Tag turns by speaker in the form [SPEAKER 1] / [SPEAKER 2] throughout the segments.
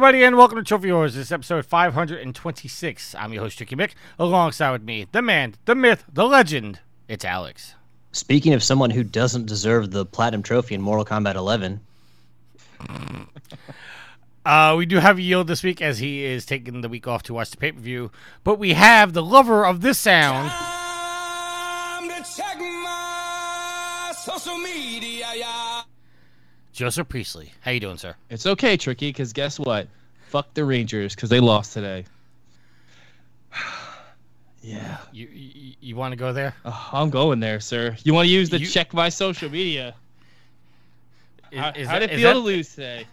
[SPEAKER 1] Everybody, and welcome to Trophy Horse. This is episode 526. I'm your host, Tricky Mick. Alongside with me, the man, the myth, the legend. It's Alex.
[SPEAKER 2] Speaking of someone who doesn't deserve the platinum trophy in Mortal Kombat 11,
[SPEAKER 1] Uh, we do have Yield this week as he is taking the week off to watch the pay per view. But we have the lover of this sound, Joseph Priestley. How you doing, sir?
[SPEAKER 3] It's okay, Tricky, because guess what? Fuck the Rangers, because they lost today. yeah.
[SPEAKER 1] You you, you want to go there?
[SPEAKER 3] Oh, I'm going there, sir. You want to use the
[SPEAKER 1] You-
[SPEAKER 3] check my social media?
[SPEAKER 1] Is-
[SPEAKER 3] How,
[SPEAKER 1] is
[SPEAKER 3] how'd
[SPEAKER 1] that-
[SPEAKER 3] it
[SPEAKER 1] is
[SPEAKER 3] feel
[SPEAKER 1] that-
[SPEAKER 3] to lose today?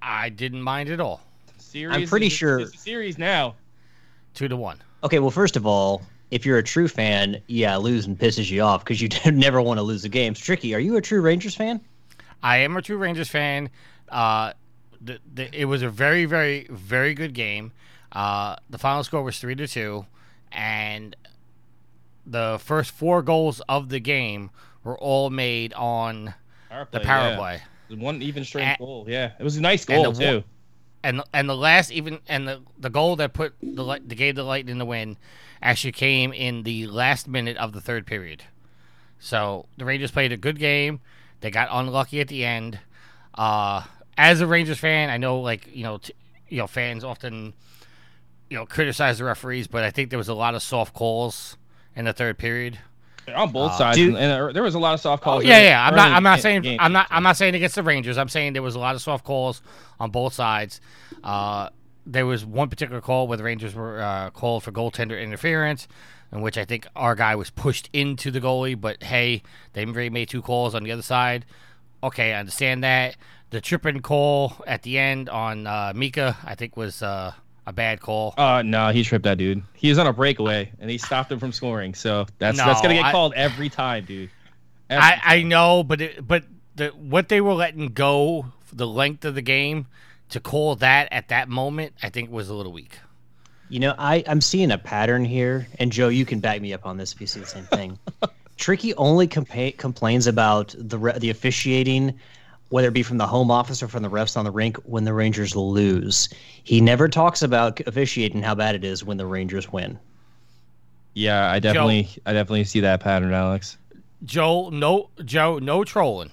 [SPEAKER 1] I didn't mind at all.
[SPEAKER 3] Series
[SPEAKER 2] I'm pretty
[SPEAKER 3] is-
[SPEAKER 2] sure-
[SPEAKER 3] It's a series now.
[SPEAKER 1] Two to one.
[SPEAKER 2] okay, well, first of all, if you're a true fan, yeah, losing pisses you off because you never want to lose a game. It's tricky. Are you a true Rangers fan?
[SPEAKER 1] I am a true Rangers fan. Uh, the, the, it was a very, very, very good game. Uh, the final score was three to two, and the first four goals of the game were all made on
[SPEAKER 3] Power
[SPEAKER 1] the power
[SPEAKER 3] yeah.
[SPEAKER 1] play.
[SPEAKER 3] One even strength
[SPEAKER 1] And-
[SPEAKER 3] goal. Yeah, it was a nice
[SPEAKER 1] and
[SPEAKER 3] goal
[SPEAKER 1] the
[SPEAKER 3] too.
[SPEAKER 1] And and the last even and the, the goal that put the light that gave the light in the win actually came in the last minute of the third period. So the Rangers played a good game. They got unlucky at the end. Uh, as a Rangers fan, I know like you know t- you know fans often you know criticize the referees, but I think there was a lot of soft calls in the third period.
[SPEAKER 3] On both
[SPEAKER 1] Uh,
[SPEAKER 3] sides,
[SPEAKER 2] dude-
[SPEAKER 3] and, and there- there was a lot of soft calls.
[SPEAKER 1] Oh, yeah, yeah. I'm not. I'm not saying.
[SPEAKER 3] game.
[SPEAKER 1] I'm not. I'm not saying against the Rangers. I'm saying there was a lot of soft calls on both sides. Uh, there was one particular call where the Rangers were uh, called for goaltender interference, in which I think our guy was pushed into the goalie. But hey, they made two calls on the other side. Okay, I understand that. The tripping call at the end on uh, Mika, I think, was uh, a bad call.
[SPEAKER 3] Uh no, he tripped that dude. He was on a breakaway and he stopped him from scoring. So that's that's gonna get
[SPEAKER 1] I-
[SPEAKER 3] called every time, dude. Every
[SPEAKER 1] I, I know, but it, but the what they were letting go for the length of the game to call that at that moment, I think was a little weak.
[SPEAKER 2] You know, I, I'm seeing a pattern here, and Joe, you can back me up on this if you see the same thing. Tricky only compa- complains about the re- the officiating, whether it be from the home office or from the refs on the rink, when the Rangers lose. He never talks about officiating how bad it is when the Rangers win.
[SPEAKER 3] Yeah, I definitely I definitely see that pattern, Alex.
[SPEAKER 1] Joe, no, Joe, no trolling,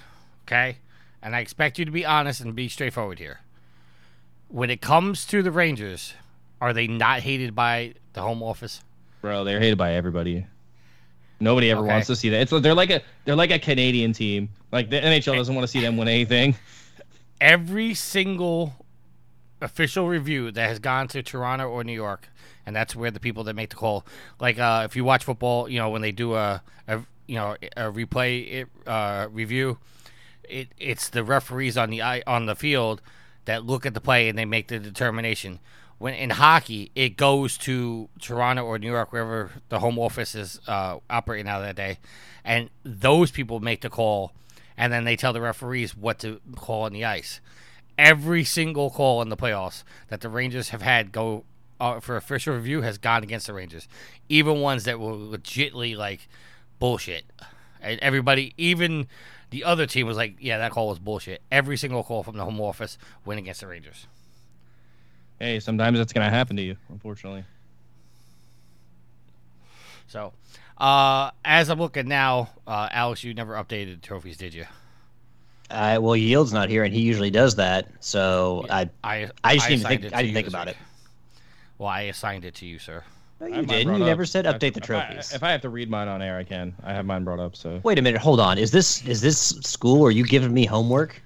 [SPEAKER 1] okay? And I expect you to be honest and be straightforward here. When it comes to the Rangers, are they not hated by the home office?
[SPEAKER 3] Bro, they're hated by everybody. Nobody ever
[SPEAKER 1] Okay.
[SPEAKER 3] wants to see that. It's they're like a they're like a Canadian team. Like the NHL doesn't want to see them win anything.
[SPEAKER 1] every single official review that has gone to Toronto or New York, and that's where the people that make the call. Like uh, if you watch football, you know when they do a, a you know a replay uh, review, it it's the referees on the on the field that look at the play and they make the determination. When in hockey, it goes to Toronto or New York, wherever the home office is uh, operating out of that day, and those people make the call, and then they tell the referees what to call on the ice. Every single call in the playoffs that the Rangers have had go uh, for official review has gone against the Rangers, even ones that were legitly like bullshit. And everybody, even the other team, was like, "Yeah, that call was bullshit." Every single call from the home office went against the Rangers.
[SPEAKER 3] Hey, sometimes that's gonna happen to you, unfortunately.
[SPEAKER 1] So, uh, as I'm looking now, uh, Alex, you never updated trophies, did you?
[SPEAKER 2] Uh, well, Yield's not here, and he usually does that. So I,
[SPEAKER 1] I
[SPEAKER 2] I just didn't think, I didn't think about
[SPEAKER 1] week.
[SPEAKER 2] it.
[SPEAKER 1] Well, I assigned it to you, sir.
[SPEAKER 2] No, you didn't. You
[SPEAKER 3] up.
[SPEAKER 2] never said
[SPEAKER 3] If-
[SPEAKER 2] update the
[SPEAKER 3] if I-
[SPEAKER 2] trophies.
[SPEAKER 3] If I have to read mine on air, I can. I have mine brought up. So
[SPEAKER 2] Wait a minute, hold on. Is this is this school? Are you giving me homework?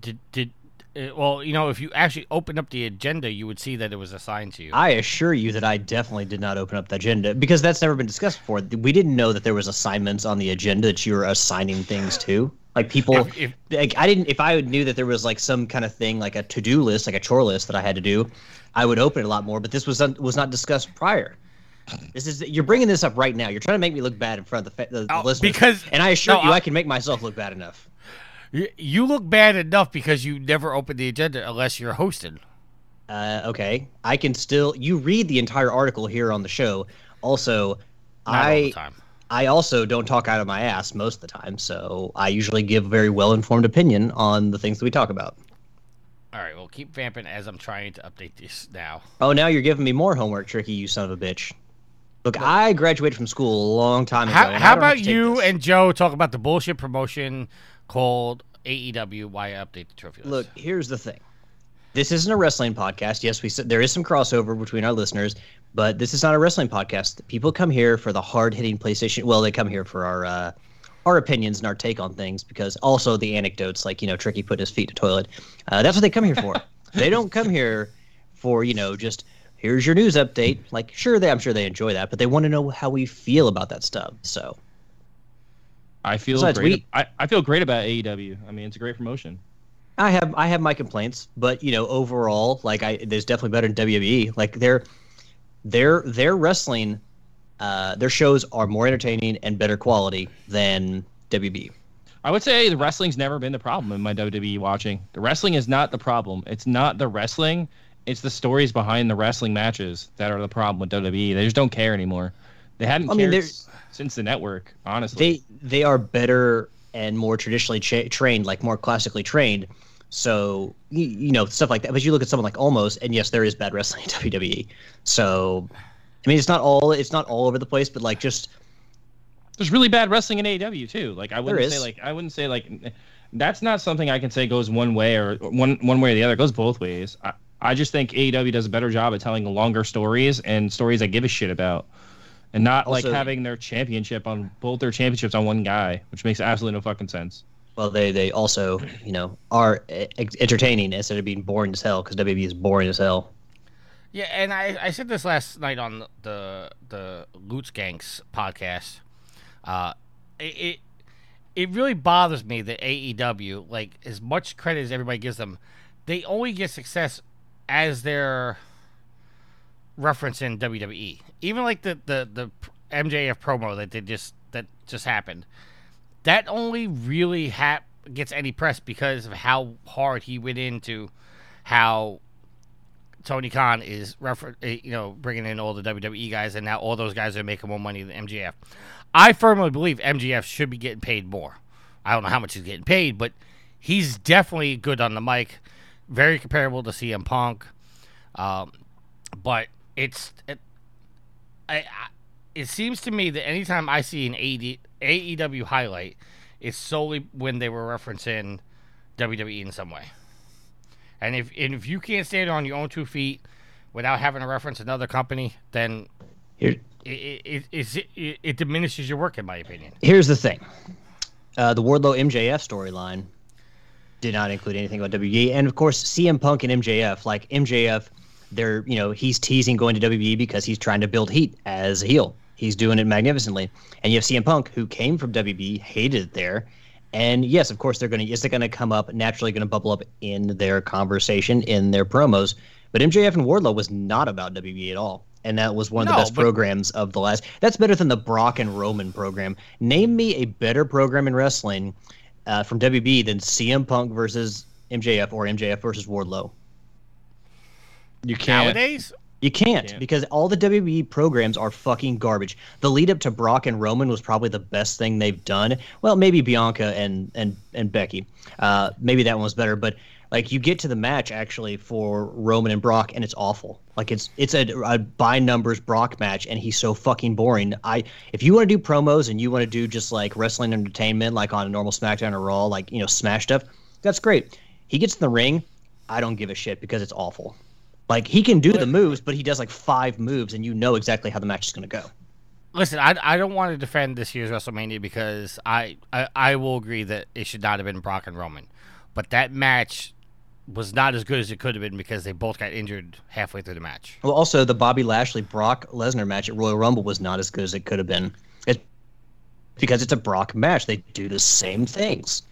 [SPEAKER 1] Did did Uh, well, you know, if you actually opened up the agenda, you would see that it was assigned to you.
[SPEAKER 2] I assure you that I definitely did not open up the agenda because that's never been discussed before. We didn't know that there was assignments on the agenda that you were assigning things to. Like people,
[SPEAKER 1] If- if-
[SPEAKER 2] like I didn't. If I knew that there was like some kind of thing, like a to-do list, like a chore list that I had to do, I would open it a lot more. But this was un- was not discussed prior. This is you're bringing this up right now. You're trying to make me look bad in front of the, fa- the, the
[SPEAKER 1] Oh,
[SPEAKER 2] listeners.
[SPEAKER 1] because-
[SPEAKER 2] and I assure
[SPEAKER 1] no,
[SPEAKER 2] you,
[SPEAKER 1] I-
[SPEAKER 2] I can make myself look bad enough.
[SPEAKER 1] You look bad enough because you never open the agenda unless you're hosted.
[SPEAKER 2] Uh, okay, I can still. You read the entire article here on the show. Also,
[SPEAKER 1] Not
[SPEAKER 2] I
[SPEAKER 1] all the time.
[SPEAKER 2] I also don't talk out of my ass most of the time, so I usually give a very well informed opinion on the things that we talk about.
[SPEAKER 1] All right, well, keep vamping as I'm trying to update this now.
[SPEAKER 2] Oh, now you're giving me more homework, Tricky, you son of a bitch. Look, I graduated from school a long time ago.
[SPEAKER 1] How, how about you
[SPEAKER 2] this.
[SPEAKER 1] and Joe talk about the bullshit promotion called AEW? Why update the trophy list?
[SPEAKER 2] Look, here's the thing. This isn't a wrestling podcast. Yes, we said there is some crossover between our listeners, but this is not a wrestling podcast. People come here for the hard hitting PlayStation. Well, they come here for our uh, our opinions and our take on things because also the anecdotes, like you know, Tricky putting his feet to toilet. Uh, that's what they come here for. they don't come here for you know just here's your news update. Like sure, they I'm sure they enjoy that, but they want to know how we feel about that stuff. So
[SPEAKER 3] I feel
[SPEAKER 2] Besides,
[SPEAKER 3] great.
[SPEAKER 2] we-
[SPEAKER 3] I, I feel great about AEW. I mean, it's a great promotion.
[SPEAKER 2] I have I have my complaints, but you know, overall, like I there's definitely better than WWE. Like their their their wrestling, uh, their shows are more entertaining and better quality than WB.
[SPEAKER 3] I would say the wrestling's never been the problem in my WWE watching. The wrestling is not the problem. It's not the wrestling. It's the stories behind the wrestling matches that are the problem with WWE. They just don't care anymore. They hadn't
[SPEAKER 2] I
[SPEAKER 3] cared s- since the network, honestly.
[SPEAKER 2] They they are better and more traditionally cha- trained, like more classically trained. So you, you know stuff like that. But you look at someone like Omos, and yes, there is bad wrestling in WWE. So I mean, it's not all it's not all over the place, but like just
[SPEAKER 3] There's really bad wrestling in AEW too. Like I wouldn't say like I wouldn't say like that's not something I can say goes one way or one one way or the other. It goes both ways. I, I just think AEW does a better job at telling longer stories and stories I give a shit about. And not like having their championship on both their championships on one guy, which makes absolutely no fucking sense.
[SPEAKER 2] Well, they they also you know are e- entertaining instead of being boring as hell because WWE is boring as hell.
[SPEAKER 1] Yeah, and I, I said this last night on the the Lutz Gangs podcast. Uh, it, it it really bothers me that AEW, like as much credit as everybody gives them, they only get success as they're referencing WWE. Even like the the the MJF promo that they just that just happened, that only really gets any press because of how hard he went into how Tony Khan is refer- eh, you know bringing in all the WWE guys, and now all those guys are making more money than MJF. I firmly believe MJF should be getting paid more. I don't know how much he's getting paid, but he's definitely good on the mic, very comparable to CM Punk. Um, but it's it, I, I it seems to me that anytime I see an AD, AEW highlight, it's solely when they were referencing WWE in some way. And if and if you can't stand on your own two feet without having to reference another company, then
[SPEAKER 2] Here,
[SPEAKER 1] it it, it, it, it diminishes your work, in my opinion.
[SPEAKER 2] here's the thing: uh, the Wardlow MJF storyline did not include anything about WWE, and of course CM Punk and MJF. Like MJF, they're you know he's teasing going to WWE because he's trying to build heat as a heel. He's doing it magnificently, and you have CM Punk who came from WWE, hated it there. And yes, of course, they're going to is it going to come up naturally, going to bubble up in their conversation in their promos. But MJF and Wardlow was not about WWE at all, and that was one of
[SPEAKER 1] No,
[SPEAKER 2] the best
[SPEAKER 1] but-
[SPEAKER 2] programs of the last. That's better than the Brock and Roman program. Name me a better program in wrestling uh, from WB than CM Punk versus MJF or MJF versus Wardlow.
[SPEAKER 3] You can't.
[SPEAKER 1] Nowadays,
[SPEAKER 2] You can't
[SPEAKER 3] Can't.
[SPEAKER 2] because all the WWE programs are fucking garbage. The lead up to Brock and Roman was probably the best thing they've done. Well, maybe Bianca and and and Becky. Uh, maybe that one was better, but like you get to the match actually for Roman and Brock, and it's awful. Like it's it's a, a by numbers Brock match, and he's so fucking boring. I if you want to do promos and you want to do just like wrestling entertainment, like on a normal SmackDown or Raw, like you know Smash stuff, that's great. He gets in the ring, I don't give a shit because it's awful. Like he can do the moves, but he does like five moves, and you know exactly how the match is going to go.
[SPEAKER 1] listen, I, I don't want to defend this year's WrestleMania because I, I I will agree that it should not have been Brock and Roman, but that match was not as good as it could have been because they both got injured halfway through the match.
[SPEAKER 2] Well, also the Bobby Lashley Brock Lesnar match at Royal Rumble was not as good as it could have been. It because it's a Brock match. They do the same things.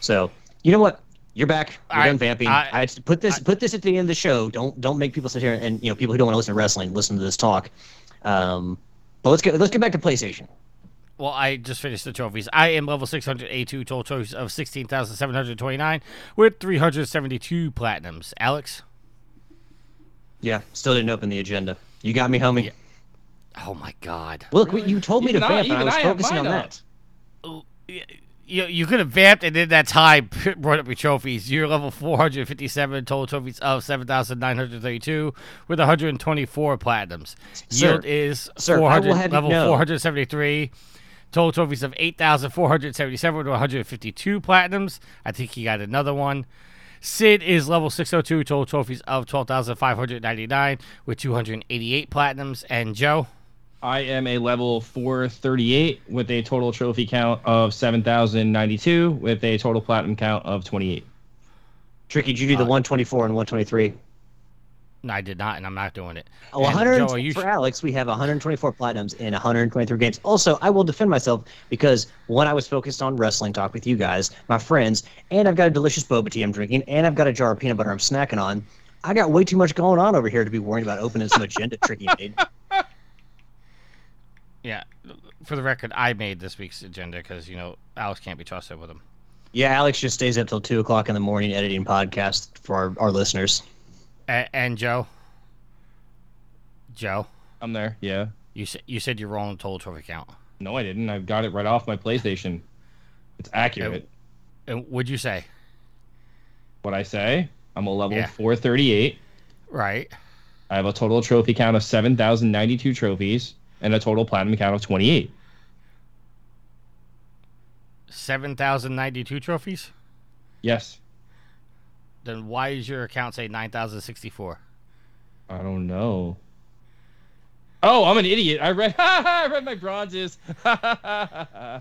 [SPEAKER 2] So you know what? You're back. You're
[SPEAKER 1] I-
[SPEAKER 2] done vamping.
[SPEAKER 1] I-
[SPEAKER 2] I, put this put this at the end of the show. Don't don't make people sit here and you know people who don't want to listen to wrestling listen to this talk. Um, but let's get let's get back to PlayStation.
[SPEAKER 1] Well, I just finished the trophies. I am level 682, total trophies of 16,729 with 372 platinums. Alex?
[SPEAKER 2] Yeah, still didn't open the agenda. You got me, homie.
[SPEAKER 1] Oh my God.
[SPEAKER 2] Look, you told me
[SPEAKER 3] Even
[SPEAKER 2] to
[SPEAKER 3] I-
[SPEAKER 2] vamp, and I was
[SPEAKER 3] I
[SPEAKER 2] focusing on
[SPEAKER 3] up.
[SPEAKER 2] that.
[SPEAKER 1] You, you could have vamped and then that time brought up your trophies. You're level 457, total trophies of 7,932 with 124 platinums.
[SPEAKER 2] Sir.
[SPEAKER 1] Yield is
[SPEAKER 2] Sir,
[SPEAKER 1] 400,
[SPEAKER 2] will have you
[SPEAKER 1] level
[SPEAKER 2] know-
[SPEAKER 1] 473. Total trophies of 8,477 with 152 platinums. I think he got another one. Sid is level 602, total trophies of 12,599 with 288 platinums. And Joe?
[SPEAKER 3] I am a level 438 with a total trophy count of 7,092 with a total platinum count of 28.
[SPEAKER 2] Tricky, did you do the uh, 124 and 123?
[SPEAKER 1] No, I did not, and I'm not doing it.
[SPEAKER 2] Oh, 100
[SPEAKER 1] Joe, you
[SPEAKER 2] for
[SPEAKER 1] sh-
[SPEAKER 2] Alex, we have 124 platinums in 123 games. Also, I will defend myself because one, I was focused on wrestling talk with you guys, my friends, and I've got a delicious boba tea I'm drinking, and I've got a jar of peanut butter I'm snacking on. I got way too much going on over here to be worried about opening some agenda tricky made.
[SPEAKER 1] Yeah, for the record, I made this week's agenda because you know Alex can't be trusted with him.
[SPEAKER 2] Yeah, Alex just stays up till two o'clock in the morning editing podcasts for our, our listeners.
[SPEAKER 1] A- and Joe, Joe,
[SPEAKER 3] I'm there. Yeah.
[SPEAKER 1] you said you said you're rolling a total trophy count.
[SPEAKER 3] No, I didn't. I got it right off my PlayStation. It's accurate.
[SPEAKER 1] And what'd you say?
[SPEAKER 3] What I say? I'm a level
[SPEAKER 1] Yeah.
[SPEAKER 3] 438.
[SPEAKER 1] Right.
[SPEAKER 3] I have a total trophy count of 7,092 trophies and a total platinum count of 28.
[SPEAKER 1] Seven thousand ninety-two trophies.
[SPEAKER 3] Yes.
[SPEAKER 1] Then why does your account say nine thousand sixty-four?
[SPEAKER 3] I don't know. Oh, I'm an idiot. I read I read my bronzes. yeah,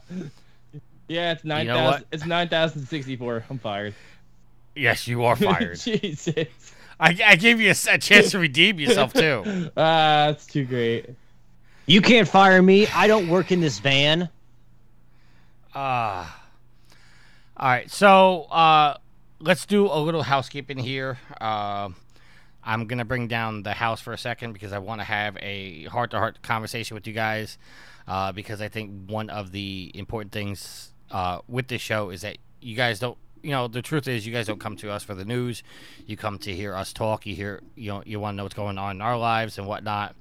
[SPEAKER 3] it's 9,000
[SPEAKER 1] know what?
[SPEAKER 3] it's 9,064. I'm fired.
[SPEAKER 1] Yes, you are fired.
[SPEAKER 3] Jesus.
[SPEAKER 1] I, I gave you a chance to redeem yourself too.
[SPEAKER 3] Ah, that's too great.
[SPEAKER 2] You can't fire me. I don't work in this van.
[SPEAKER 1] Uh, all right, so uh, let's do a little housekeeping here. Uh, I'm gonna bring down the house for a second because I want to have a heart-to-heart conversation with you guys. Uh, because I think one of the important things uh, with this show is that you guys don't. You know, the truth is, you guys don't come to us for the news. You come to hear us talk. You hear, you know, you want to know what's going on in our lives and whatnot.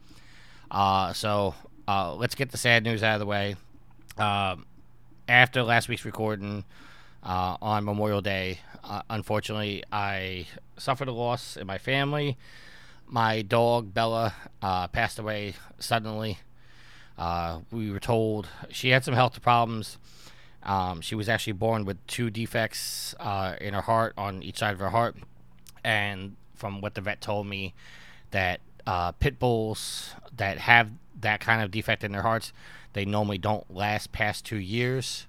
[SPEAKER 1] Uh, so uh, let's get the sad news out of the way. Um, after last week's recording uh, on Memorial Day, uh, unfortunately, I suffered a loss in my family. My dog, Bella, uh, passed away suddenly. Uh, we were told she had some health problems. Um, she was actually born with two defects in her heart, on each side of her heart. And from what the vet told me, that uh, pit bulls that have that kind of defect in their hearts, they normally don't last past two years.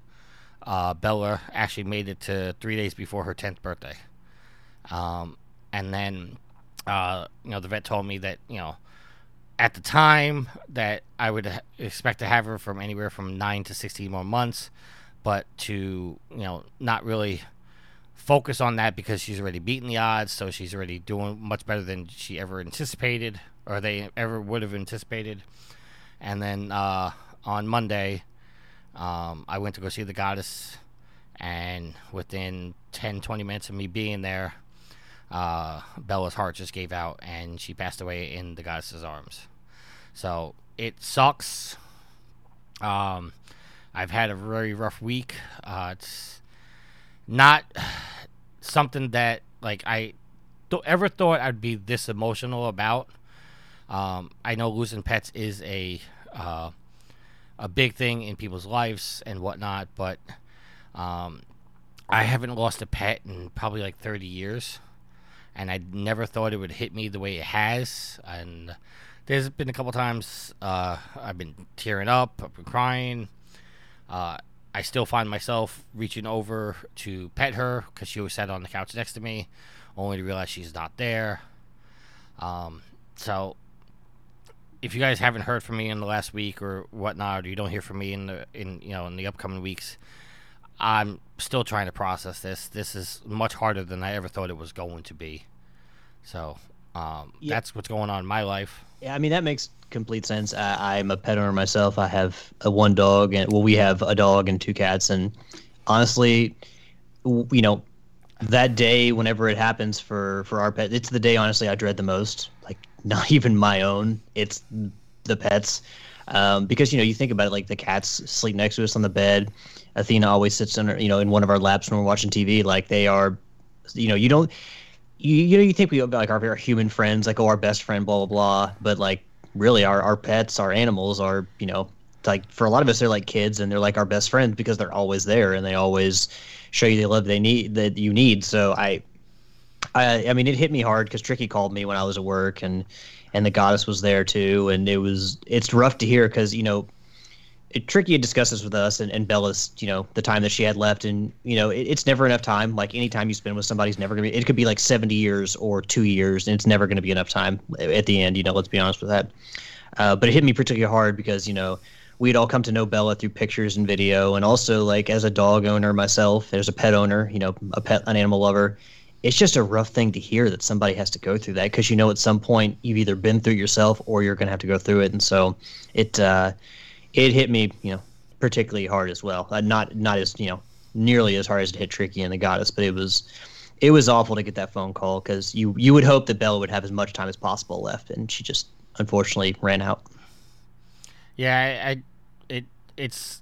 [SPEAKER 1] Uh, Bella actually made it to three days before her 10th birthday. Um, and then, uh, you know, the vet told me that, you know, at the time that I would expect to have her from anywhere from nine to 16 more months, but to, you know, not really focus on that because she's already beaten the odds, so she's already doing much better than she ever anticipated or they ever would have anticipated. And then uh, on Monday, um, I went to go see the goddess, and within 10, 20 minutes of me being there, uh, Bella's heart just gave out, and she passed away in the goddess's arms. So it sucks. Um, I've had a very rough week. Uh, it's not something that like I don't ever thought I'd be this emotional about. Um, I know losing pets is a uh, a big thing in people's lives and whatnot, but um, I haven't lost a pet in probably like 30 years, and I never thought it would hit me the way it has. And there's been a couple times uh, I've been tearing up, I've been crying. Uh, I still find myself reaching over to pet her because she always sat on the couch next to me, only to realize she's not there. Um, so, if you guys haven't heard from me in the last week or whatnot, or you don't hear from me in the in you know in the upcoming weeks, I'm still trying to process this. This is much harder than I ever thought it was going to be. So, um,
[SPEAKER 2] Yeah.
[SPEAKER 1] that's what's going on in my life.
[SPEAKER 2] Yeah, I mean that makes complete sense. I, I'm a pet owner myself. I have a one dog, and well, we have a dog and two cats. And honestly, w- you know, that day, whenever it happens for for our pet, it's the day honestly I dread the most. Like not even my own. It's the pets, um, because you know you think about it. Like the cats sleep next to us on the bed. Athena always sits in her, you know in one of our laps when we're watching TV. Like they are, you know, you don't you, you know you think we like our, our human friends like oh our best friend blah blah blah. But like really our, our pets our animals are you know like for a lot of us they're like kids and they're like our best friends because they're always there and they always show you the love they need that you need. So i i i mean it hit me hard because tricky called me when i was at work and and the goddess was there too. And it was it's rough to hear because you know it, Tricky had discussed this with us and, and Bella's, you know, the time that she had left. And, you know, it, it's never enough time. Like any time you spend with somebody's never going to be, it could be like 70 years or two years, and it's never going to be enough time at the end, you know, let's be honest with that. Uh, but it hit me particularly hard because, you know, we'd all come to know Bella through pictures and video. And also, like, as a dog owner myself, as a pet owner, you know, a pet, an animal lover, it's just a rough thing to hear that somebody has to go through that because, you know, at some point you've either been through it yourself or you're going to have to go through it. And so it, uh, it hit me, you know, particularly hard as well. Uh, not not as you know nearly as hard as it hit Tricky and the Goddess, but it was it was awful to get that phone call because you you would hope that Bella would have as much time as possible left, and she just unfortunately ran out.
[SPEAKER 1] Yeah, I, I it it's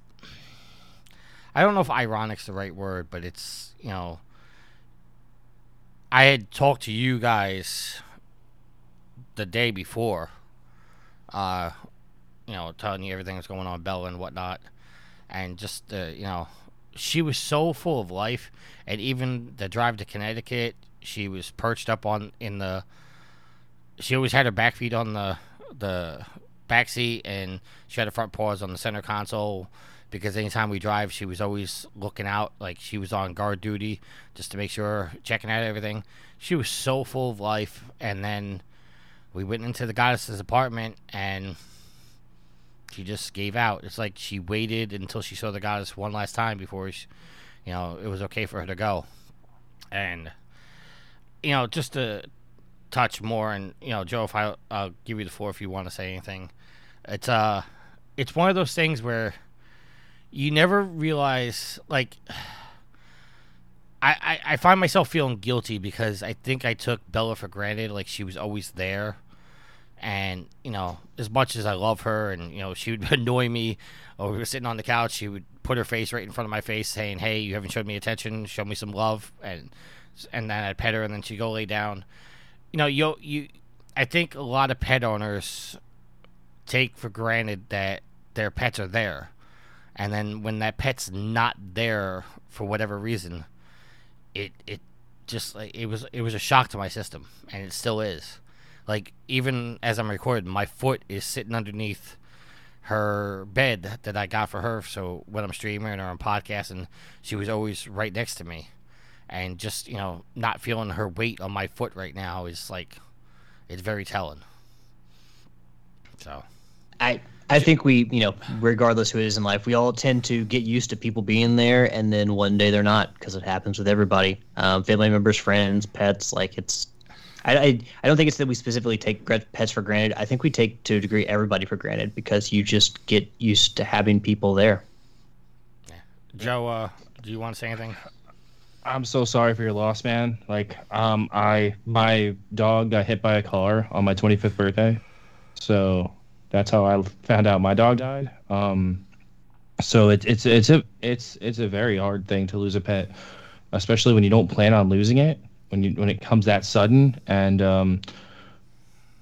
[SPEAKER 1] I don't know if ironic's the right word, but it's you know I had talked to you guys the day before, uh, you know, telling you everything that's going on, Bella and whatnot, and just uh, you know, she was so full of life, and even the drive to Connecticut, she was perched up on in the. She always had her back feet on the the back seat, and she had her front paws on the center console. Because anytime we drive, she was always looking out, like she was on guard duty, just to make sure, checking out everything. She was so full of life, and then we went into the goddess's apartment, and she just gave out. It's like she waited until she saw the goddess one last time before, she, you know, it was okay for her to go. And you know, just to touch more, and you know, Joe, if I, I'll give you the floor if you want to say anything. It's uh, it's one of those things where you never realize, like. I, I, I find myself feeling guilty because I think I took Bella for granted, like she was always there and you know as much as i love her and you know she would annoy me or we were sitting on the couch she would put her face right in front of my face saying hey you haven't showed me attention. Show me some love. And and then i'd pet her and then she'd go lay down. You know you you i think a lot of pet owners take for granted that their pets are there. And then when that pet's not there for whatever reason it it just like it was it was a shock to my system and it still is like even as I'm recording, my foot is sitting underneath her bed that I got for her. So when I'm streaming or I'm podcasting, she was always right next to me, and just you know not feeling her weight on my foot right now is like it's very telling. So
[SPEAKER 2] I I think we, you know, regardless who it is in life, we all tend to get used to people being there, and then one day they're not because it happens with everybody, um, family members, friends, pets. Like it's, I, I I don't think it's that we specifically take pets for granted. I think we take to a degree everybody for granted because you just get used to having people there. Yeah.
[SPEAKER 1] Joe, uh, do you want to say anything?
[SPEAKER 3] I'm so sorry for your loss, man. Like, um, I my dog got hit by a car on my 25th birthday, so that's how I found out my dog died. Um, so it's it's it's a it's it's a very hard thing to lose a pet, especially when you don't plan on losing it. When you when it comes that sudden, and um,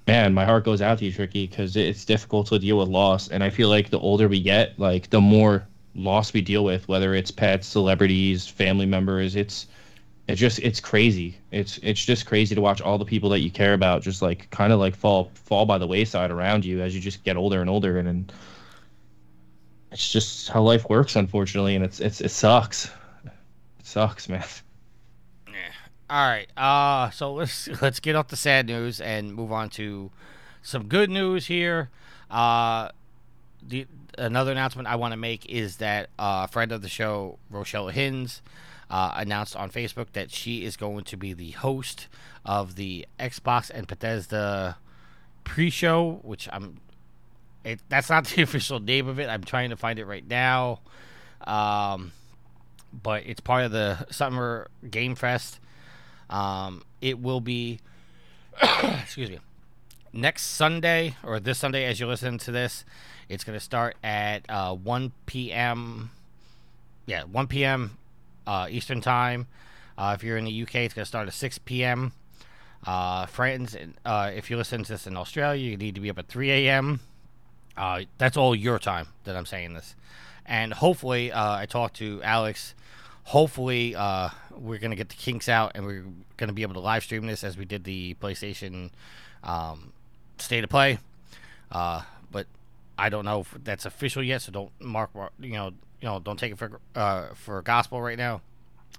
[SPEAKER 3] man, my heart goes out to you, Tricky, because it's difficult to deal with loss. And I feel like the older we get, like the more loss we deal with, whether it's pets, celebrities, family members. It's it's just it's crazy. It's it's just crazy to watch all the people that you care about just like kind of like fall fall by the wayside around you as you just get older and older and, and it's just how life works, unfortunately, and it's it's it sucks. It sucks, man.
[SPEAKER 1] All right. Uh so let's let's get off the sad news and move on to some good news here. Uh the another announcement I want to make is that uh, a friend of the show, Rochelle Hins, uh, announced on Facebook that she is going to be the host of the Xbox and Bethesda pre-show, which I'm. It, that's not the official name of it. I'm trying to find it right now, um, but it's part of the Summer Game Fest. Um, it will be, excuse me, next Sunday or this Sunday as you listen to this. It's going to start at uh, 1 p.m. Yeah, 1 p.m. Uh, Eastern Time. Uh, if you're in the UK, it's going to start at 6 p.m. Uh, friends, uh, if you listen to this in Australia, you need to be up at 3 a.m. Uh, that's all your time that I'm saying this. And hopefully, uh, I talked to Alex. Hopefully, uh, we're to get the kinks out and we're to be able to live stream this as we did the PlayStation um, State of Play. Uh, but I don't know if that's official yet, so don't mark, you know, you know, don't take it for uh, for gospel right now.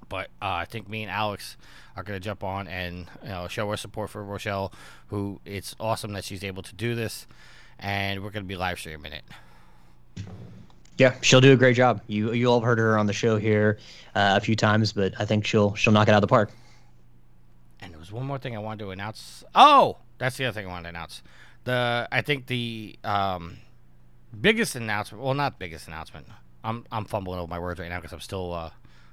[SPEAKER 1] But uh, I think me and Alex are going to jump on and you know show our support for Rochelle, who it's awesome that she's able to do this, and we're going to be live streaming it.
[SPEAKER 2] Yeah, she'll do a great job. You you all have heard her on the show here uh, a few times, but I think she'll she'll knock it out of the park.
[SPEAKER 1] And there was one more thing I wanted to announce. Oh, that's the other thing I wanted to announce. The I think the um, biggest announcement. Well, not biggest announcement. I'm I'm fumbling over my words right now because I'm still uh,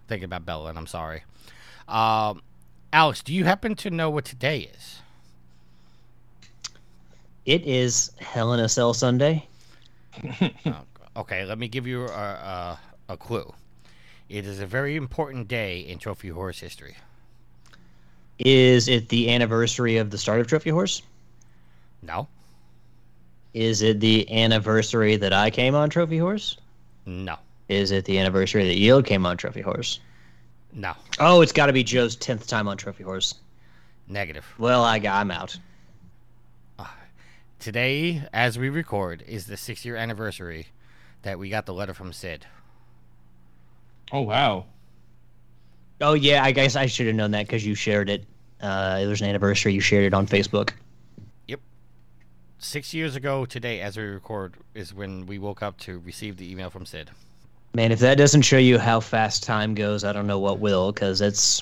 [SPEAKER 1] thinking about Bella, and I'm sorry. Um, Alex, do you happen to know what today is?
[SPEAKER 2] It is Hell in a Cell Sunday.
[SPEAKER 1] Oh, okay, let me give you a, a, a clue. It is a very important day in Trophy Horse history.
[SPEAKER 2] Is it the anniversary of the start of Trophy Horse?
[SPEAKER 1] No,
[SPEAKER 2] Is it the anniversary that I came on Trophy Horse?
[SPEAKER 1] no,
[SPEAKER 2] Is it the anniversary that Yield came on Trophy Horse?
[SPEAKER 1] no.
[SPEAKER 2] Oh, it's got to be Joe's tenth time on Trophy Horse.
[SPEAKER 1] Negative.
[SPEAKER 2] Well, I got, I'm out.
[SPEAKER 1] Uh, today, as we record, is the six year anniversary that we got the letter from Sid.
[SPEAKER 3] Oh wow.
[SPEAKER 2] Oh yeah, I guess I should have known that because you shared it. Uh, it was an anniversary. You shared it on Facebook. Yep.
[SPEAKER 1] Six years ago today, as we record, is when we woke up to receive the email from Sid.
[SPEAKER 2] Man, if that doesn't show you how fast time goes, I don't know what will. Because it's,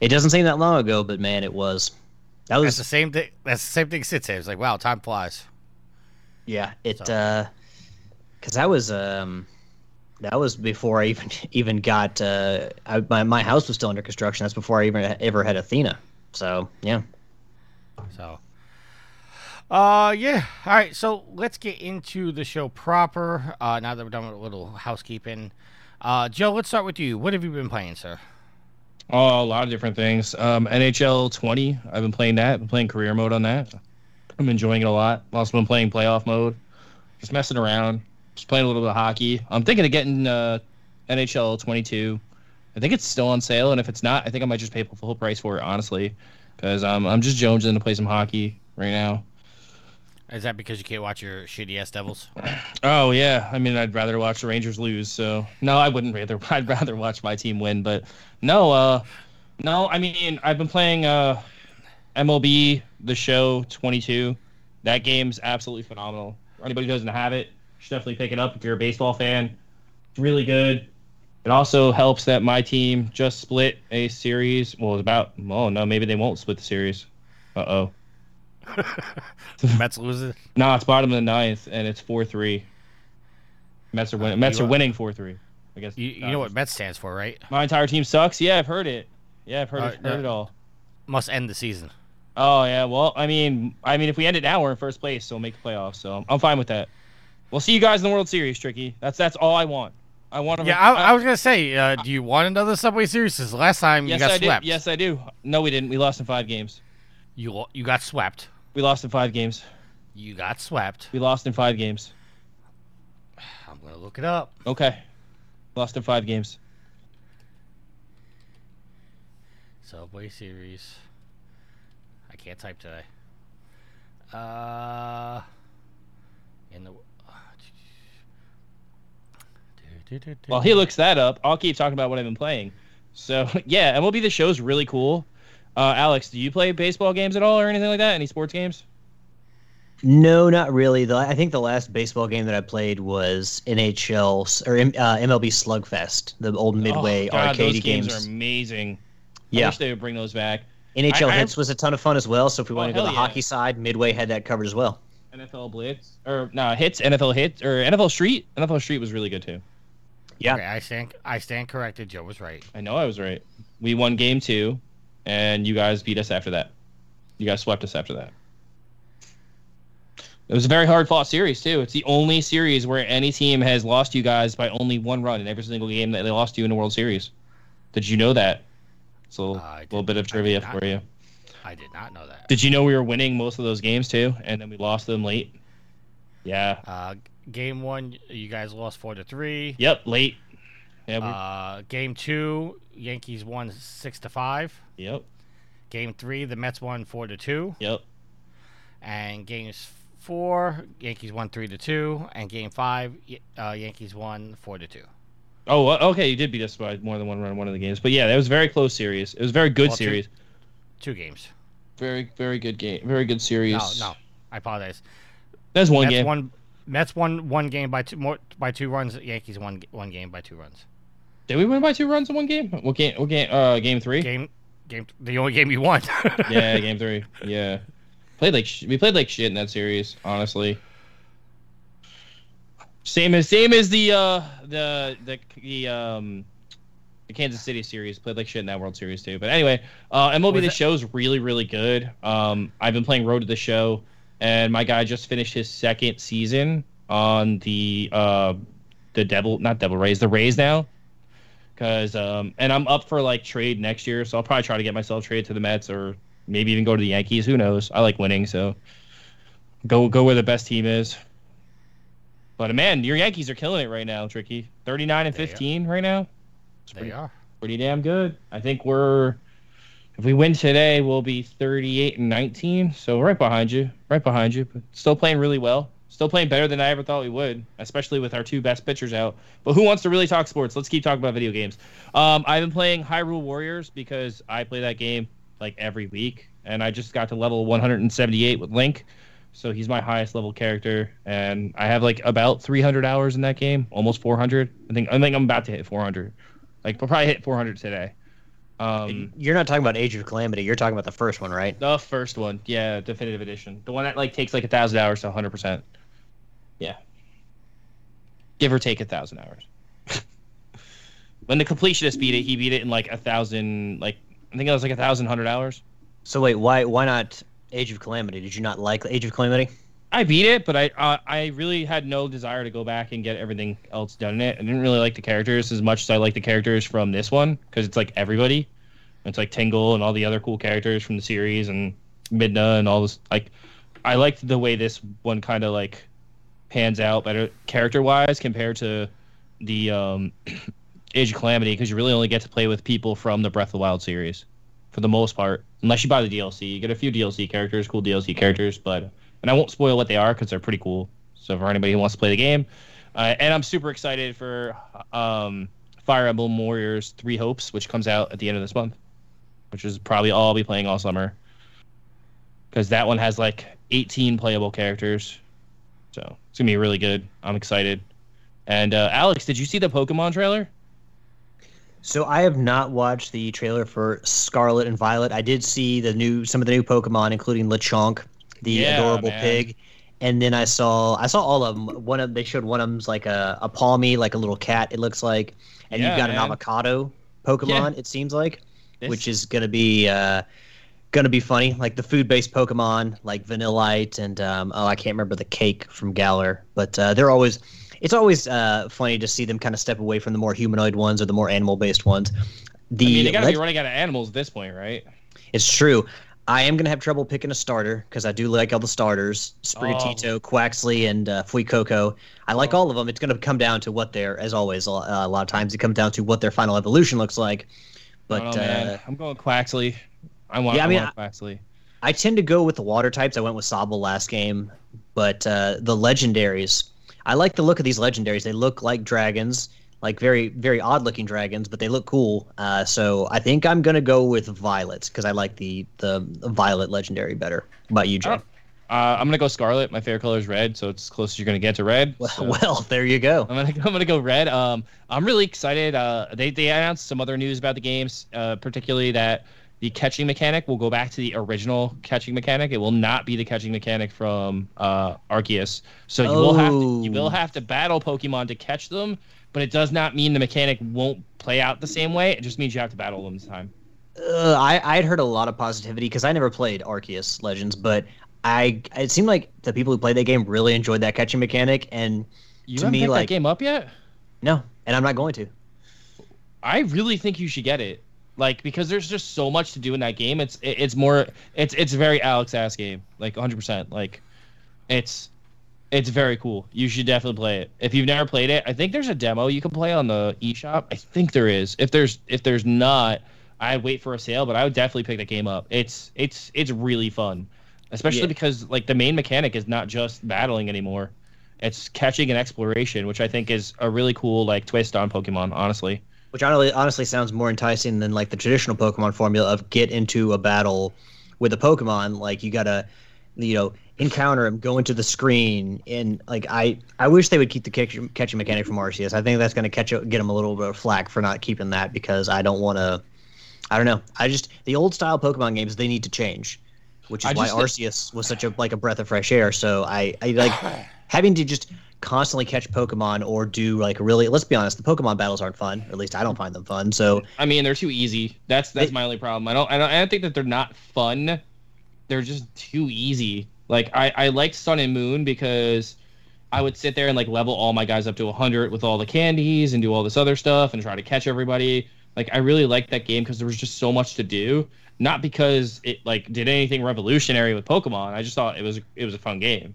[SPEAKER 2] it doesn't seem that long ago, but man, it was. That
[SPEAKER 1] That's
[SPEAKER 2] was
[SPEAKER 1] the same thing. That's the same thing Sid said. It's like, wow, time flies.
[SPEAKER 2] yeah. It
[SPEAKER 1] So-
[SPEAKER 2] uh, because that was um, that was before I even even got uh, I, my my house was still under construction. That's before I even ever had Athena. So yeah.
[SPEAKER 1] So, uh, yeah. All right. So let's get into the show proper. Uh, now that we're done with a little housekeeping, uh, Joe, let's start with you. What have you been playing, sir?
[SPEAKER 3] Oh, a lot of different things. Um, NHL 20. I've been playing that. Been playing career mode on that. I'm enjoying it a lot. Also been playing playoff mode. Just messing around. Just playing a little bit of hockey. I'm thinking of getting uh, NHL 22. I think it's still on sale, and if it's not, I think I might just pay full price for it, honestly, because um, I'm just jonesing to play some hockey right now.
[SPEAKER 1] Is that because you can't watch your shitty ass Devils?
[SPEAKER 3] Oh yeah, I mean I'd rather watch the Rangers lose. So no, I wouldn't rather. I'd rather watch my team win. But no, uh, no. I mean I've been playing uh, MLB The Show 22. That game's absolutely phenomenal. For anybody who doesn't have it, should definitely pick it up if you're a baseball fan. It's really good. It also helps that my team just split a series. Well, it's about. Oh no, maybe they won't split the series. Uh oh.
[SPEAKER 1] Mets loses.
[SPEAKER 3] No, it's bottom of the ninth, and it's four three. Mets are winning. Mets are
[SPEAKER 1] are-
[SPEAKER 3] winning four three. I guess.
[SPEAKER 1] You, you know what Mets stands for, right?
[SPEAKER 3] My entire team sucks. Yeah, I've heard it. Yeah, I've heard,
[SPEAKER 1] Uh,
[SPEAKER 3] it, heard
[SPEAKER 1] no.
[SPEAKER 3] it all.
[SPEAKER 1] Must end the season.
[SPEAKER 3] Oh yeah. Well, I mean, I mean, if we end it now, we're in first place, so we'll make the playoffs. So I'm fine with that. We'll see you guys in the World Series, Tricky. That's that's all I want. I want to.
[SPEAKER 1] Yeah, I, I was gonna say, uh, do you want another Subway Series? Because last time
[SPEAKER 3] yes,
[SPEAKER 1] you got
[SPEAKER 3] I
[SPEAKER 1] swept.
[SPEAKER 3] do. Yes, I do. No, we didn't. We lost in five games.
[SPEAKER 1] You you got swept.
[SPEAKER 3] We lost in five games.
[SPEAKER 1] You got swept.
[SPEAKER 3] We lost in five games.
[SPEAKER 1] I'm gonna look it up.
[SPEAKER 3] Okay. Lost in five games.
[SPEAKER 1] Subway Series. I can't type today. Uh, in the
[SPEAKER 3] While he looks that up, I'll keep talking about what I've been playing. So yeah, MLB the Show's really cool. Uh, Alex, do you play baseball games at all or anything like that? Any sports games?
[SPEAKER 2] No, not really. The, I think the last baseball game that I played was NHL or uh, MLB Slugfest, the old Midway
[SPEAKER 3] oh, God,
[SPEAKER 2] arcade
[SPEAKER 3] those games.
[SPEAKER 2] games.
[SPEAKER 3] are amazing.
[SPEAKER 2] Yeah.
[SPEAKER 3] I wish they would bring those back.
[SPEAKER 2] NHL
[SPEAKER 3] I- I-
[SPEAKER 2] Hits was a ton of fun as well. So if we
[SPEAKER 3] Oh,
[SPEAKER 2] want to go the
[SPEAKER 3] yeah.
[SPEAKER 2] hockey side, Midway had that covered as well.
[SPEAKER 3] NFL Blitz or no hits NFL hits or NFL Street. NFL Street was really good too.
[SPEAKER 2] Yeah,
[SPEAKER 1] Okay, I stand. I stand corrected. Joe was right.
[SPEAKER 3] I know I was right. We won game two, and you guys beat us after that. You guys swept us after that. It was a very hard fought series too. It's the only series where any team has lost you guys by only one run in every single game that they lost you in the World Series. Did you know that? So uh,
[SPEAKER 1] a
[SPEAKER 3] little
[SPEAKER 1] did-
[SPEAKER 3] bit of trivia for you.
[SPEAKER 1] I did not know that.
[SPEAKER 3] Did you know we were winning most of those games too, and then we lost them late? Yeah.
[SPEAKER 1] Uh, game one, you guys lost four to three.
[SPEAKER 3] Yep. Late. Yeah. We,
[SPEAKER 1] Uh, game two, Yankees won six to five.
[SPEAKER 3] yep.
[SPEAKER 1] Game three, the Mets won four to two.
[SPEAKER 3] Yep.
[SPEAKER 1] And games four, Yankees won three to two. And game five, uh, Yankees won four to two.
[SPEAKER 3] Oh, okay. You did beat us by more than one run in one of the games, but yeah, that was a very close series. It was a very good
[SPEAKER 1] Well, two-
[SPEAKER 3] series.
[SPEAKER 1] Two games.
[SPEAKER 3] Very, very good game. Very good series.
[SPEAKER 1] No, no, I apologize.
[SPEAKER 3] That's one
[SPEAKER 1] Mets
[SPEAKER 3] game.
[SPEAKER 1] won. Mets won one game by two more by two runs. Yankees won one game by two runs.
[SPEAKER 3] Did we win by two runs in one game? What game? What game? Uh, game three.
[SPEAKER 1] Game, game, the only game you won.
[SPEAKER 3] yeah, game three. Yeah, played like sh- we played like shit in that series. Honestly, same as same as the uh the the the um the Kansas City series played like shit in that World Series too. But anyway, uh, MLB the
[SPEAKER 1] it-
[SPEAKER 3] Show's really really good. Um, I've been playing Road to the Show, and my guy just finished his second season on the uh the Devil not Devil Rays the Rays now. Cause um and I'm up for like trade next year, so I'll probably try to get myself traded to the Mets or maybe even go to the Yankees. Who knows? I like winning, so go go where the best team is. But man, your Yankees are killing it right now, Tricky. Thirty nine and fifteen right now. It's
[SPEAKER 1] they
[SPEAKER 3] pretty,
[SPEAKER 1] are.
[SPEAKER 3] pretty damn good. I think we're if we win today, we'll be thirty eight and nineteen. So right behind you, right behind you, but still playing really well. Still playing better than I ever thought we would, especially with our two best pitchers out. But who wants to really talk sports? Let's keep talking about video games. Um, I've been playing Hyrule Warriors because I play that game like every week, and I just got to level 178 with Link, so he's my highest level character, and I have like about 300 hours in that game, almost 400. I think I think I'm about to hit 400. Like I'll probably hit 400 today. Um,
[SPEAKER 2] You're not talking about Age of Calamity. You're talking about the first one, right?
[SPEAKER 3] the first one, yeah, definitive edition, the one that like takes like a thousand hours to 100. percent Yeah, give or take a thousand hours. when the completionist beat it, he beat it in like a thousand, like I think it was like a thousand hundred hours.
[SPEAKER 2] So wait, why why not Age of Calamity? Did you not like Age of Calamity?
[SPEAKER 3] I beat it, but I uh, I really had no desire to go back and get everything else done in it. I didn't really like the characters as much as I like the characters from this one because it's like everybody. It's like Tingle and all the other cool characters from the series and Midna and all this. Like, I liked the way this one kind of like pans out better character wise compared to the um, Age of Calamity because you really only get to play with people from the Breath of the Wild series for the most part, unless you buy the DLC. You get a few DLC characters, cool DLC characters, but and I won't spoil what they are because they're pretty cool. So for anybody who wants to play the game, uh, and I'm super excited for um, Fire Emblem Warriors Three Hopes, which comes out at the end of this month, which is probably all I'll be playing all summer. Because that one has like 18 playable characters, so it's gonna be really good. I'm excited. And uh, Alex, did you see the Pokemon trailer?
[SPEAKER 2] So I have not watched the trailer for Scarlet and Violet. I did see the new some of the new Pokemon, including Lechonk, the
[SPEAKER 3] Yeah,
[SPEAKER 2] adorable
[SPEAKER 3] man.
[SPEAKER 2] pig, and then I saw I saw all of them. One of they showed one of them's like a a Pawmi, like a little cat. It looks like, and
[SPEAKER 3] Yeah,
[SPEAKER 2] you've got an avocado Pokemon. It seems like,
[SPEAKER 3] This-
[SPEAKER 2] which is gonna be uh, gonna be funny. Like the food based Pokemon, like Vanillite, and um, oh I can't remember the cake from Galar, but uh, they're always. It's always uh, funny to see them kind of step away from the more humanoid ones or the more animal based ones. The
[SPEAKER 3] I mean, they gotta
[SPEAKER 2] leg-
[SPEAKER 3] be running out of animals at this point, right?
[SPEAKER 2] it's true. I am gonna have trouble picking a starter because I do like all the starters: Sprigatito, Quaxly, and uh, Fuecoco. I like all of them. It's gonna come down to what their, as always, a lot, a lot of times it comes down to what their final evolution looks like. But
[SPEAKER 3] oh,
[SPEAKER 2] uh,
[SPEAKER 3] I'm going Quaxly. I want.
[SPEAKER 2] Yeah, I
[SPEAKER 3] I,
[SPEAKER 2] mean,
[SPEAKER 3] want Quaxly.
[SPEAKER 2] I tend to go with the water types. I went with Sobble last game, but uh, the legendaries. I like the look of these legendaries. They look like dragons. Like very very odd looking dragons, but they look cool. Uh, so I think I'm gonna go with violets because I like the the violet legendary better. What about you, Jay?
[SPEAKER 3] Oh. Uh, I'm gonna go scarlet. My favorite color is red, so it's as close as you're gonna get to red.
[SPEAKER 2] Well,
[SPEAKER 3] so
[SPEAKER 2] well, there you go.
[SPEAKER 3] I'm gonna I'm gonna go red. Um, I'm really excited. Uh, they they announced some other news about the games, uh, particularly that the catching mechanic will go back to the original catching mechanic. It will not be the catching mechanic from uh, Arceus. So you will have to, you will
[SPEAKER 2] Oh.
[SPEAKER 3] have to battle Pokemon to catch them, but it does not mean the mechanic won't play out the same way. It just means you have to battle them this time.
[SPEAKER 2] Uh, I I'd heard a lot of positivity because I never played Arceus Legends, but I it seemed like the people who played that game really enjoyed that catching mechanic, and
[SPEAKER 3] You
[SPEAKER 2] To
[SPEAKER 3] haven't
[SPEAKER 2] me,
[SPEAKER 3] picked
[SPEAKER 2] like-
[SPEAKER 3] that game up yet?
[SPEAKER 2] no, and I'm not going to.
[SPEAKER 3] I really think you should get it. Like because there's just so much to do in that game. It's it, it's more it's it's a very Alex ass game. Like 100%. Like it's it's very cool. You should definitely play it. If you've never played it, I think there's a demo you can play on the eShop. I think there is. If there's if there's not, I wait for a sale, but I would definitely pick that game up. It's it's it's really fun. Especially
[SPEAKER 2] Yeah.
[SPEAKER 3] because like the main mechanic is not just battling anymore. It's catching and exploration, which I think is a really cool like twist on Pokemon, honestly.
[SPEAKER 2] Which honestly, honestly sounds more enticing than like the traditional Pokemon formula of get into a battle with a Pokemon. Like you gotta, you know, encounter him, go into the screen, and like I, I wish they would keep the catch, catching mechanic from Arceus. I think that's gonna catch get them a little bit of flack for not keeping that because I don't want to. I don't know. I just the old style Pokemon games they need to change, which is
[SPEAKER 3] I
[SPEAKER 2] why Arceus was such a like a breath of fresh air. So I, I like having to just constantly catch Pokemon or do like really. Let's be honest, the Pokemon battles aren't fun. Or at least I don't find them fun. So
[SPEAKER 3] I mean, they're too easy. That's that's
[SPEAKER 2] They-
[SPEAKER 3] my only problem. I don't, I don't I don't think that they're not fun. They're just too easy. Like I I liked Sun and Moon because I would sit there and like level all my guys up to 100 with all the candies and do all this other stuff and try to catch everybody. Like I really liked that game because there was just so much to do. Not because it like did anything revolutionary with Pokemon. I just thought it was it was a fun game.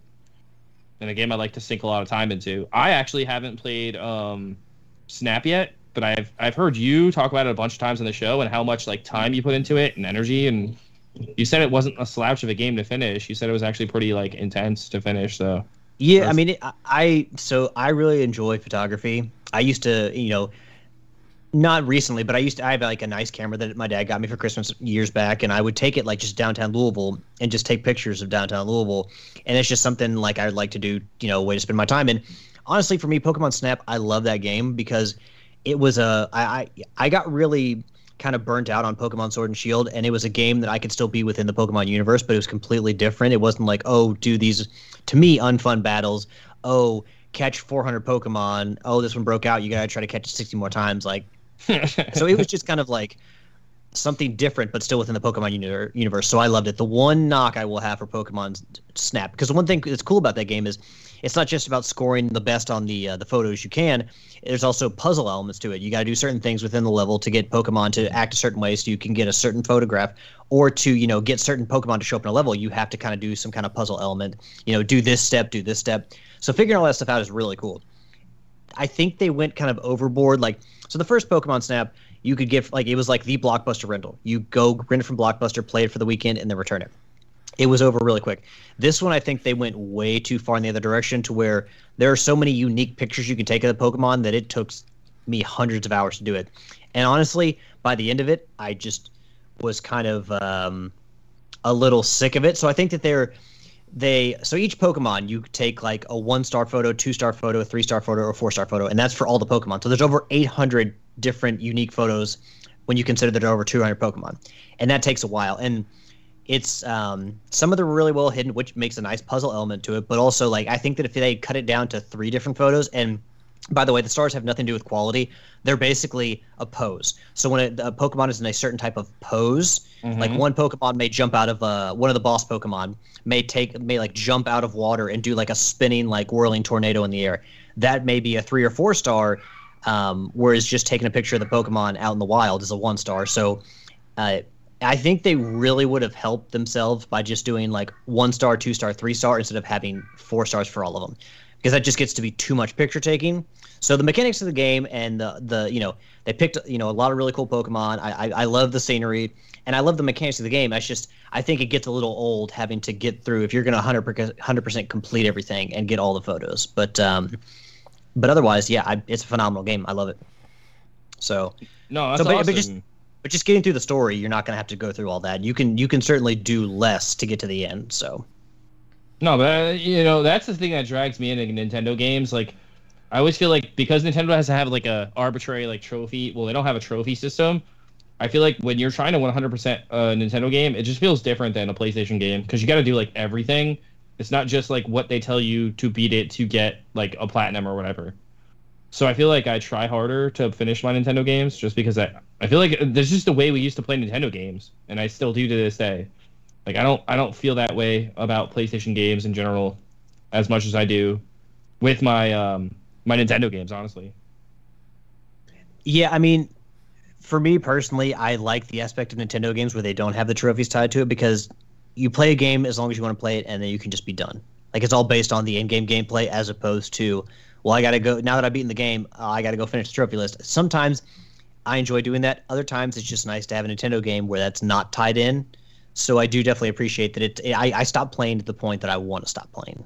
[SPEAKER 3] And a game I like to sink a lot of time into. I actually haven't played um Snap yet, but I've I've heard you talk about it a bunch of times on the show and how much like time you put into it and energy and you said it wasn't a slouch of a game to finish. You said it was actually pretty like intense to finish. So
[SPEAKER 2] Yeah, I mean, it, I- I so I really enjoy photography. I used to, you know, not recently, but I used to. I have like a nice camera that my dad got me for Christmas years back, and I would take it like just downtown Louisville and just take pictures of downtown Louisville, and it's just something like I'd like to do, you know, a way to spend my time. And honestly, for me, Pokemon Snap, I love that game because it was a I I, I got really kind of burnt out on Pokemon Sword and Shield, and it was a game that I could still be within the Pokemon universe, but it was completely different. It wasn't like, oh, do these to me unfun battles. Oh, catch 400 Pokemon. Oh, this one broke out. You gotta try to catch it 60 more times. Like, so it was just kind of like something different, but still within the Pokemon uni- universe. So I loved it. The one knock I will have for Pokemon Snap, because the one thing that's cool about that game is it's not just about scoring the best on the uh, the photos you can. There's also puzzle elements to it. You got to do certain things within the level to get Pokemon to act a certain way, so you can get a certain photograph, or to you know get certain Pokemon to show up in a level. You have to kind of do some kind of puzzle element. You know, do this step, do this step. So figuring all that stuff out is really cool. I think they went kind of overboard. Like, so the first Pokemon Snap, you could get like it was like the blockbuster rental. You go rent it from Blockbuster, play it for the weekend, and then return it. It was over really quick. This one, I think they went way too far in the other direction to where there are so many unique pictures you can take of the Pokemon that it took me hundreds of hours to do it. And honestly, by the end of it, I just was kind of um, a little sick of it. So I think that they're they so each Pokemon you take like a one star photo, two star photo, three star photo, or four star photo, and that's for all the Pokemon. So there's over 800 different unique photos when you consider that there are over 200 Pokemon, and that takes a while. And it's um, some of them are really well hidden, which makes a nice puzzle element to it. But also, like I think that if they cut it down to three different photos, and by the way, the stars have nothing to do with quality. They're basically a pose. So when a, a Pokemon is in a certain type of pose, like one Pokemon may jump out of uh, one of the boss Pokemon may take may like jump out of water and do like a spinning like whirling tornado in the air. That may be a three or four star, um, whereas just taking a picture of the Pokemon out in the wild is a one star. So. Uh, I think they really would have helped themselves by just doing like one star, two star, three star instead of having four stars for all of them, because that just gets to be too much picture taking. So the mechanics of the game and the the you know they picked you know a lot of really cool Pokemon. I I, I love the scenery and I love the mechanics of the game. I just I think it gets a little old having to get through if you're gonna hundred hundred percent complete everything and get all the photos. But um, but otherwise, yeah, I, it's a phenomenal game. I love it. So,
[SPEAKER 3] No, that's
[SPEAKER 2] So, but-
[SPEAKER 3] awesome.
[SPEAKER 2] but just- but just getting through the story, you're not going to have to go through all that. You can you can certainly do less to get to the end. So,
[SPEAKER 3] No, but uh, you know that's the thing that drags me into Nintendo games. Like, I always feel like because Nintendo has to have like a arbitrary like trophy. Well, they don't have a trophy system. I feel like when you're trying to 100% a Nintendo game, it just feels different than a PlayStation game because you got to do like everything. It's not just like what they tell you to beat it to get like a platinum or whatever. So I feel like I try harder to finish my Nintendo games just because I I feel like there's just a way we used to play Nintendo games, and I still do to this day. Like I don't I don't feel that way about PlayStation games in general as much as I do with my um my Nintendo games, honestly.
[SPEAKER 2] yeah, I mean, for me personally, I like the aspect of Nintendo games where they don't have the trophies tied to it because you play a game as long as you want to play it, and then you can just be done. Like it's all based on the in-game gameplay as opposed to, well, I got to go now that I've beaten the game, uh, I got to go finish the trophy list. Sometimes I enjoy doing that. Other times it's just nice to have a Nintendo game where that's not tied in. So I do definitely appreciate that it. I, I stopped playing to the point that I want to stop playing.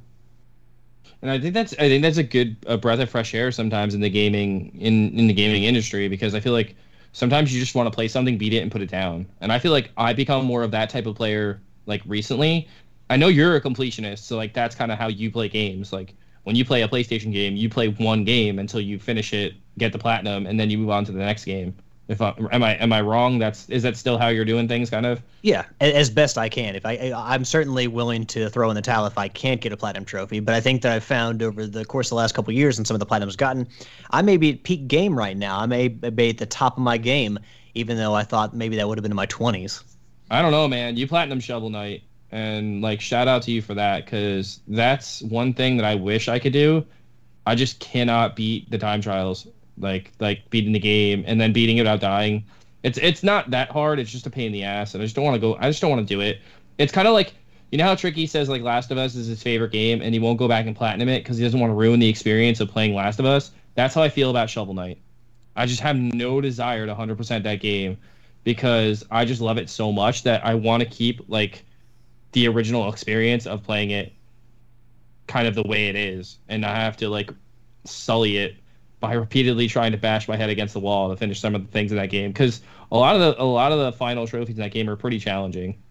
[SPEAKER 3] And I think that's I think that's a good a breath of fresh air sometimes in the gaming in in the gaming industry because I feel like sometimes you just want to play something, beat it, and put it down. And I feel like I become more of that type of player like recently. I know you're a completionist, so like that's kind of how you play games. Like when you play a PlayStation game, you play one game until you finish it, get the platinum, and then you move on to the next game. If I, am I am I wrong? That's is that still how you're doing things, kind of?
[SPEAKER 2] Yeah, as best I can. If I, I'm certainly willing to throw in the towel if I can't get a platinum trophy. But I think that I've found over the course of the last couple of years and some of the platinums gotten, I may be at peak game right now. I may be at the top of my game, even though I thought maybe that would have been in my 20s.
[SPEAKER 3] I don't know, man. You platinum Shovel Knight, and like shout out to you for that because that's one thing that I wish I could do. I just cannot beat the time trials, like like beating the game and then beating it without dying. It's it's not that hard. It's just a pain in the ass, and I just don't want to go. I just don't want to do it. It's kind of like you know how Tricky says like Last of Us is his favorite game, and he won't go back and platinum it because he doesn't want to ruin the experience of playing Last of Us. That's how I feel about Shovel Knight. I just have no desire to 100% that game because I just love it so much that I want to keep like the original experience of playing it kind of the way it is and not have to like sully it by repeatedly trying to bash my head against the wall to finish some of the things in that game because a lot of the a lot of the final trophies in that game are pretty challenging.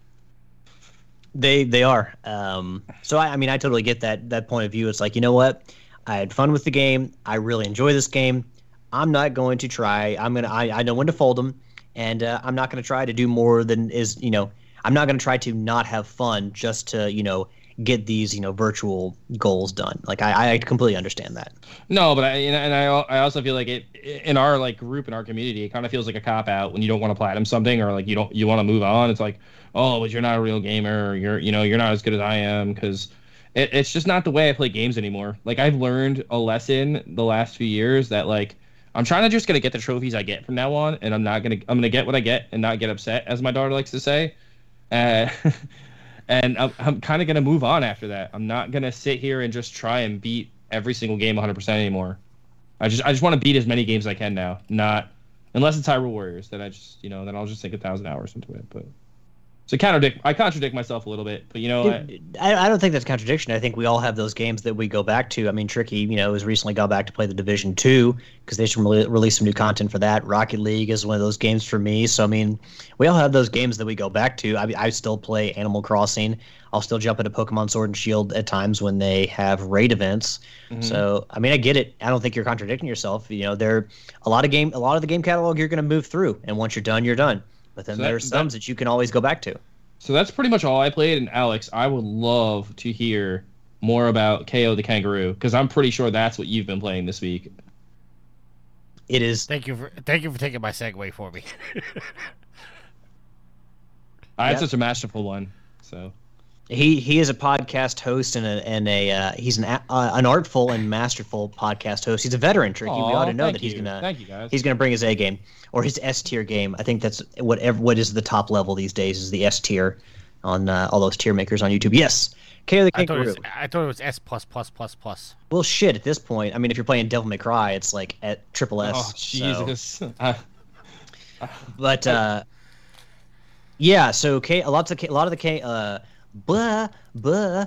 [SPEAKER 2] They they are. Um, so I, I mean, I totally get that that point of view. It's like you know what, I had fun with the game. I really enjoy this game. I'm not going to try. I'm gonna. I, I know when to fold them, and uh, I'm not going to try to do more than is you know. I'm not going to try to not have fun just to you know get these you know virtual goals done. Like I, I completely understand that.
[SPEAKER 3] No, but I and I I also feel like it in our like group in our community, it kind of feels like a cop out when you don't want to platinum something or like you don't you want to move on. It's like, oh, but you're not a real gamer. Or you're you know you're not as good as I am because it, it's just not the way I play games anymore. Like I've learned a lesson the last few years that like I'm trying to just gonna get the trophies I get from now on, and I'm not gonna I'm gonna get what I get and not get upset, as my daughter likes to say. Uh, and I'm, I'm kind of gonna move on after that. I'm not gonna sit here and just try and beat every single game 100% anymore. I just I just want to beat as many games as I can now. Not unless it's Hyrule Warriors, then I just you know then I'll just sink a thousand hours into it. But so contradict I contradict myself a little bit, but you know I,
[SPEAKER 2] I, I don't think that's a contradiction. I think we all have those games that we go back to. I mean, Tricky, you know, has recently gone back to play the Division Two because they should re- release some new content for that. Rocket League is one of those games for me. So I mean, we all have those games that we go back to. I, I still play Animal Crossing. I'll still jump into Pokemon Sword and Shield at times when they have raid events. Mm-hmm. So I mean, I get it. I don't think you're contradicting yourself. You know, there a lot of game, a lot of the game catalog you're going to move through, and once you're done, you're done. But then
[SPEAKER 3] So that-
[SPEAKER 2] there's some that you can always go back to.
[SPEAKER 3] so that's pretty much all I played. And Alex, I would love to hear more about Kao the Kangaroo because I'm pretty sure that's what you've been playing this week.
[SPEAKER 2] It is
[SPEAKER 1] Thank you for thank you for taking my segue for me.
[SPEAKER 3] I had such a masterful one. So
[SPEAKER 2] He he is a podcast host and a and a uh, he's an uh, an artful and masterful podcast host. He's a veteran, Tricky. we ought to know that he's
[SPEAKER 3] you.
[SPEAKER 2] gonna
[SPEAKER 3] Thank you, guys.
[SPEAKER 2] he's gonna bring his A game or his S tier game. I think that's whatever what is the top level these days is the S tier on uh, all those tier makers on YouTube. Yes, KO the
[SPEAKER 1] I thought was I thought it was S plus plus plus plus.
[SPEAKER 2] Well, shit. At this point, I mean, if you're playing Devil May Cry, it's like at triple S.
[SPEAKER 3] oh
[SPEAKER 2] so-
[SPEAKER 3] Jesus! Uh,
[SPEAKER 2] But uh, yeah, so K, a lot of K, a lot of the K, uh, blah blah.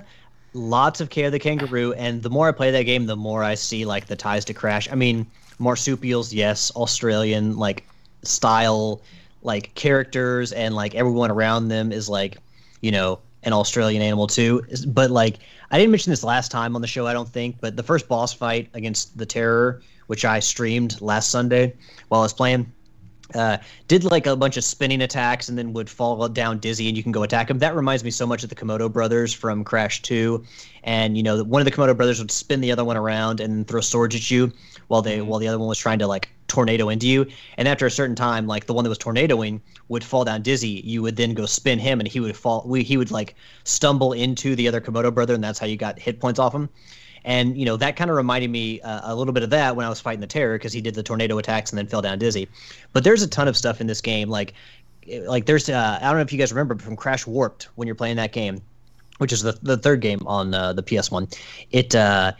[SPEAKER 2] lots of Kao the Kangaroo, and the more I play that game, the more I see like the ties to Crash. I mean, marsupials, yes, Australian like style, like characters, and like everyone around them is like, you know, an Australian animal too. But like, I didn't mention this last time on the show, I don't think, but the first boss fight against the Terror, which I streamed last Sunday while I was playing uh, did like a bunch of spinning attacks and then would fall down dizzy and you can go attack him. That reminds me so much of the Komodo brothers from Crash 2. And you know, one of the Komodo brothers would spin the other one around and throw swords at you while they while the other one was trying to like tornado into you. And after a certain time, like the one that was tornadoing would fall down dizzy, you would then go spin him and he would fall we he would like stumble into the other Komodo brother and that's how you got hit points off him. And you know that kind of reminded me uh, a little bit of that when I was fighting the terror because he did the tornado attacks and then fell down dizzy. But there's a ton of stuff in this game, like like there's uh, I don't know if you guys remember from Crash Warped when you're playing that game, which is the the third game on uh, the PS1. It uh,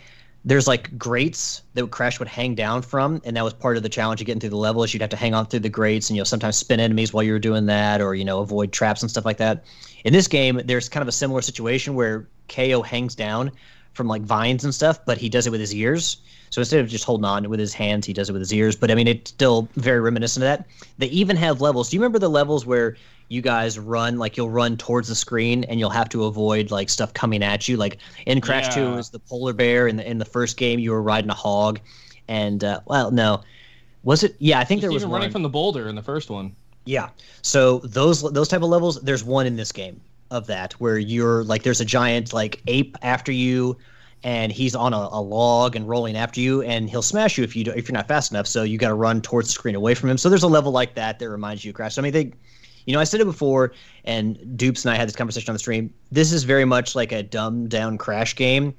[SPEAKER 2] there's like grates that Crash would hang down from, and that was part of the challenge of getting through the level. Is you'd have to hang on through the grates, and you know sometimes spin enemies while you were doing that, or you know avoid traps and stuff like that. In this game, there's kind of a similar situation where Kao hangs down from like vines and stuff, but he does it with his ears. So instead of just holding on with his hands, he does it with his ears. But I mean, it's still very reminiscent of that. They even have levels. Do you remember the levels where you guys run like you'll run towards the screen and you'll have to avoid like stuff coming at you? Like in Crash Two, it was the polar bear. In the in the first game, you were riding a hog, and uh, well, no, was it? Yeah, I think there was
[SPEAKER 3] even
[SPEAKER 2] one.
[SPEAKER 3] running from the boulder in the first one.
[SPEAKER 2] Yeah. So those those type of levels, there's one in this game of that where you're like there's a giant like ape after you and he's on a, a log and rolling after you and he'll smash you if you if you're not fast enough so you got to run towards the screen away from him so there's a level like that that reminds you of crash so, i mean they you know i said it before and dupes and i had this conversation on the stream this is very much like a dumbed down crash game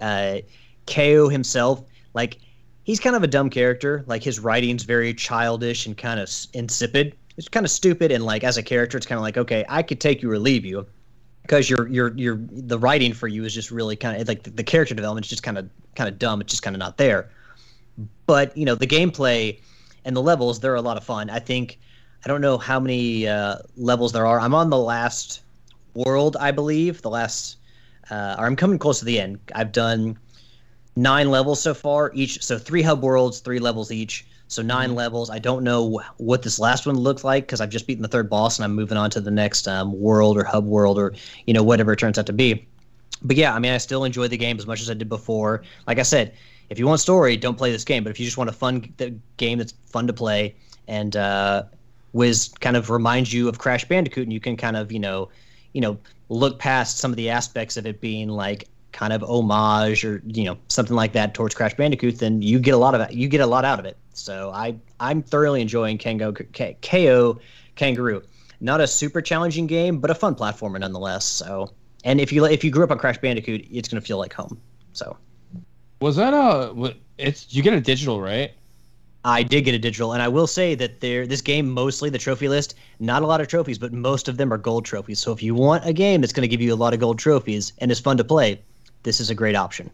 [SPEAKER 2] uh, kao himself like he's kind of a dumb character. Like his writing's very childish and kind of insipid. It's kind of stupid and like as a character, it's kind of like okay, I could take you or leave you, because your your your the writing for you is just really kind of like the, the character development is just kind of kind of dumb. It's just kind of not there. But you know the gameplay and the levels, they're a lot of fun. I think I don't know how many uh, levels there are. I'm on the last world, I believe. The last, uh, or I'm coming close to the end. I've done nine levels so far each so three hub worlds three levels each so 9 levels. I don't know what this last one looks like because i've just beaten the third boss and i'm moving on to the next um, world or hub world or you know whatever it turns out to be. But yeah i mean i still enjoy the game as much as i did before. Like i said if you want story don't play this game. But if you just want a fun the game that's fun to play and uh, Wiz kind of reminds you of Crash Bandicoot, and you can kind of you know, you know, look past some of the aspects of it being like kind of homage or you know something like that towards Crash Bandicoot, then you get a lot of. You get a lot out of it. So I I'm thoroughly enjoying Kango K- Kao Kangaroo. Not a super challenging game, but a fun platformer nonetheless. So and if you if you grew up on Crash Bandicoot, it's gonna feel like home. So
[SPEAKER 3] Was that a? It's you get a digital, right?
[SPEAKER 2] I did get a digital, and I will say that there this game mostly the trophy list, not a lot of trophies, but most of them are gold trophies. So if you want a game that's going to give you a lot of gold trophies and is fun to play, this is a great option.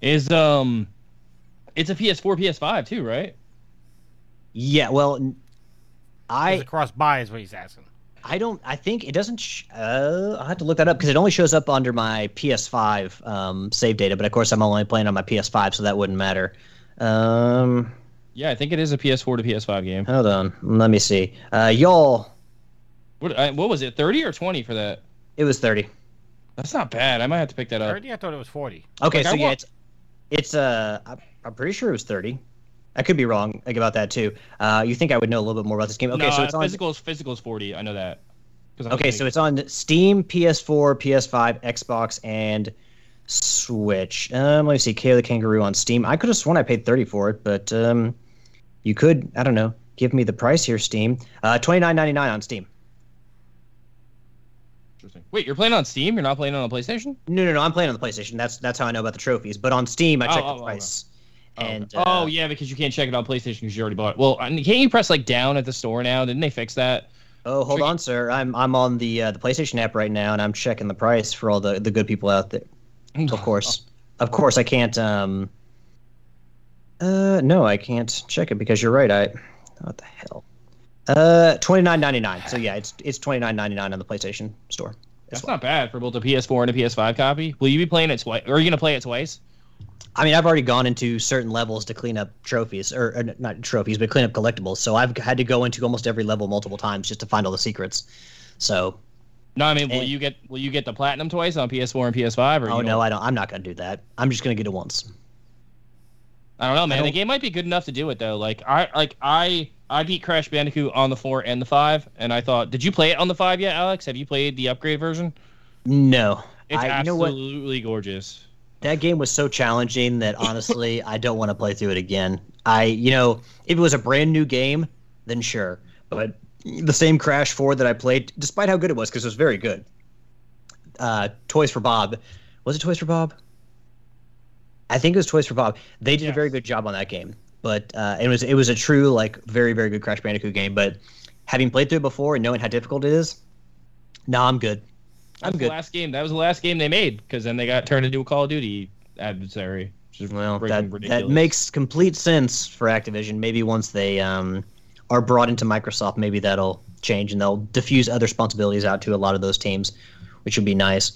[SPEAKER 3] Is um, it's a PS4, PS5 too, right?
[SPEAKER 2] Yeah, well, n-
[SPEAKER 1] Does
[SPEAKER 2] I
[SPEAKER 1] it cross buy is what he's asking.
[SPEAKER 2] I don't I think it doesn't. Sh- uh, I will have to look that up because it only shows up under my PS5 um, save data. But of course, I'm only playing on my PS5, so that wouldn't matter. Um,
[SPEAKER 3] Yeah, I think it is a PS4 to PS5 game.
[SPEAKER 2] hold on, let me see. Uh, y'all,
[SPEAKER 3] What I, what was it? 30 or 20 for that?
[SPEAKER 2] it was 30.
[SPEAKER 3] That's not bad. I might have to pick that up.
[SPEAKER 1] 30? I thought it was 40.
[SPEAKER 2] Okay,
[SPEAKER 3] Like, I
[SPEAKER 2] so yeah,
[SPEAKER 3] want-
[SPEAKER 2] it's it's uh, I'm- I'm pretty sure it was thirty. I could be wrong like, about that too. Uh, you think I would know a little bit more about this game? Okay,
[SPEAKER 3] no,
[SPEAKER 2] so it's on.
[SPEAKER 3] physical is physical is 40. I know that. I was
[SPEAKER 2] Okay, so it's on Steam, PS4, PS5, Xbox, and Switch. Um, let me see. Kao the Kangaroo on Steam. I could have sworn I paid thirty for it, but um, you could. I don't know. Give me the price here, Steam. Uh, twenty nine ninety nine on Steam.
[SPEAKER 3] Interesting. Wait, you're playing on Steam? You're not playing on a PlayStation?
[SPEAKER 2] No, no, no. I'm playing on the PlayStation. That's that's how I know about the trophies. But on Steam, I checked
[SPEAKER 3] oh,
[SPEAKER 2] the
[SPEAKER 3] oh,
[SPEAKER 2] price.
[SPEAKER 3] Oh, okay.
[SPEAKER 2] And
[SPEAKER 3] oh
[SPEAKER 2] uh,
[SPEAKER 3] yeah, because you can't check it on PlayStation because you already bought it. Well, can't you press like down at the store now? Didn't they fix that?
[SPEAKER 2] Oh, hold on, sir. I'm I'm on the uh, the PlayStation app right now, and I'm checking the price for all the, the good people out there. Of course, of course, I can't. Um. Uh, no, I can't check it because you're right. I. What the hell? Uh, twenty nine ninety nine. So yeah, it's it's twenty nine ninety nine on the PlayStation Store.
[SPEAKER 3] That's not bad for both a PS4 and a PS5 copy. Will you be playing it twice? Or are you gonna play it twice?
[SPEAKER 2] I mean, I've already gone into certain levels to clean up trophies, or, or not trophies, but clean up collectibles. So I've had to go into almost every level multiple times just to find all the secrets. So,
[SPEAKER 3] No, I mean, will
[SPEAKER 2] Eh.
[SPEAKER 3] you get will you get the platinum twice on PS4 and PS5? Or
[SPEAKER 2] oh no, I don't. I'm not gonna do that. I'm just gonna get it once.
[SPEAKER 3] I don't know, man.
[SPEAKER 2] don't-
[SPEAKER 3] The game might be good enough to do it though. Like I like I I beat Crash Bandicoot on the four and the five, and I thought, did you play it on the five yet, Alex? Have you played the upgrade version?
[SPEAKER 2] No,
[SPEAKER 3] It's
[SPEAKER 2] I, you know what?
[SPEAKER 3] absolutely gorgeous.
[SPEAKER 2] That game was so challenging that honestly, I don't want to play through it again. I, you know, if it was a brand new game, then sure. But the same Crash 4 that I played, despite how good it was, because it was very good. Uh, Toys for Bob. Was it Toys for Bob? I think it was Toys for Bob. They did a very good job on that game. But uh, it was it was a true like very very good Crash Bandicoot game. But having played through it before and knowing how difficult it is, no, I'm good. I'm good.
[SPEAKER 3] The last game. That was the last game they made because then they got turned into a Call of Duty adversary. Which is
[SPEAKER 2] Well, that
[SPEAKER 3] ridiculous.
[SPEAKER 2] that makes complete sense for Activision. Maybe once they um, are brought into Microsoft, maybe that'll change and they'll diffuse other responsibilities out to a lot of those teams, which would be nice.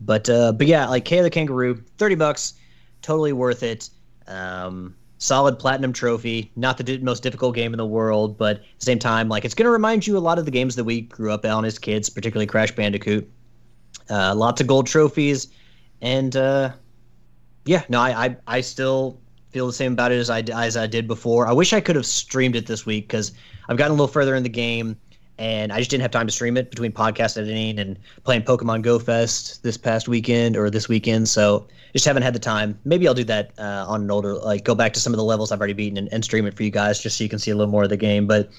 [SPEAKER 2] But uh, but yeah, like K the Kangaroo, thirty bucks, totally worth it. Um, solid platinum trophy, not the most difficult game in the world, but at the same time, like it's going to remind you a lot of the games that we grew up on as kids, particularly Crash Bandicoot. Uh, lots of gold trophies, and uh, yeah, no, I, I I still feel the same about it as I as I did before. I wish I could have streamed it this week because I've gotten a little further in the game, and I just didn't have time to stream it between podcast editing and playing Pokemon Go Fest this past weekend or this weekend. So just haven't had the time. Maybe I'll do that uh, on an older, like go back to some of the levels I've already beaten and, and stream it for you guys just so you can see a little more of the game. But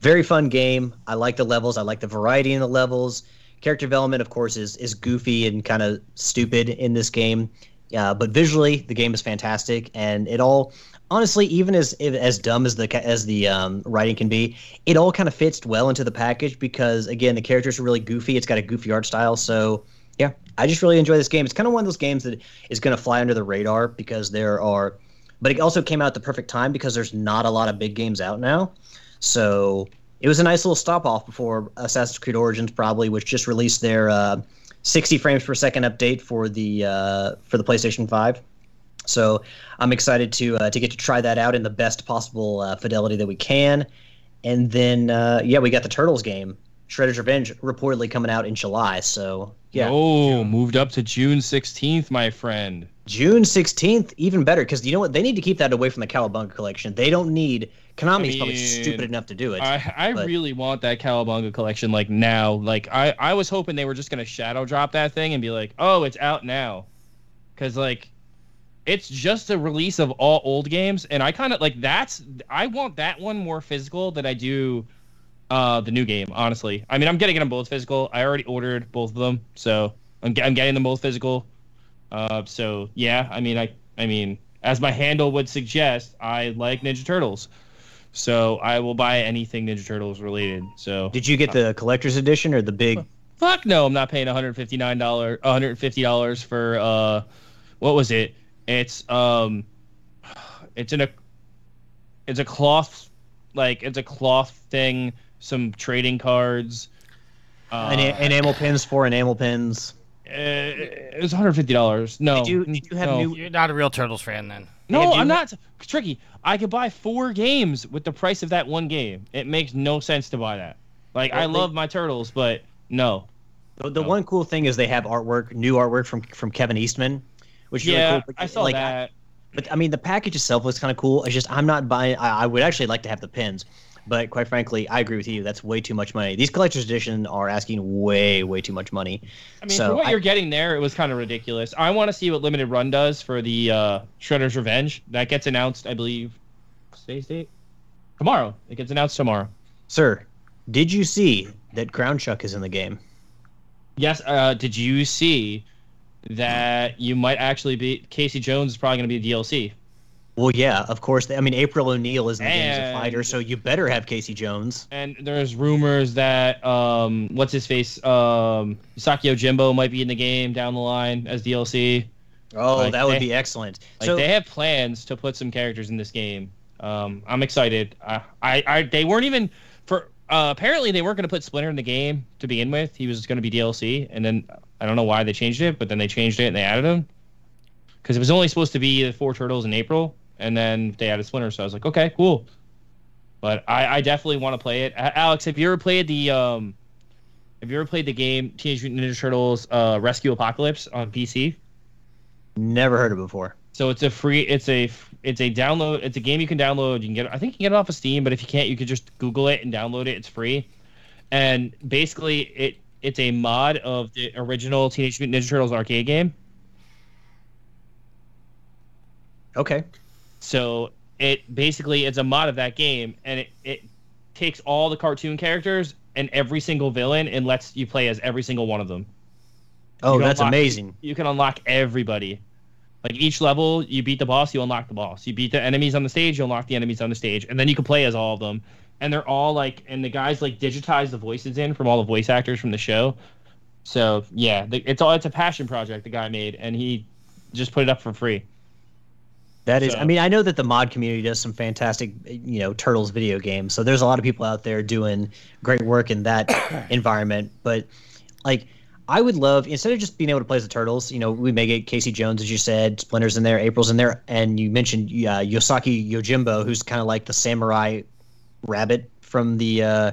[SPEAKER 2] very fun game. I like the levels. I like the variety in the levels. Character development, of course, is is goofy and kind of stupid in this game. Uh, but visually, the game is fantastic, and it all, honestly, even as as dumb as the as the um, writing can be, it all kind of fits well into the package because again, the characters are really goofy. It's got a goofy art style, so yeah, I just really enjoy this game. It's kind of one of those games that is going to fly under the radar because there are, but it also came out at the perfect time because there's not a lot of big games out now, so it was a nice little stop off before Assassin's Creed Origins, probably, which just released their uh, 60 frames per second update for the uh, for the PlayStation 5. So I'm excited to uh, to get to try that out in the best possible uh, fidelity that we can. And then uh, yeah, we got the Turtles game, Shredder's Revenge, reportedly coming out in July. So yeah,
[SPEAKER 3] Oh, moved up to June 16th, my friend.
[SPEAKER 2] June 16th, even better because you know what? They need to keep that away from the Cowabunga collection. They don't need Konami's probably
[SPEAKER 3] mean,
[SPEAKER 2] stupid enough to do it.
[SPEAKER 3] I I
[SPEAKER 2] but-
[SPEAKER 3] really want that Cowabunga collection like now. Like I I was hoping they were just gonna shadow drop that thing and be like, oh, it's out now, because like it's just a release of all old games, and I kind of like that's I want that one more physical than I do uh the new game. Honestly, I mean I'm getting them both physical. I already ordered both of them, so I'm I'm getting them both physical. Uh, so yeah, I mean I I mean as my handle would suggest, I like Ninja Turtles. So I will buy anything Ninja Turtles related. So
[SPEAKER 2] Did you get the collector's edition or the big?
[SPEAKER 3] fuck no, I'm not paying 159 dollar 150 dollars for uh, what was it? It's um, it's in a, it's a cloth, like it's a cloth thing. Some trading cards. Uh,
[SPEAKER 2] Ena- enamel pins for enamel pins.
[SPEAKER 3] uh, it was 150 dollars. No,
[SPEAKER 2] Did you- did you have
[SPEAKER 3] no.
[SPEAKER 2] new-
[SPEAKER 1] You're not a real Turtles fan then.
[SPEAKER 3] No, I'm
[SPEAKER 2] you-
[SPEAKER 3] not. Tricky. I could buy four games with the price of that one game. It makes no sense to buy that. Like, I
[SPEAKER 2] Well, they-
[SPEAKER 3] love my turtles, but no.
[SPEAKER 2] The, the
[SPEAKER 3] No.
[SPEAKER 2] one cool thing is they have artwork, new artwork from from Kevin Eastman, which is
[SPEAKER 3] Yeah,
[SPEAKER 2] really cool.
[SPEAKER 3] I saw
[SPEAKER 2] like,
[SPEAKER 3] that.
[SPEAKER 2] But I mean, the package itself was kind of cool. It's just I'm not buying. I, I would actually like to have the pins, but quite frankly, I agree with you. That's way too much money. These collector's edition are asking way, way too much money.
[SPEAKER 3] I mean,
[SPEAKER 2] so
[SPEAKER 3] for what
[SPEAKER 2] I-
[SPEAKER 3] you're getting there, it was kind of ridiculous. I want to see what Limited Run does for the uh, Shredder's Revenge. That gets announced, I believe, today's date? Tomorrow. It gets announced tomorrow.
[SPEAKER 2] Sir, did you see that Ground Chuck is in the game?
[SPEAKER 3] Yes. Uh, did you see that you might actually be Casey Jones is probably going to be a DLC?
[SPEAKER 2] Well, yeah, of course. I mean, April O'Neil is in the game as a fighter, so you better have Casey Jones.
[SPEAKER 3] And there's rumors that um, what's his face, um, Usagi Yojimbo might be in the game down the line as DLC.
[SPEAKER 2] Oh,
[SPEAKER 3] Like,
[SPEAKER 2] that would
[SPEAKER 3] they-
[SPEAKER 2] be excellent.
[SPEAKER 3] Like
[SPEAKER 2] so
[SPEAKER 3] they have plans to put some characters in this game. Um, I'm excited. I, I, I, they weren't even for. uh, apparently they weren't going to put Splinter in the game to begin with. He was going to be DLC, and then I don't know why they changed it, but then they changed it and they added him because it was only supposed to be the four turtles in April, and then they added Splinter. So I was like, okay, cool. But I, I definitely want to play it. Alex, have you ever played the um, have you ever played the game Teenage Mutant Ninja Turtles uh, Rescue-Palooza on PC?
[SPEAKER 2] Never heard of it before.
[SPEAKER 3] So it's a free, it's a, it's a download, it's a game you can download. You can get, I think you can get it off of Steam, but if you can't, you can just Google it and download it. It's free, and basically it, it's a mod of the original Teenage Mutant Ninja Turtles arcade game.
[SPEAKER 2] Okay.
[SPEAKER 3] So it basically it's a mod of that game, and it, it takes all the cartoon characters and every single villain and lets you play as every single one of them.
[SPEAKER 2] Oh, that's
[SPEAKER 3] unlock-
[SPEAKER 2] amazing.
[SPEAKER 3] You can unlock everybody. Like each level, you beat the boss, you unlock the boss. You beat the enemies on the stage, you unlock the enemies on the stage, and then you can play as all of them. And they're all like, and the guys like digitize the voices in from all the voice actors from the show. So yeah, the, it's all it's a passion project the guy made, and he just put it up for free.
[SPEAKER 2] That is,
[SPEAKER 3] So-
[SPEAKER 2] I mean, I know that the mod community does some fantastic, you know, Turtles video games. So there's a lot of people out there doing great work in that environment. But like, I would love instead of just being able to play as the Turtles, you know, we may get Casey Jones, as you said, Splinter's in there, April's in there, and you mentioned uh, Usagi Yojimbo, who's kind of like the samurai rabbit from the uh,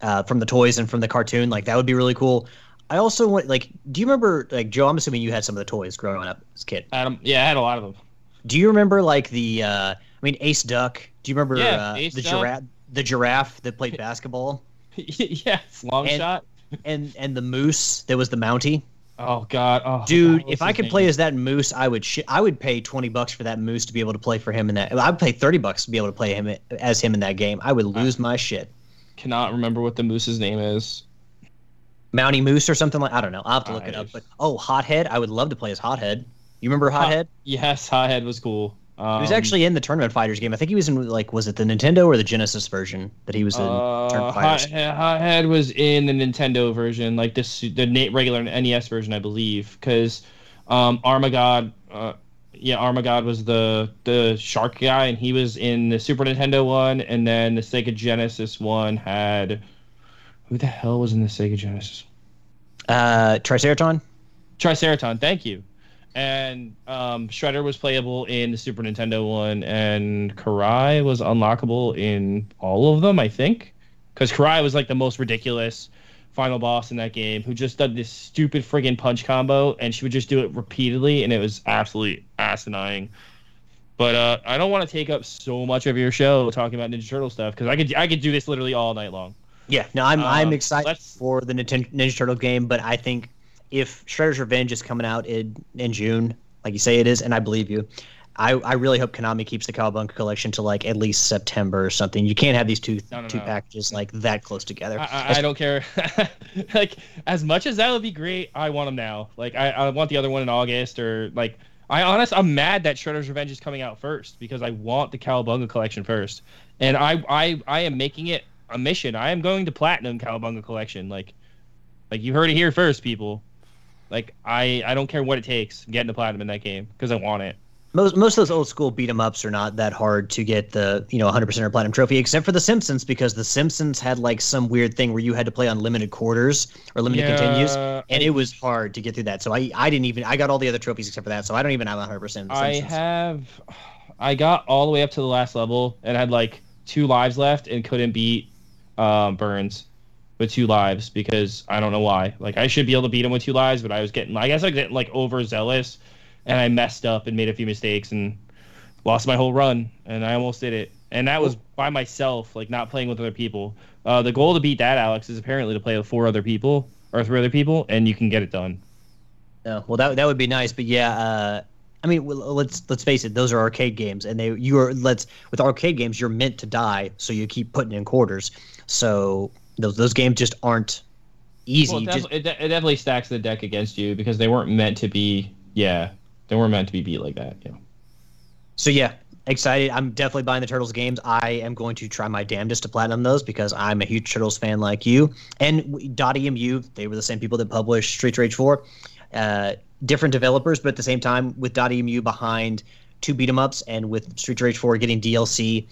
[SPEAKER 2] uh, from the toys and from the cartoon. Like that would be really cool. I also want like, do you remember like Joe? I'm assuming you had some of the toys growing up as a kid.
[SPEAKER 3] Adam, yeah, I had a lot of them.
[SPEAKER 2] Do you remember like the? Uh, I mean, Ace Duck. Do you remember
[SPEAKER 3] Yeah,
[SPEAKER 2] uh, the giraffe? The giraffe that played basketball,
[SPEAKER 3] yes, long
[SPEAKER 2] And-
[SPEAKER 3] shot.
[SPEAKER 2] and and the moose that was the Mountie.
[SPEAKER 3] Oh God, oh
[SPEAKER 2] Dude,
[SPEAKER 3] God,
[SPEAKER 2] if I could
[SPEAKER 3] name?
[SPEAKER 2] play as that moose, I would. Sh- I would pay twenty bucks for that moose to be able to play for him in that. I would pay thirty bucks to be able to play him as him in that game. I would lose my shit.
[SPEAKER 3] cannot remember what the moose's name is.
[SPEAKER 2] Mountie Moose or something like. I don't know. I'll have to look it up. But oh, Hothead. I would love to play as Hothead. You remember Hothead?
[SPEAKER 3] Yes, Hothead was cool. Um,
[SPEAKER 2] he was actually in the Tournament Fighters game. I think he was in like was it the Nintendo or the Genesis version that he was in
[SPEAKER 3] Uh,
[SPEAKER 2] Tournament Fighters.
[SPEAKER 3] Hothead, Hothead was in the Nintendo version, like this the regular NES version, I believe, because um, Armaggon, uh, yeah, Armaggon was the the shark guy, and he was in the Super Nintendo one, and then the Sega Genesis one had who the hell was in the Sega Genesis?
[SPEAKER 2] Uh, Triceraton.
[SPEAKER 3] Triceraton, thank you. And um, Shredder was playable in the Super Nintendo one, and Karai was unlockable in all of them, I think. Because Karai was like the most ridiculous final boss in that game who just did this stupid friggin' punch combo, and she would just do it repeatedly, and it was absolutely asinine. But uh, I don't want to take up so much of your show talking about Ninja Turtle stuff because I could I could do this literally all night long.
[SPEAKER 2] Yeah, no, I'm I'm
[SPEAKER 3] Um,
[SPEAKER 2] excited for the Ninja Turtle game, but I think if Shredder's Revenge is coming out in in June, like you say it is, and I believe you, I I really hope Konami keeps the Cowabunga collection to like at least September or something. You can't have these two
[SPEAKER 3] No, no,
[SPEAKER 2] two
[SPEAKER 3] no.
[SPEAKER 2] packages like that close together.
[SPEAKER 3] I, I, I don't care. like as much as that would be great, I want them now. Like I, I want the other one in August or like I honest I'm mad that Shredder's Revenge is coming out first because I want the Cowabunga collection first. And I I I am making it a mission. I am going to platinum Cowabunga collection. Like like you heard it here first, people. Like I I don't care what it takes. Getting the platinum in that game because I want it.
[SPEAKER 2] most most of those old school beat 'em ups are not that hard to get the you know 100% or platinum trophy, except for the Simpsons because the Simpsons had like some weird thing where you had to play on limited quarters or limited continues.
[SPEAKER 3] Yeah,
[SPEAKER 2] And it was hard to get through that, so I I didn't even I got all the other trophies except for that, so I don't even have 100. percent
[SPEAKER 3] I have I got all the way up to the last level and had like two lives left and couldn't beat um, Burns with two lives because I don't know why. Like I should be able to beat him with two lives, but I was getting I guess I getting like overzealous and I messed up and made a few mistakes and lost my whole run and I almost did it. And that was by myself, like not playing with other people. Uh, the goal to beat that, Alex, is apparently to play with four other people or three other people, and you can get it done.
[SPEAKER 2] No, well that that would be nice, but yeah, uh, I mean, let's let's face it, those are arcade games, and they you are let's with arcade games you're meant to die, so you keep putting in quarters. So those those games just aren't easy.
[SPEAKER 3] Well, it,
[SPEAKER 2] just,
[SPEAKER 3] definitely, it, de- it definitely stacks the deck against you because they weren't meant to be. Yeah, they weren't meant to be beat like that. Yeah.
[SPEAKER 2] so yeah, excited. I'm definitely buying the Turtles games. I am going to try my damnedest to platinum those because I'm a huge Turtles fan like you. And w- Dotemu, they were the same people that published Street Rage 4. Uh, different developers, but at the same time, with Dotemu behind two beat 'em ups and with Street Rage 4 getting DLC,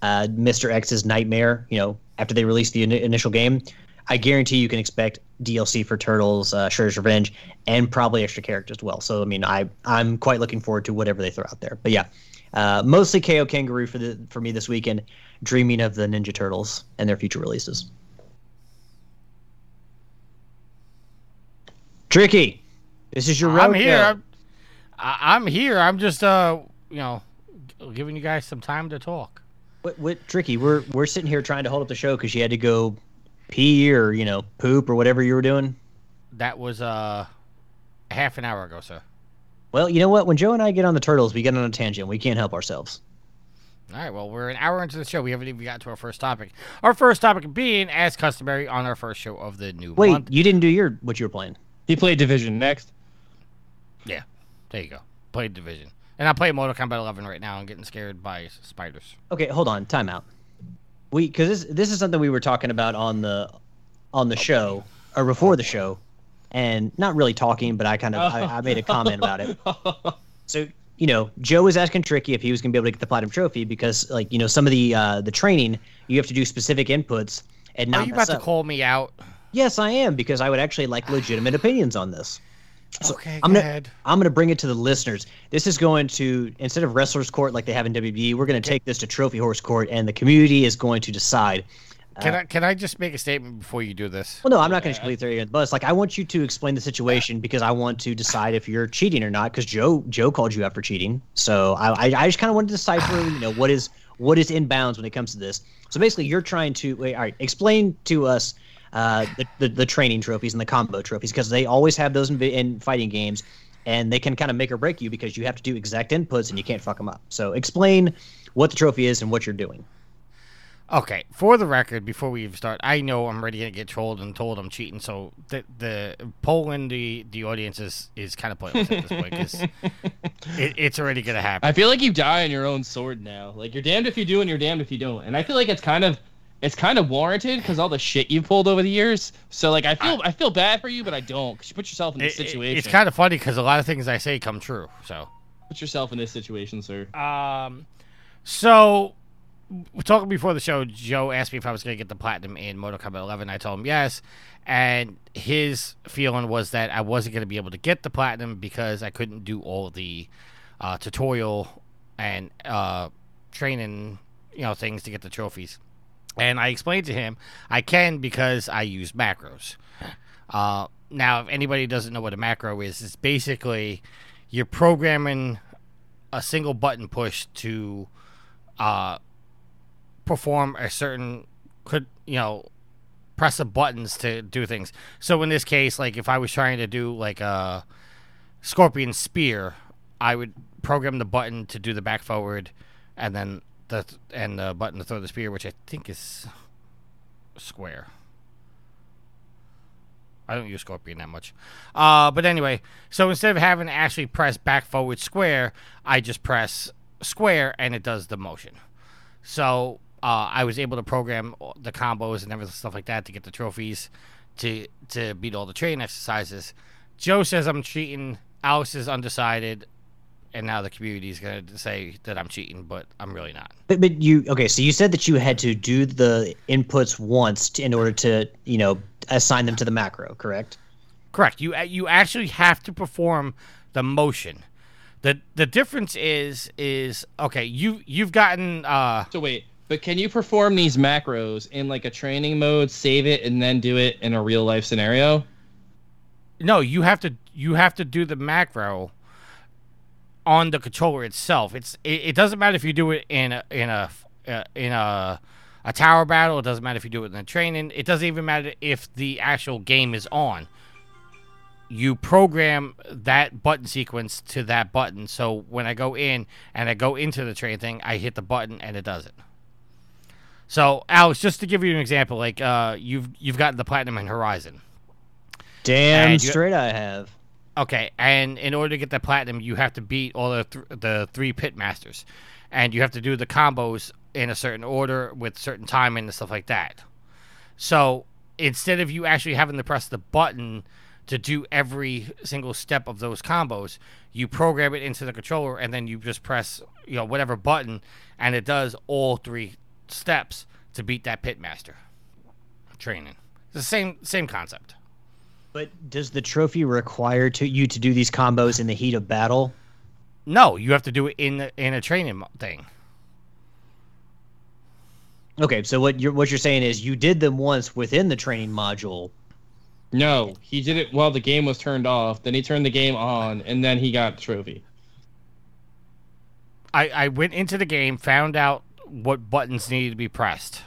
[SPEAKER 2] uh, Mr. X's Nightmare, you know, after they release the in- initial game, I guarantee you can expect DLC for Turtles, uh, Shredder's Revenge, and probably extra characters as well. So I mean, I I'm quite looking forward to whatever they throw out there. But yeah, uh, mostly Kao Kangaroo for the for me this weekend, dreaming of the Ninja Turtles and their future releases. Tricky, this is your road.
[SPEAKER 1] I'm here. I'm, I'm here. I'm just uh, you know, giving you guys some time to talk.
[SPEAKER 2] What, what tricky? We're we're sitting here trying to hold up the show because you had to go pee or you know poop or whatever you were doing.
[SPEAKER 1] That was uh, half an hour ago, sir.
[SPEAKER 2] Well, you know what? When Joe and I get on the turtles, we get on a tangent. We can't help ourselves.
[SPEAKER 1] All right, well, we're an hour into the show. We haven't even gotten to our first topic. Our first topic being, as customary, on our first show of the new
[SPEAKER 2] Wait,
[SPEAKER 1] month.
[SPEAKER 2] you didn't do your what you were playing.
[SPEAKER 3] He played Division next.
[SPEAKER 1] Yeah, there you go. Played Division. And I play Mortal Kombat 11 right now. I'm getting scared by spiders.
[SPEAKER 2] Okay, hold on, time out. We because this this is something we were talking about on the on the show or before the show, and not really talking, but I kind of I, I made a comment about it. So you know, Joe was asking Tricky if he was going to be able to get the platinum trophy because like you know some of the uh, the training you have to do specific inputs and not
[SPEAKER 1] Are you about to call me out?
[SPEAKER 2] Yes, I am because I would actually like legitimate opinions on this. So
[SPEAKER 1] okay,
[SPEAKER 2] I'm
[SPEAKER 1] go
[SPEAKER 2] gonna
[SPEAKER 1] ahead.
[SPEAKER 2] I'm gonna bring it to the listeners. This is going to instead of wrestlers court like they have in WWE, we're gonna take this to trophy horse court, and the community is going to decide.
[SPEAKER 1] Can uh, I can I just make a statement before you do this?
[SPEAKER 2] Well, no, I'm not going to uh, completely throw you the bus. Like, I want you to explain the situation uh, because I want to decide if you're cheating or not. Because Joe Joe called you out for cheating, so I I, I just kind of wanted to decipher, you know, what is what is in bounds when it comes to this. So basically, you're trying to wait. All right, explain to us uh, the, the the training trophies and the combo trophies because they always have those in, in fighting games, and they can kind of make or break you because you have to do exact inputs and you can't fuck them up. So explain what the trophy is and what you're doing.
[SPEAKER 1] Okay, for the record, before we even start, I know I'm ready to get trolled and told I'm cheating. So the the polling the the audience is is kind of pointless at this point because it, it's already gonna happen.
[SPEAKER 3] I feel like you die on your own sword now. Like you're damned if you do and you're damned if you don't. And I feel like it's kind of it's kind of warranted because all the shit you've pulled over the years. So like I feel I, feel bad for you, but I don't because you put yourself in this
[SPEAKER 1] it-
[SPEAKER 3] situation.
[SPEAKER 1] it's kind of funny because a lot of things I say come true. So.
[SPEAKER 3] put yourself in this situation, sir.
[SPEAKER 1] Um, so talking before the show. Joe asked me if I was going to get the platinum in Mortal Kombat 11. I told him yes, and his feeling was that I wasn't going to be able to get the platinum because I couldn't do all the uh, tutorial and uh, training, you know, things to get the trophies. And I explained to him I can because I use macros. Uh, now, if anybody doesn't know what a macro is, it's basically you're programming a single button push to uh, perform a certain could you know press the buttons to do things. So in this case, like if I was trying to do like a scorpion spear, I would program the button to do the back forward, and then and the button to throw the spear, which I think is square. I don't use Scorpion that much. Uh, but anyway, so instead of having to actually press back forward square, I just press square and it does the motion. So uh, I was able to program the combos and everything stuff like that to get the trophies to to beat all the training exercises. Joe says I'm cheating. Alex is undecided, and now the community is going to say that I'm cheating, but I'm really not.
[SPEAKER 2] But, but you okay? So you said that you had to do the inputs once to, in order to you know assign them to the macro, correct?
[SPEAKER 1] Correct. You you actually have to perform the motion. the The difference is is okay. You you've gotten uh
[SPEAKER 3] So wait, but can you perform these macros in like a training mode, save it, and then do it in a real life scenario?
[SPEAKER 1] no. You have to you have to do the macro on the controller itself. It's it, it doesn't matter if you do it in a in a uh, in a a tower battle. It doesn't matter if you do it in a training. It doesn't even matter if the actual game is on. You program that button sequence to that button. So when I go in and I go into the train thing, I hit the button and it does it. So Alex, just to give you an example, like uh, you've you've gotten the platinum in Horizon.
[SPEAKER 2] Damn straight I have.
[SPEAKER 1] Okay, and in order to get that platinum, you have to beat all the th- the three pit masters, and you have to do the combos in a certain order with certain timing and stuff like that. So instead of you actually having to press the button to do every single step of those combos, you program it into the controller, and then you just press you know whatever button, and it does all three steps to beat that pitmaster training. It's the same same concept.
[SPEAKER 2] But does the trophy require to you to do these combos in the heat of battle?
[SPEAKER 1] No, you have to do it in in a training mo- thing.
[SPEAKER 2] Okay, so what you're what you're saying is you did them once within the training module.
[SPEAKER 3] No, he did it while the game was turned off. Then he turned the game on, and then he got the trophy.
[SPEAKER 1] I, I went into the game, found out what buttons needed to be pressed,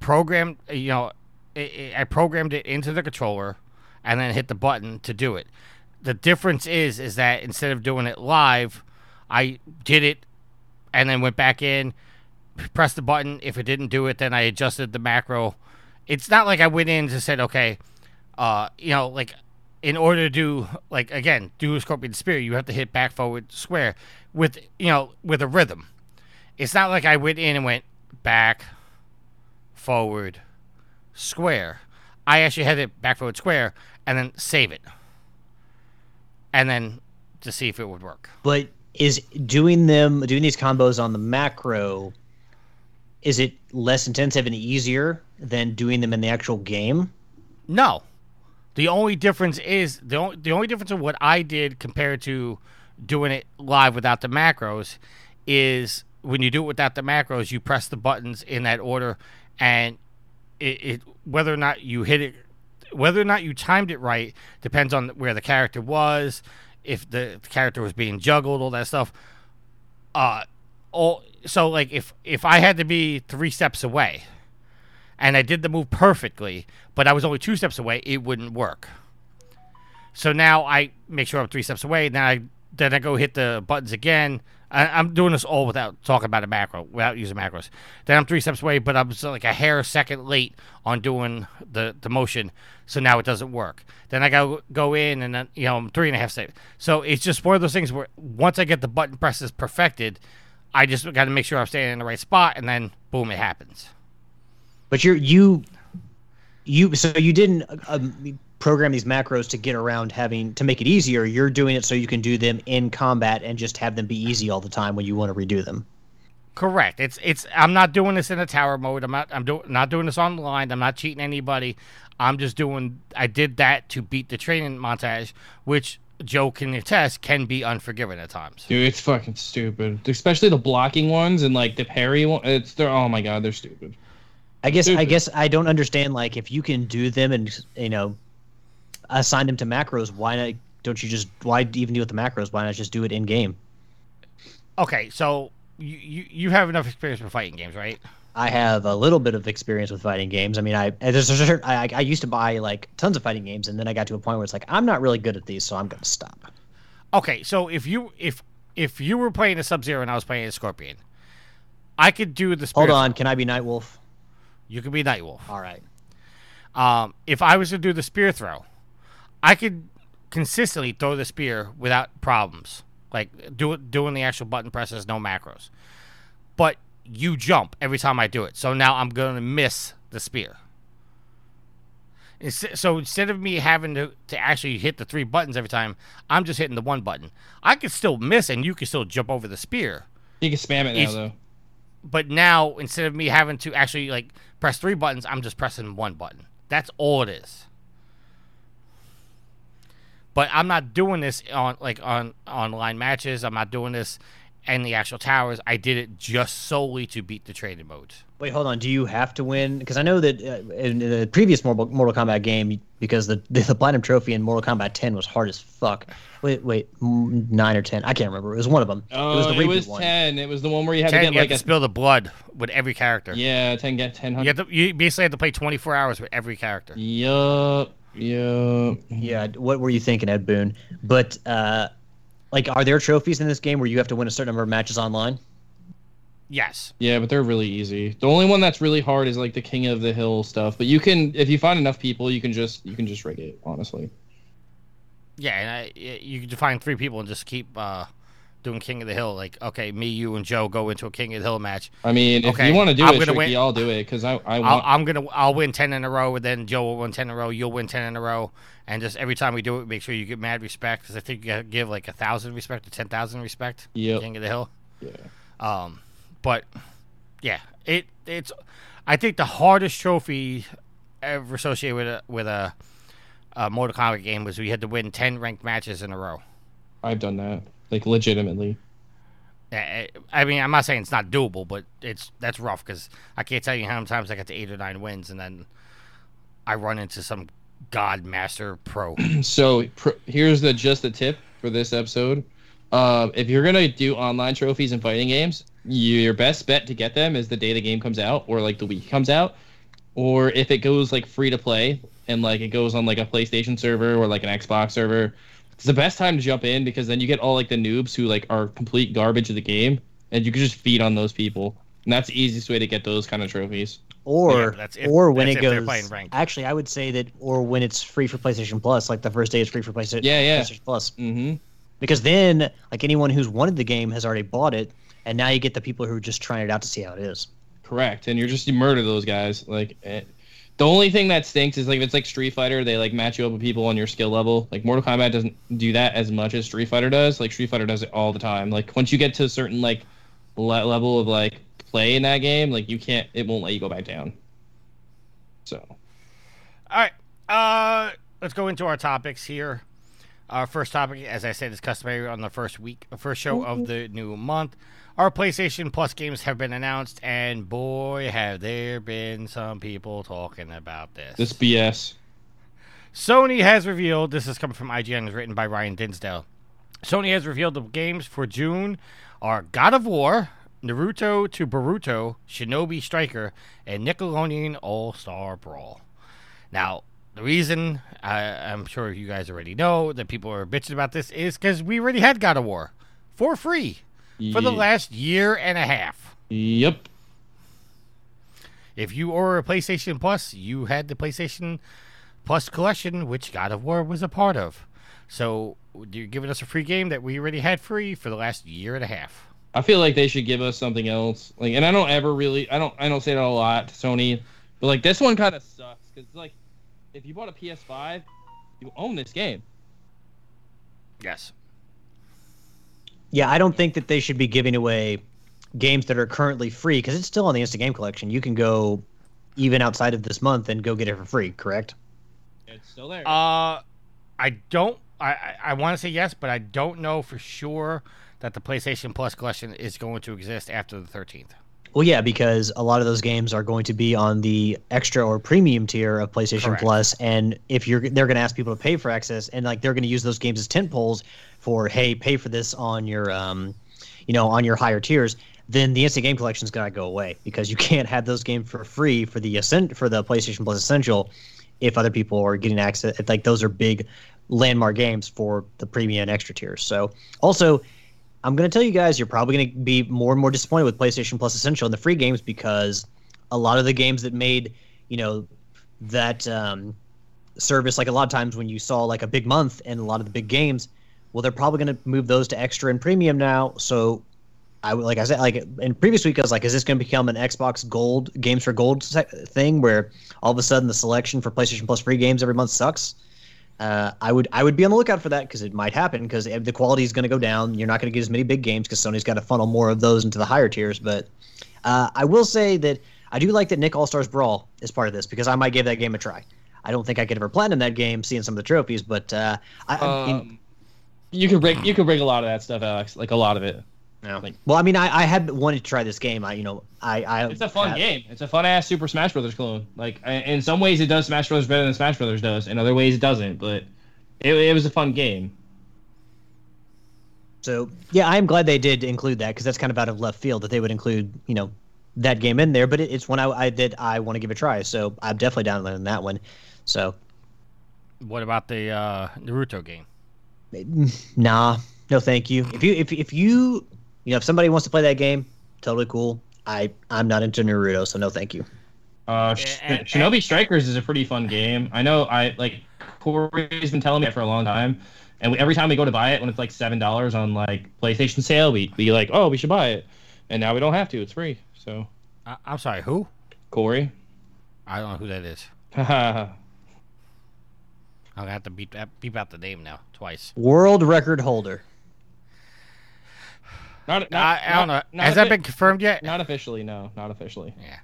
[SPEAKER 1] programmed, you know, i i I programmed it into the controller, and then hit the button to do it. The difference is, is that instead of doing it live, I did it, and then went back in, pressed the button. If it didn't do it, then I adjusted the macro. It's not like I went in and said, okay, uh, you know, like in order to do like again do a scorpion spear you have to hit back forward square with you know with a rhythm it's not like i went in and went back forward square i actually had it back forward square and then save it and then to see if it would work
[SPEAKER 2] But is doing them doing these combos on the macro is it less intensive and easier than doing them in the actual game?
[SPEAKER 1] No. The only difference is the only, the only difference of what I did compared to doing it live without the macros is when you do it without the macros, you press the buttons in that order, and it, it whether or not you hit it, whether or not you timed it right depends on where the character was, if the, the character was being juggled, all that stuff. Uh, all so like if if I had to be three steps away and I did the move perfectly, but I was only two steps away, it wouldn't work. So now I make sure I'm three steps away. Then I then I go hit the buttons again. I, I'm doing this all without talking about a macro, without using macros. Then I'm three steps away, but I'm like a hair second late on doing the, the motion, so now it doesn't work. Then I go go in, and then you know I'm three and a half steps. So it's just one of those things where once I get the button presses perfected, I just got to make sure I'm staying in the right spot, and then boom, it happens.
[SPEAKER 2] But you're you you so you didn't um, program these macros to get around having to make it easier. You're doing it so you can do them in combat and just have them be easy all the time when you want to redo them.
[SPEAKER 1] Correct. It's it's. I'm not doing this in a tower mode. I'm not. I'm doing not doing this online. I'm not cheating anybody. I'm just doing. I did that to beat the training montage, which Joe can attest can be unforgiving at times.
[SPEAKER 3] Dude, it's fucking stupid. Especially the blocking ones and like the parry one. It's they're oh my god, they're stupid.
[SPEAKER 2] I guess I guess I don't understand like if you can do them and you know assign him to macros, why not don't you just why even do it with the macros? Why not just do it in game?
[SPEAKER 1] Okay, so you, you you have enough experience with fighting games, right?
[SPEAKER 2] I have a little bit of experience with fighting games. I mean, I there's a certain, I, I used to buy like tons of fighting games, and then I got to a point where it's like I'm not really good at these, so I'm gonna stop.
[SPEAKER 1] Okay, so if you if if you were playing a Sub Zero and I was playing a Scorpion, I could do the.
[SPEAKER 2] Hold on, can I be Night Wolf?
[SPEAKER 1] You could be Night Wolf.
[SPEAKER 2] All right.
[SPEAKER 1] Um, if I was to do the spear throw, I could consistently throw the spear without problems. Like do doing the actual button presses, no macros. But you jump every time I do it, so now I'm going to miss the spear. So instead of me having to, to actually hit the three buttons every time, I'm just hitting the one button. I could still miss, and you can still jump over the spear
[SPEAKER 3] You can spam it now
[SPEAKER 1] It's-
[SPEAKER 3] though.
[SPEAKER 1] but now instead of me having to actually like press three buttons, I'm just pressing one button. That's all it is. But I'm not doing this on like on online matches. I'm not doing this in the actual towers. I did it just solely to beat the trading mode.
[SPEAKER 2] Wait, hold on. Do you have to win? Because I know that uh, in the previous Mortal, Mortal Kombat game, because the, the the platinum trophy in Mortal Kombat 10 was hard as fuck. Wait, wait, mm, nine or 10? I can't remember. It was one of them.
[SPEAKER 3] Oh,
[SPEAKER 2] it was the reboot
[SPEAKER 3] it was
[SPEAKER 2] one.
[SPEAKER 3] ten. It was the one where you had
[SPEAKER 1] Ten,
[SPEAKER 3] to get
[SPEAKER 1] have
[SPEAKER 3] like
[SPEAKER 1] to
[SPEAKER 3] a
[SPEAKER 1] spill the blood with every character.
[SPEAKER 3] yeah, ten get ten
[SPEAKER 1] You,
[SPEAKER 3] hundred.
[SPEAKER 1] have to, you basically had to play 24 hours with every character.
[SPEAKER 3] Yup, yup.
[SPEAKER 2] Yeah, what were you thinking, Ed Boon? But uh, like, are there trophies in this game where you have to win a certain number of matches online?
[SPEAKER 1] Yes.
[SPEAKER 3] Yeah, but they're really easy. The only one that's really hard is like the King of the Hill stuff. But you can, if you find enough people, you can just you can just rig it. Honestly.
[SPEAKER 1] Yeah, and I, you can find three people and just keep uh, doing King of the Hill. Like, okay, me, you, and Joe go into a King of the Hill match.
[SPEAKER 3] I mean, if
[SPEAKER 1] Okay,
[SPEAKER 3] you want to do
[SPEAKER 1] I'm
[SPEAKER 3] it,
[SPEAKER 1] gonna
[SPEAKER 3] Tricky,
[SPEAKER 1] win-
[SPEAKER 3] I'll do it because I I
[SPEAKER 1] I'll,
[SPEAKER 3] want.
[SPEAKER 1] I'm gonna I'll win ten in a row, and then Joe will win ten in a row. You'll win ten in a row, and just every time we do it, make sure you get mad respect because I think you gotta give like a thousand respect or ten thousand respect.
[SPEAKER 3] Yeah,
[SPEAKER 1] King of the Hill.
[SPEAKER 3] yeah.
[SPEAKER 1] Um, but yeah, it it's I think the hardest trophy ever associated with a with a, a Mortal Kombat game was we had to win ten ranked matches in a row.
[SPEAKER 3] I've done that, like legitimately.
[SPEAKER 1] Uh, I mean, I'm not saying it's not doable, but it's that's rough because I can't tell you how many times I got to eight or nine wins, and then I run into some god master pro.
[SPEAKER 3] So pr- here's the just the tip for this episode. Um, if you're gonna do online trophies and fighting games, your best bet to get them is the day the game comes out, or like the week comes out, or if it goes like free to play and like it goes on like a PlayStation server or like an Xbox server. It's the best time to jump in because then you get all like the noobs who like are complete garbage of the game, and you can just feed on those people. And that's the easiest way to get those kind of trophies.
[SPEAKER 2] Or
[SPEAKER 1] Yeah, that's if-
[SPEAKER 2] or when
[SPEAKER 1] that's
[SPEAKER 2] it goes. Actually, I would say that or when it's free for PlayStation Plus, like the first day is free for PlayStation.
[SPEAKER 3] Yeah, yeah.
[SPEAKER 2] PlayStation Plus.
[SPEAKER 3] Mm-hmm.
[SPEAKER 2] Because then, like anyone who's wanted the game has already bought it, and now you get the people who are just trying it out to see how it is.
[SPEAKER 3] Correct, and you're just you murder those guys. Like, eh, the only thing that stinks is like if it's like Street Fighter, they like match you up with people on your skill level. Like Mortal Kombat doesn't do that as much as Street Fighter does. Like Street Fighter does it all the time. Like once you get to a certain like le- level of like play in that game, like you can't, it won't let you go back down. So
[SPEAKER 1] All right, uh, let's go into our topics here. Our first topic, as I said, is customary on the first week, first show of the new month. Our PlayStation Plus games have been announced, and boy, have there been some people talking about this.
[SPEAKER 3] this BS.
[SPEAKER 1] Sony has revealed this is coming from IGN, is written by Ryan Dinsdale. Sony has revealed the games for June are God of War, Naruto to Boruto, Shinobi Striker, and Nickelodeon All Star Brawl. Now, the reason I, I'm sure you guys already know that people are bitching about this is because we already had God of War for free for the last year and a half.
[SPEAKER 3] Yep.
[SPEAKER 1] If you were a PlayStation Plus, you had the PlayStation Plus collection, which God of War was a part of. So you're giving us a free game that we already had free for the last year and a half.
[SPEAKER 3] I feel like they should give us something else. Like, and I don't ever really, I don't, I don't say that a lot to Sony, but like this one kind of sucks because like, if you bought a PS5, you own this game.
[SPEAKER 1] Yes.
[SPEAKER 2] Yeah, I don't think that they should be giving away games that are currently free because it's still on the Instant Game Collection. You can go even outside of this month and go get it for free. Correct?
[SPEAKER 3] It's still there.
[SPEAKER 1] Uh, I don't. I I, I want to say yes, but I don't know for sure that the PlayStation Plus collection is going to exist after the 13th.
[SPEAKER 2] Well, yeah, because a lot of those games are going to be on the extra or premium tier of PlayStation
[SPEAKER 1] Correct.
[SPEAKER 2] Plus, and if you're they're going to ask people to pay for access, and like they're going to use those games as tent poles for hey, pay for this on your um, you know, on your higher tiers. Then the instant game collection's got to go away because you can't have those games for free for the ascent for the PlayStation Plus Essential if other people are getting access. If, like those are big landmark games for the premium and extra tiers. So also I'm going to tell you guys, you're probably going to be more and more disappointed with PlayStation Plus Essential and the free games because a lot of the games that made, you know, that um, service, like a lot of times when you saw like a big month and a lot of the big games, well, they're probably going to move those to extra and premium now. So I like I said, like in previous week, I was like, is this going to become an Xbox Gold games for Gold thing where all of a sudden the selection for PlayStation Plus free games every month sucks? Uh, I would I would be on the lookout for that because it might happen because the quality is going to go down. You're not going to get as many big games because Sony's got to funnel more of those into the higher tiers. But uh, I will say that I do like that Nick All Stars Brawl is part of this because I might give that game a try. I don't think I could ever platinum that game, seeing some of the trophies, but uh, I,
[SPEAKER 3] Um, you can break, you can break a lot of that stuff, Alex. Like a lot of it. Like-
[SPEAKER 2] well, I mean, I, I had wanted to try this game. I you know I I
[SPEAKER 3] It's a fun
[SPEAKER 2] I-
[SPEAKER 3] game. It's a fun ass Super Smash Brothers clone. Like i- in some ways, it does Smash Brothers better than Smash Brothers does. In other ways, it doesn't. But it, it was a fun game.
[SPEAKER 2] So yeah, I am glad they did include that because that's kind of out of left field that they would include you know that game in there. But it, it's one I, I that I want to give a try. So I'm definitely downloading that one. So
[SPEAKER 1] What about the uh, Naruto game?
[SPEAKER 2] nah, no thank you. If you if if you you know if somebody wants to play that game, totally cool. I I'm not into Naruto, so no thank you.
[SPEAKER 3] Uh, Sh-
[SPEAKER 1] and-
[SPEAKER 3] Shinobi Strikers is a pretty fun game. I know. I like Corey's been telling me that for a long time, and we, every time we go to buy it when it's like seven dollars on like PlayStation sale, we be like, oh, we should buy it, and now we don't have to. It's free. So
[SPEAKER 1] I- I'm sorry, who?
[SPEAKER 3] Corey,
[SPEAKER 1] I don't know who that is. I'm gonna have to beep beep out the name now twice.
[SPEAKER 2] World record holder.
[SPEAKER 3] Not, not,
[SPEAKER 1] I, I don't know.
[SPEAKER 3] not- not
[SPEAKER 1] Has that been confirmed yet?
[SPEAKER 3] Not officially, no, not officially.
[SPEAKER 1] Yeah.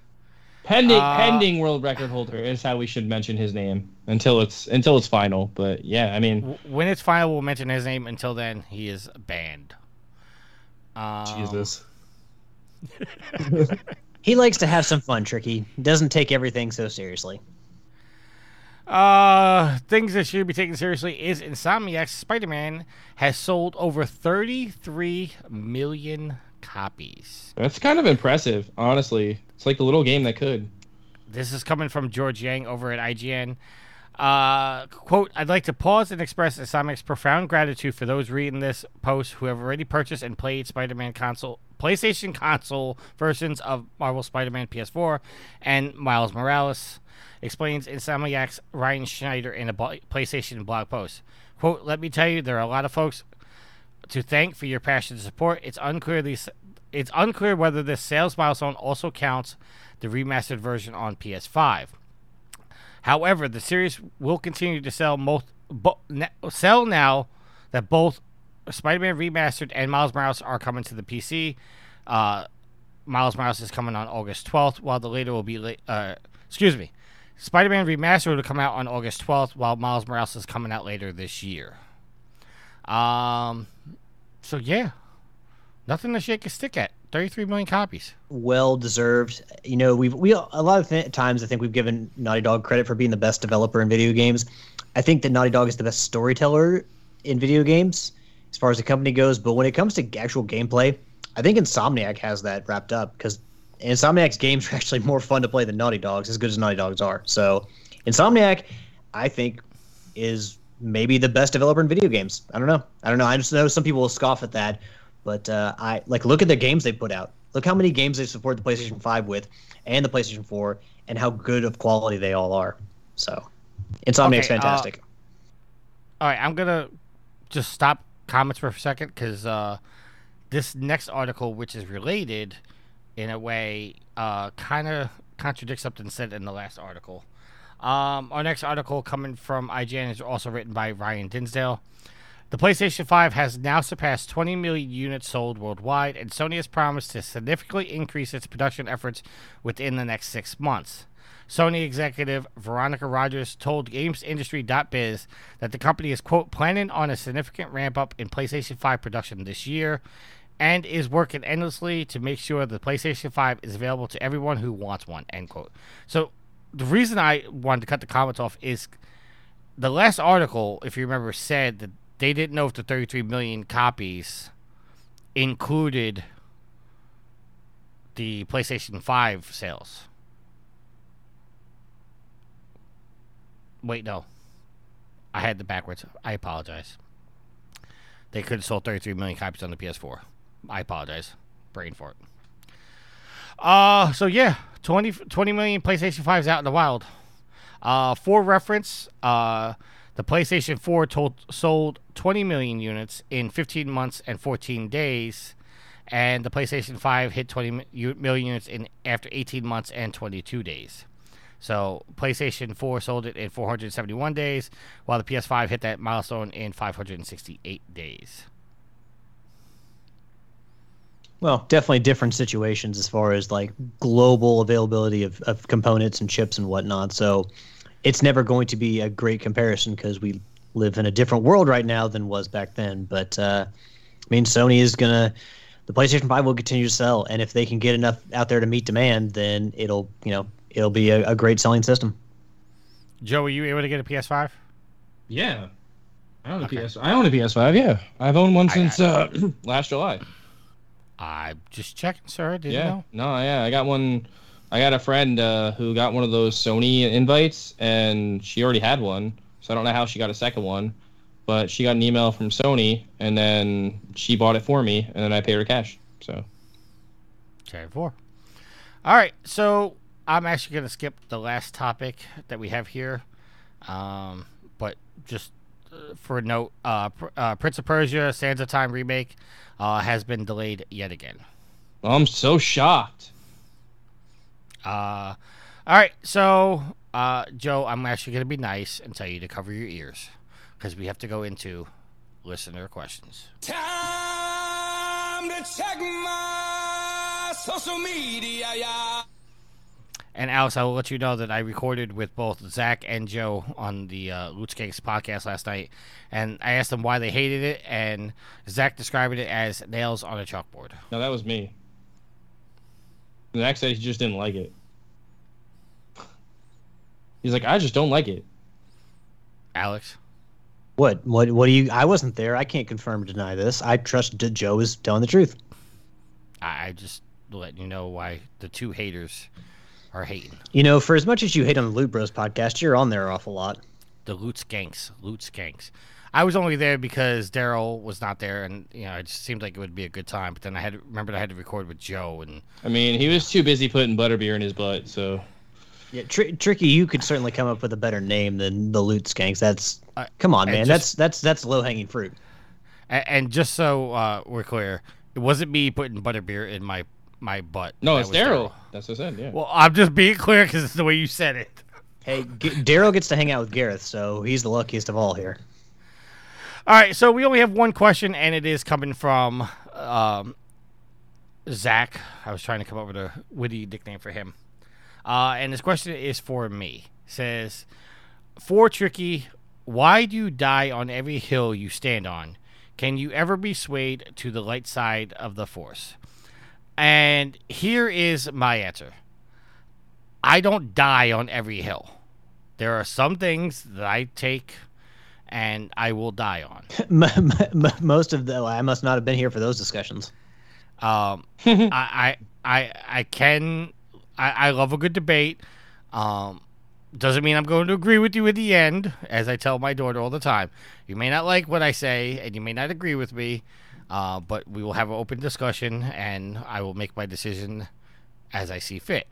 [SPEAKER 3] Pending
[SPEAKER 1] Uh,
[SPEAKER 3] pending world record holder is how we should mention his name until it's until it's final. But yeah, I mean,
[SPEAKER 1] When it's final, we'll mention his name. Until then, he is banned. Um,
[SPEAKER 3] Jesus.
[SPEAKER 2] He likes to have some fun, Tricky. Doesn't take everything so seriously.
[SPEAKER 1] Uh, things that should be taken seriously is Insomniac's Spider-Man has sold over 33 million copies.
[SPEAKER 3] That's kind of impressive, honestly. It's like the little game that could.
[SPEAKER 1] This is coming from George Yang over at IGN. Uh, quote, I'd like to pause and express Insomniac's profound gratitude for those reading this post who have already purchased and played Spider-Man console, PlayStation console versions of Marvel Spider-Man PS4 and Miles Morales, explains Insomniac's Ryan Schneider in a PlayStation blog post. Quote, let me tell you, there are a lot of folks to thank for your passion and support. It's unclear these, it's unclear whether this sales milestone also counts the remastered version on PS5. However, the series will continue to sell most bo- sell now that both Spider-Man Remastered and Miles Morales are coming to the PC. Uh, Miles Morales is coming on August 12th, while the later will be la- uh, excuse me. Spider-Man Remastered will come out on August 12th, while Miles Morales is coming out later this year. Um, so yeah, nothing to shake a stick at. 33 million copies.
[SPEAKER 2] Well deserved. You know, we've we a lot of th- times I think we've given Naughty Dog credit for being the best developer in video games. I think that Naughty Dog is the best storyteller in video games as far as the company goes. But when it comes to actual gameplay, I think Insomniac has that wrapped up because Insomniac's games are actually more fun to play than Naughty Dog's, as good as Naughty Dog's are. So, Insomniac, I think, is maybe the best developer in video games. I don't know. I don't know. I just know some people will scoff at that, but uh, I like look at the games they put out. Look how many games they support the PlayStation 5 with, and the PlayStation 4, and how good of quality they all are. So, Insomniac's
[SPEAKER 1] Okay, uh,
[SPEAKER 2] fantastic.
[SPEAKER 1] All right, I'm gonna just stop comments for a second because uh, this next article, which is related in a way, uh, kind of contradicts something said in the last article. Um, our next article coming from IGN is also written by Ryan Dinsdale. The PlayStation 5 has now surpassed 20 million units sold worldwide, and Sony has promised to significantly increase its production efforts within the next six months. Sony executive Veronica Rogers told GamesIndustry.biz that the company is, quote, planning on a significant ramp up in PlayStation 5 production this year and is working endlessly to make sure the PlayStation 5 is available to everyone who wants one, end quote. So the reason I wanted to cut the comments off is the last article, if you remember, said that they didn't know if the 33 million copies included the PlayStation 5 sales. Wait, no. I had the backwards. I apologize. They could have sold 33 million copies on the PS4. I apologize. Brain fart. Uh, so yeah, 20, 20 million PlayStation 5s out in the wild. Uh, for reference, uh, the PlayStation 4 told, sold 20 million units in 15 months and 14 days, and the PlayStation 5 hit 20 mi- u- million units in after 18 months and 22 days. So PlayStation 4 sold it in 471 days, while the PS5 hit that milestone in 568 days.
[SPEAKER 2] Well, definitely different situations as far as like global availability of, of components and chips and whatnot. So it's never going to be a great comparison because we live in a different world right now than was back then. But uh, I mean, Sony is gonna the PlayStation Five will continue to sell, and if they can get enough out there to meet demand, then it'll you know it'll be a, a great selling system.
[SPEAKER 1] Joe, were you able to get a PS5?
[SPEAKER 3] Yeah. I own a
[SPEAKER 1] Okay.
[SPEAKER 3] PS. I own a PS5. Yeah, I've owned one since uh, last July.
[SPEAKER 1] I'm just checking, sir. Didn't
[SPEAKER 3] yeah.
[SPEAKER 1] know.
[SPEAKER 3] No, yeah, I got one. I got a friend uh, who got one of those Sony invites, and she already had one. So I don't know how she got a second one, but she got an email from Sony, and then she bought it for me, and then I paid her cash. So
[SPEAKER 1] Carry four. All right, so I'm actually going to skip the last topic that we have here, um, but just for a note, uh, Pr- uh, Prince of Persia: Sands of Time remake uh, has been delayed yet again.
[SPEAKER 3] I'm so shocked.
[SPEAKER 1] Uh, all right, so uh, Joe, I'm actually going to be nice and tell you to cover your ears because we have to go into listener questions.
[SPEAKER 4] Time to check my social media, yeah.
[SPEAKER 1] And Alex, I will let you know that I recorded with both Zach and Joe on the uh, Loot Skanks podcast last night, and I asked them why they hated it, and Zach described it as nails on a chalkboard.
[SPEAKER 3] No, that was me. Zach said he just didn't like it. He's like, I just don't like it.
[SPEAKER 1] Alex,
[SPEAKER 2] What? What? What do you? I wasn't there. I can't confirm or deny this. I trust that Joe is telling the truth.
[SPEAKER 1] I, I just letting you know why the two haters are hating.
[SPEAKER 2] You know, for as much as you hate on the Loot Bros podcast, you're on there an awful lot.
[SPEAKER 1] The Loot Skanks, Loot Skanks. I was only there because Daryl was not there, and you know it just seemed like it would be a good time. But then I had remembered I had to record with Joe, and
[SPEAKER 3] I mean, he was too busy putting butterbeer in his butt, so
[SPEAKER 2] Yeah, tr- tricky. You could certainly come up with a better name than the Loot Skanks. That's
[SPEAKER 1] I-
[SPEAKER 2] come on, man.
[SPEAKER 1] just-
[SPEAKER 2] that's that's that's low hanging fruit.
[SPEAKER 1] and, and just so uh, we're clear, it wasn't me putting butterbeer in my my butt.
[SPEAKER 3] no,
[SPEAKER 1] That
[SPEAKER 3] it's Daryl. That's what I said. Yeah.
[SPEAKER 1] Well, I'm just being clear because it's the way you said it.
[SPEAKER 2] Hey, G- Daryl gets to hang out with Gareth, so he's the luckiest of all here.
[SPEAKER 1] All right, so we only have one question, and it is coming from um, Zach. I was trying to come up with a witty nickname for him. Uh, and this question is for me. It says, For Tricky, why do you die on every hill you stand on? Can you ever be swayed to the light side of the Force? And here is my answer I don't die on every hill. There are some things that I take and I will die on.
[SPEAKER 2] Most of the I must not have been here for those discussions.
[SPEAKER 1] Um, I, I, I, I can, I, I love a good debate. Um, doesn't mean I'm going to agree with you at the end, as I tell my daughter all the time. You may not like what I say, and you may not agree with me, uh, but we will have an open discussion, and I will make my decision as I see fit.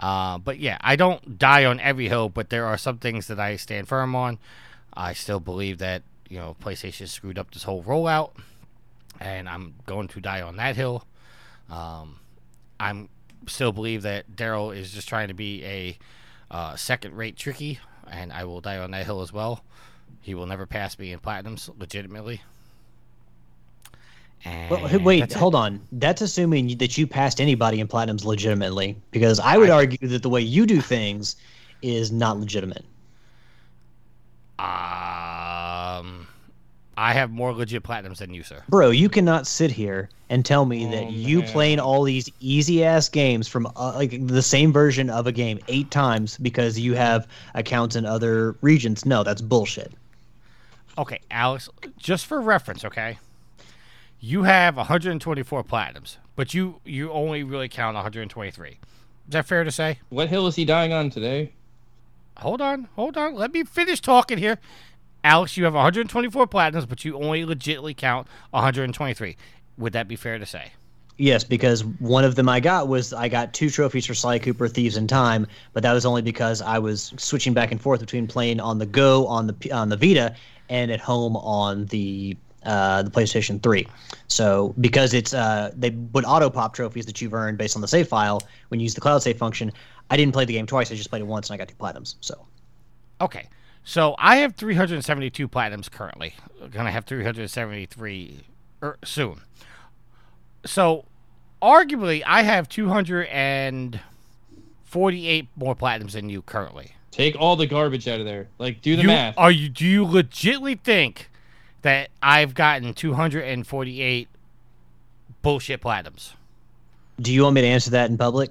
[SPEAKER 1] Uh, but yeah, I don't die on every hill, but there are some things that I stand firm on. I still believe that you know PlayStation screwed up this whole rollout and I'm going to die on that hill. Um, I'm still believe that Daryl is just trying to be a uh, second-rate tricky, and I will die on that hill as well. He will never pass me in platinums, legitimately. And
[SPEAKER 2] Well, wait,
[SPEAKER 1] that's it.
[SPEAKER 2] hold on. That's assuming that you passed anybody in platinums legitimately, because I would
[SPEAKER 1] I-
[SPEAKER 2] argue that the way you do things is not legitimate.
[SPEAKER 1] Um, I have more legit platinums than you, sir.
[SPEAKER 2] Bro, you cannot sit here and tell me that
[SPEAKER 3] Oh,
[SPEAKER 2] you
[SPEAKER 3] man.
[SPEAKER 2] playing all these easy ass games from uh, like the same version of a game eight times because you have accounts in other regions. No, that's bullshit.
[SPEAKER 1] Okay, Alex, just for reference, okay? You have 124 platinums, but you you only really count 123. Is that fair to say?
[SPEAKER 3] What hill is he dying on today?
[SPEAKER 1] Hold on, hold on. Let me finish talking here. Alex, you have 124 platinums, but you only legitimately count 123. Would that be fair to say?
[SPEAKER 2] Yes, because one of them I got was I got two trophies for Sly Cooper Thieves in Time, but that was only because I was switching back and forth between playing on the go on the on the Vita and at home on the uh, the PlayStation 3. So because it's uh, they would auto pop trophies that you've earned based on the save file when you use the cloud save function. I didn't play the game twice. I just played it once and I got two platinums. So
[SPEAKER 1] Okay. So I have 372 platinums currently. Gonna have 373 er, soon. So arguably, I have 248 more platinums than you currently.
[SPEAKER 3] Take all the garbage out of there. Like, do the
[SPEAKER 1] you,
[SPEAKER 3] math.
[SPEAKER 1] Are you? Do you legitly think that I've gotten 248 bullshit platinums?
[SPEAKER 2] do you want me to answer that in public?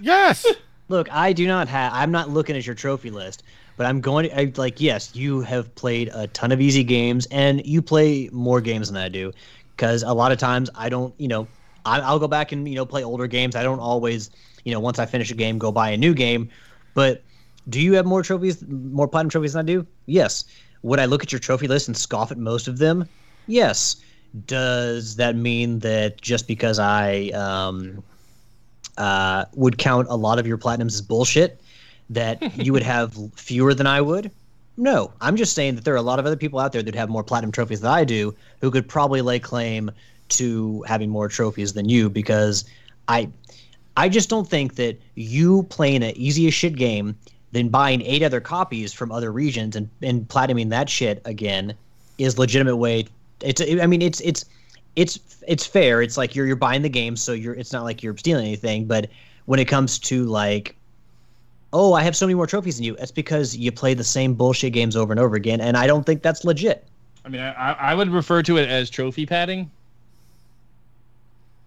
[SPEAKER 1] Yes.
[SPEAKER 2] Look, I do not have. I'm not looking at your trophy list, but I'm going to I, like. Yes, you have played a ton of easy games, and you play more games than I do, because a lot of times I don't. You know, I, I'll go back and you know play older games. I don't always, you know, once I finish a game, go buy a new game. But do you have more trophies, more platinum trophies than I do? Yes. Would I look at your trophy list and scoff at most of them? Yes. Does that mean that just because I um, uh, would count a lot of your platinums as bullshit, that you would have fewer than I would. No, I'm just saying that there are a lot of other people out there that have more platinum trophies than I do, who could probably lay claim to having more trophies than you because I, I just don't think that you playing an easy as shit game, then buying eight other copies from other regions and and platinuming that shit again is legitimate way. It's I mean it's it's it's it's fair. It's like you're you're buying the game, so you're it's not like you're stealing anything. But when it comes to like, oh, I have so many more trophies than you. that's because you play the same bullshit games over and over again, and I don't think that's legit.
[SPEAKER 3] I mean, I, I I would refer to it as trophy padding.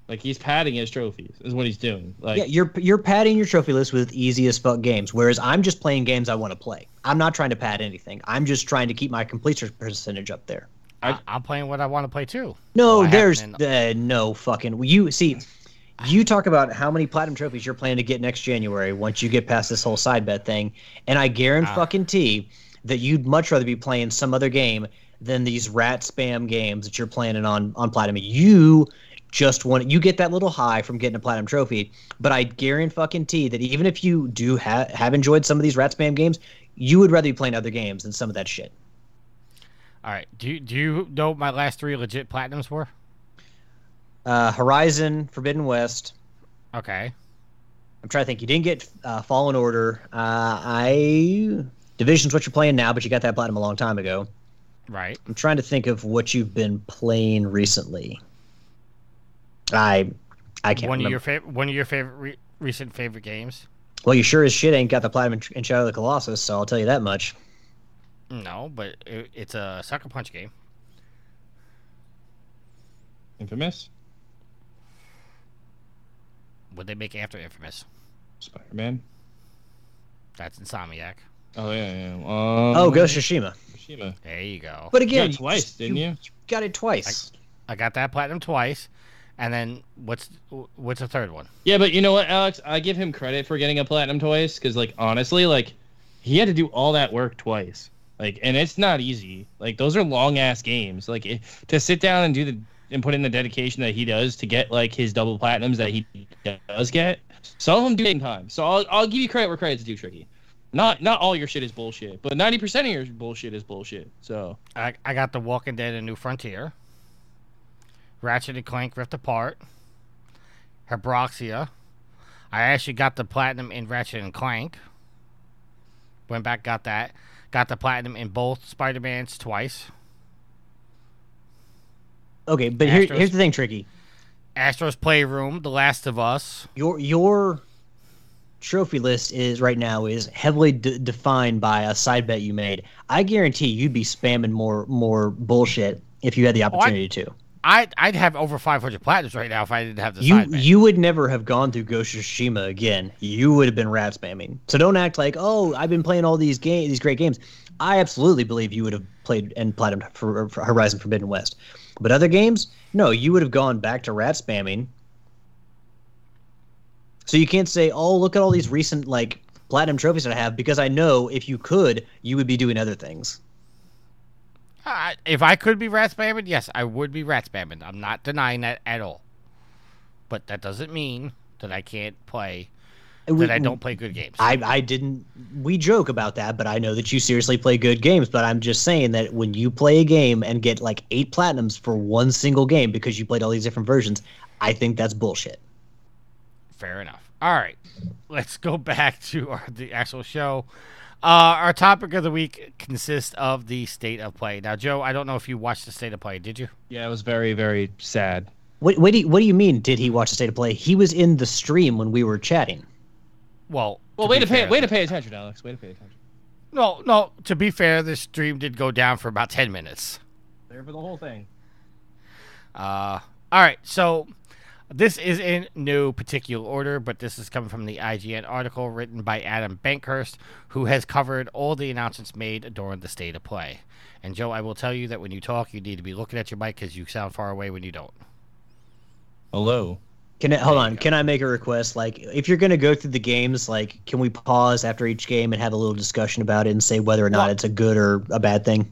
[SPEAKER 3] Like he's padding his trophies is what he's doing. Like
[SPEAKER 2] Yeah, you're you're padding your trophy list with easy as fuck games, whereas I'm just playing games I want to play. I'm not trying to pad anything. I'm just trying to keep my completion percentage up there.
[SPEAKER 1] I, I'm playing what I want to play too.
[SPEAKER 2] No,
[SPEAKER 1] Well,
[SPEAKER 2] there's
[SPEAKER 1] haven't in-
[SPEAKER 2] uh, no fucking. You see, you talk about how many platinum trophies you're planning to get next January once you get past this whole side bet thing, and I guarantee
[SPEAKER 1] Ah.
[SPEAKER 2] fucking t that you'd much rather be playing some other game than these rat spam games that you're planning on on platinum. You just want you get that little high from getting a platinum trophy, but I guarantee fucking t that even if you do ha- have enjoyed some of these rat spam games, you would rather be playing other games than some of that shit.
[SPEAKER 1] All right. Do you, do you know what my last three legit platinums were?
[SPEAKER 2] Uh, Horizon, Forbidden West.
[SPEAKER 1] Okay.
[SPEAKER 2] I'm trying to think. You didn't get uh, Fallen Order. Uh, I Division's what you're playing now, but you got that platinum a long time ago.
[SPEAKER 1] Right.
[SPEAKER 2] I'm trying to think of what you've been playing recently. I I can't
[SPEAKER 1] One of your favorite. One of your favorite re- recent favorite games.
[SPEAKER 2] well, you sure as shit ain't got the platinum in- in Shadow of the Colossus, so I'll tell you that much.
[SPEAKER 1] No, but it, it's a sucker punch game.
[SPEAKER 3] Infamous,
[SPEAKER 1] What they make after Infamous?
[SPEAKER 3] Spider Man.
[SPEAKER 1] That's Insomniac.
[SPEAKER 3] Oh yeah, yeah. Um,
[SPEAKER 2] Oh, Ghost of Tsushima.
[SPEAKER 3] Tsushima.
[SPEAKER 1] There you go.
[SPEAKER 2] But
[SPEAKER 3] You
[SPEAKER 2] again,
[SPEAKER 3] got it twice, didn't you?
[SPEAKER 2] got it twice.
[SPEAKER 1] I got that platinum twice, and then what's what's the third one?
[SPEAKER 3] Yeah, but you know what, Alex? I give him credit for getting a platinum twice because, like, honestly, like, he had to do all that work twice. Like, and it's not easy. Like, those are long ass games. Like, it, to sit down and do the and put in the dedication that he does to get like his double platinums that he does get. Some of them do take time. So I'll I'll give you credit where credit's due, Tricky. Not not all your shit is bullshit, but ninety percent of your bullshit is bullshit. So
[SPEAKER 1] I, I got The Walking Dead: A New Frontier, Ratchet and Clank Rift Apart, Hebroxia. I actually got the platinum in Ratchet and Clank. Went back, got that. Got the platinum in both Spider Mans twice.
[SPEAKER 2] Okay, but here, here's the thing, Tricky.
[SPEAKER 1] Astro's Playroom, The Last of Us.
[SPEAKER 2] Your your trophy list is right now is heavily d- defined by a side bet you made. I guarantee you'd be spamming more more bullshit if you had the oh, opportunity to.
[SPEAKER 1] I'd, I'd have over 500 platinums right now if I didn't have the
[SPEAKER 2] You you would never have gone through Ghost of Tsushima again. You would have been rat spamming. So don't act like, oh, I've been playing all these game these great games. I absolutely believe you would have played and platinum for, for Horizon Forbidden West. But other games, no, you would have gone back to rat spamming. So you can't say, oh, look at all these recent like platinum trophies that I have because I know if you could, you would be doing other things.
[SPEAKER 1] I- if I could be rat spamming, yes, I would be rat spamming. I'm not denying that at all. But that doesn't mean that I can't play, that I don't play good games.
[SPEAKER 2] I, I didn't. We joke about that, but I know that you seriously play good games. But I'm just saying that when you play a game and get like eight platinums for one single game because you played all these different versions, I think that's bullshit.
[SPEAKER 1] Fair enough. All right, let's go back to our, the actual show. Uh, our topic of the week consists of the state of play. Now, Joe, I don't know if you watched the state of play. Did you?
[SPEAKER 3] yeah, it was very very sad.
[SPEAKER 2] What, what do you, what do you mean? Did he watch the state of play? He was in the stream when we were chatting.
[SPEAKER 1] Well,
[SPEAKER 3] Well,
[SPEAKER 1] to
[SPEAKER 3] way
[SPEAKER 1] be
[SPEAKER 3] to pay
[SPEAKER 1] fair-
[SPEAKER 3] way to pay attention, Alex. Way to pay attention.
[SPEAKER 1] No, no. To be fair, this stream did go down for about ten minutes.
[SPEAKER 3] There for the whole thing.
[SPEAKER 1] Uh, all right, so this is in no particular order, but this is coming from the IGN article written by Adam Bankhurst, who has covered all the announcements made during the state of play. And Joe, I will tell you that when you talk, you need to be looking at your mic because you sound far away when you don't.
[SPEAKER 3] Hello.
[SPEAKER 2] Can I, hold on? Can I make a request? Like, if you're gonna go through the games, like, can we pause after each game and have a little discussion about it and say whether or not
[SPEAKER 1] Well-
[SPEAKER 2] it's a good or a bad thing?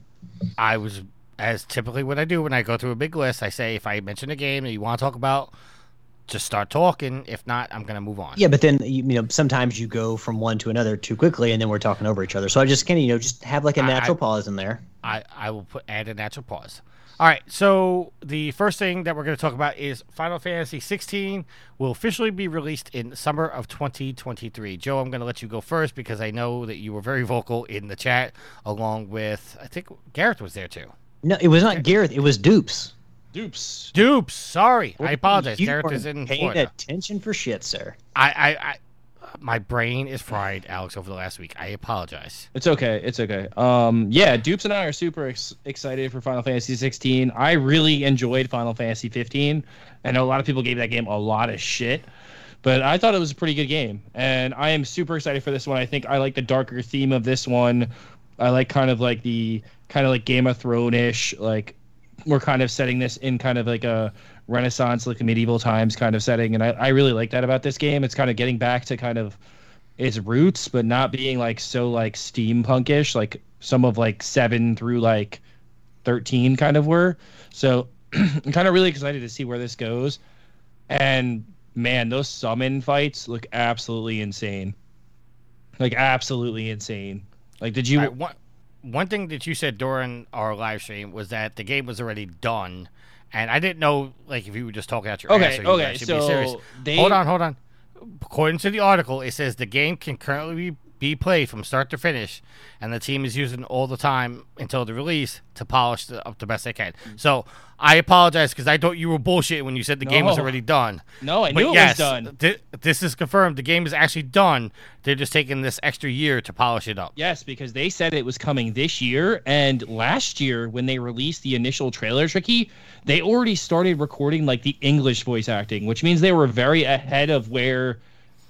[SPEAKER 1] I was, as typically what I do when I go through a big list, I say if I mention a game that you want to talk about, just start talking. If not, I'm going to move on.
[SPEAKER 2] Yeah, but then you, you know sometimes you go from one to another too quickly, and then we're talking over each other. So I just kind of you know just have like a natural
[SPEAKER 1] I-
[SPEAKER 2] pause in there.
[SPEAKER 1] I, I will put add a natural pause. All right, so the first thing that we're going to talk about is Final Fantasy 16 will officially be released in summer of 2023. Joe, I'm going to let you go first because I know that you were very vocal in the chat, along with I think Gareth was there too.
[SPEAKER 2] No, it was not Gareth. It was Dupes.
[SPEAKER 3] Dupes.
[SPEAKER 1] Dupes. Sorry, I apologize.
[SPEAKER 2] You
[SPEAKER 1] Derek
[SPEAKER 2] weren't
[SPEAKER 1] is in
[SPEAKER 2] paying
[SPEAKER 1] Florida.
[SPEAKER 2] attention for shit, sir.
[SPEAKER 1] I, I, I, my brain is fried, Alex, over the last week. I apologize.
[SPEAKER 3] It's okay. It's okay. Um, yeah, Dupes and I are super ex- excited for Final Fantasy 16. I really enjoyed Final Fantasy 15. I know a lot of people gave that game a lot of shit, but I thought it was a pretty good game, and I am super excited for this one. I think I like the darker theme of this one. I like kind of like the kind of like Game of Thrones ish, like we're kind of setting this in kind of like a Renaissance, like medieval times kind of setting, and I, I really like that about this game. It's kind of getting back to kind of its roots, but not being like so like steampunkish, like some of like seven through like thirteen kind of were. So I'm kind of really excited to see where this goes. And man, those summon fights look absolutely insane. Like absolutely insane. Like, did you?
[SPEAKER 1] One, one thing that you said during our live stream was that the game was already done, and I didn't know like if you were just talking out your
[SPEAKER 3] Okay,
[SPEAKER 1] ass or you were
[SPEAKER 3] okay,
[SPEAKER 1] actually being serious.
[SPEAKER 3] so they-
[SPEAKER 1] Hold on, hold on. According to the article, it says the game can currently be, be played from start to finish, and the team is using all the time until the release to polish the, up the best they can. So I apologize because I thought you were bullshit when you said the game was already done.
[SPEAKER 3] No, I
[SPEAKER 1] But
[SPEAKER 3] knew it was done.
[SPEAKER 1] thi- this is confirmed. The game is actually done. They're just taking this extra year to polish it up.
[SPEAKER 3] Yes, because they said it was coming this year, and last year when they released the initial trailer, Tricky, they already started recording like the English voice acting, which means they were very ahead of where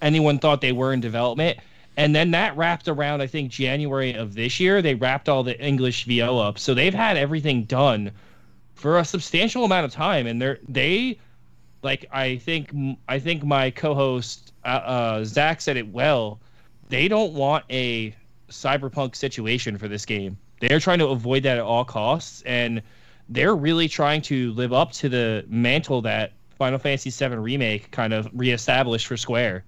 [SPEAKER 3] anyone thought they were in development. And then that wrapped around, I think, January of this year. They wrapped all the English VO up, so they've had everything done for a substantial amount of time, and they're they like I think I think my co-host uh, uh, Zach said it well. They don't want a cyberpunk situation for this game. They're trying to avoid that at all costs, and they're really trying to live up to the mantle that Final Fantasy VII Remake kind of reestablished for Square.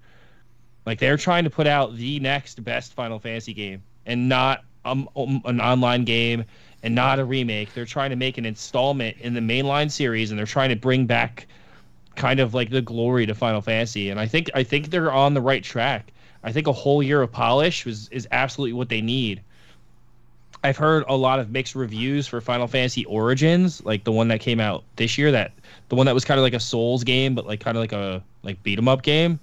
[SPEAKER 3] Like they're trying to put out the next best Final Fantasy game, and not um, um, an online game, and not a remake. They're trying to make an installment in the mainline series, and they're trying to bring back kind of like the glory to Final Fantasy. And I think I think they're on the right track. I think a whole year of polish was is absolutely what they need. I've heard a lot of mixed reviews for Final Fantasy Origins, like the one that came out this year. That the one that was kind of like a Souls game, but like kind of like a like beat 'em up game.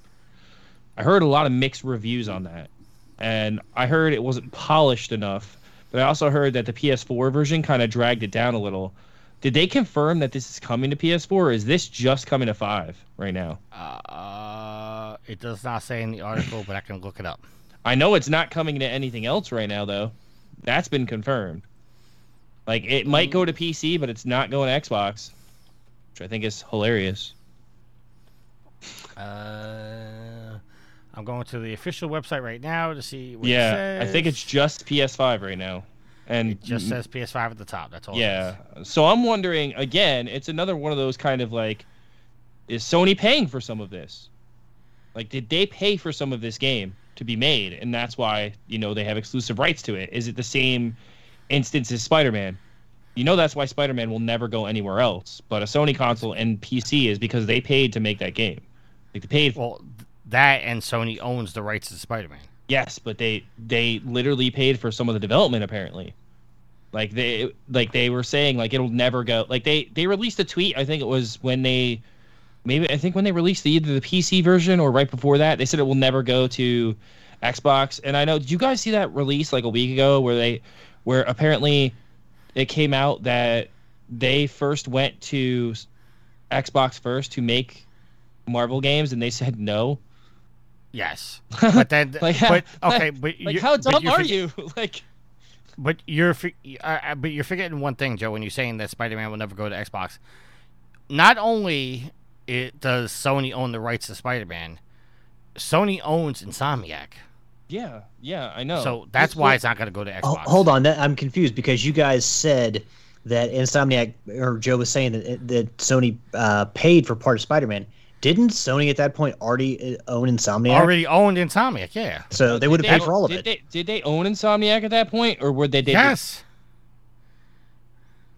[SPEAKER 3] I heard a lot of mixed reviews on that, and I heard it wasn't polished enough. But I also heard that the PS4 version kind of dragged it down a little. Did they confirm that this is coming to PS4, or is this just coming to five right now?
[SPEAKER 1] Uh, it does not say in the article, but I can look it up.
[SPEAKER 3] I know it's not coming to anything else right now, though. That's been confirmed. Like it might go to PC, but it's not going to Xbox, which I think is hilarious.
[SPEAKER 1] Uh, I'm going to the official website right now to see. What
[SPEAKER 3] yeah, I think it's just PS5 right now, and
[SPEAKER 1] It just says PS5 at the top. That's all.
[SPEAKER 3] yeah. So I'm wondering again. It's another one of those kind of like, is Sony paying for some of this? Like, did they pay for some of this game to be made, and that's why you know they have exclusive rights to it? Is it the same instance as Spider-Man? You know that's why Spider-Man will never go anywhere else, but a Sony console and PC is because they paid to make that game. Like they paid.
[SPEAKER 1] Well, that and Sony owns the rights to Spider-Man.
[SPEAKER 3] Yes, but they they literally paid for some of the development apparently. Like they like they were saying like it'll never go. Like they they released a tweet. I think it was when they maybe I think when they released the, either the PC version or right before that. They said it will never go to Xbox. And I know did you guys see that release like a week ago where they where apparently it came out that they first went to Xbox first to make Marvel games and they said no.
[SPEAKER 1] Yes, but then,
[SPEAKER 3] Like,
[SPEAKER 1] but
[SPEAKER 3] how-
[SPEAKER 1] okay, but
[SPEAKER 3] Like
[SPEAKER 1] you-
[SPEAKER 3] how
[SPEAKER 1] but
[SPEAKER 3] dumb
[SPEAKER 1] you're
[SPEAKER 3] are
[SPEAKER 1] forg-
[SPEAKER 3] you? like
[SPEAKER 1] But you're, for- uh, uh, but you're forgetting one thing, Joe. When you're saying that Spider-Man will never go to Xbox, not only it does Sony own the rights to Spider-Man, Sony owns Insomniac,
[SPEAKER 3] Yeah, yeah, I know.
[SPEAKER 1] so that's why it's not going to go to
[SPEAKER 2] Oh,
[SPEAKER 1] Xbox.
[SPEAKER 2] hold on, I'm confused because you guys said that Insomniac or Joe was saying that that Sony uh, paid for part of Spider-Man. Didn't Sony at that point already uh, own Insomniac?
[SPEAKER 1] Already owned Insomniac, yeah.
[SPEAKER 2] so they would have paid for all of
[SPEAKER 3] did
[SPEAKER 2] it.
[SPEAKER 3] They, did they own Insomniac at that point, or were they? Did
[SPEAKER 1] yes.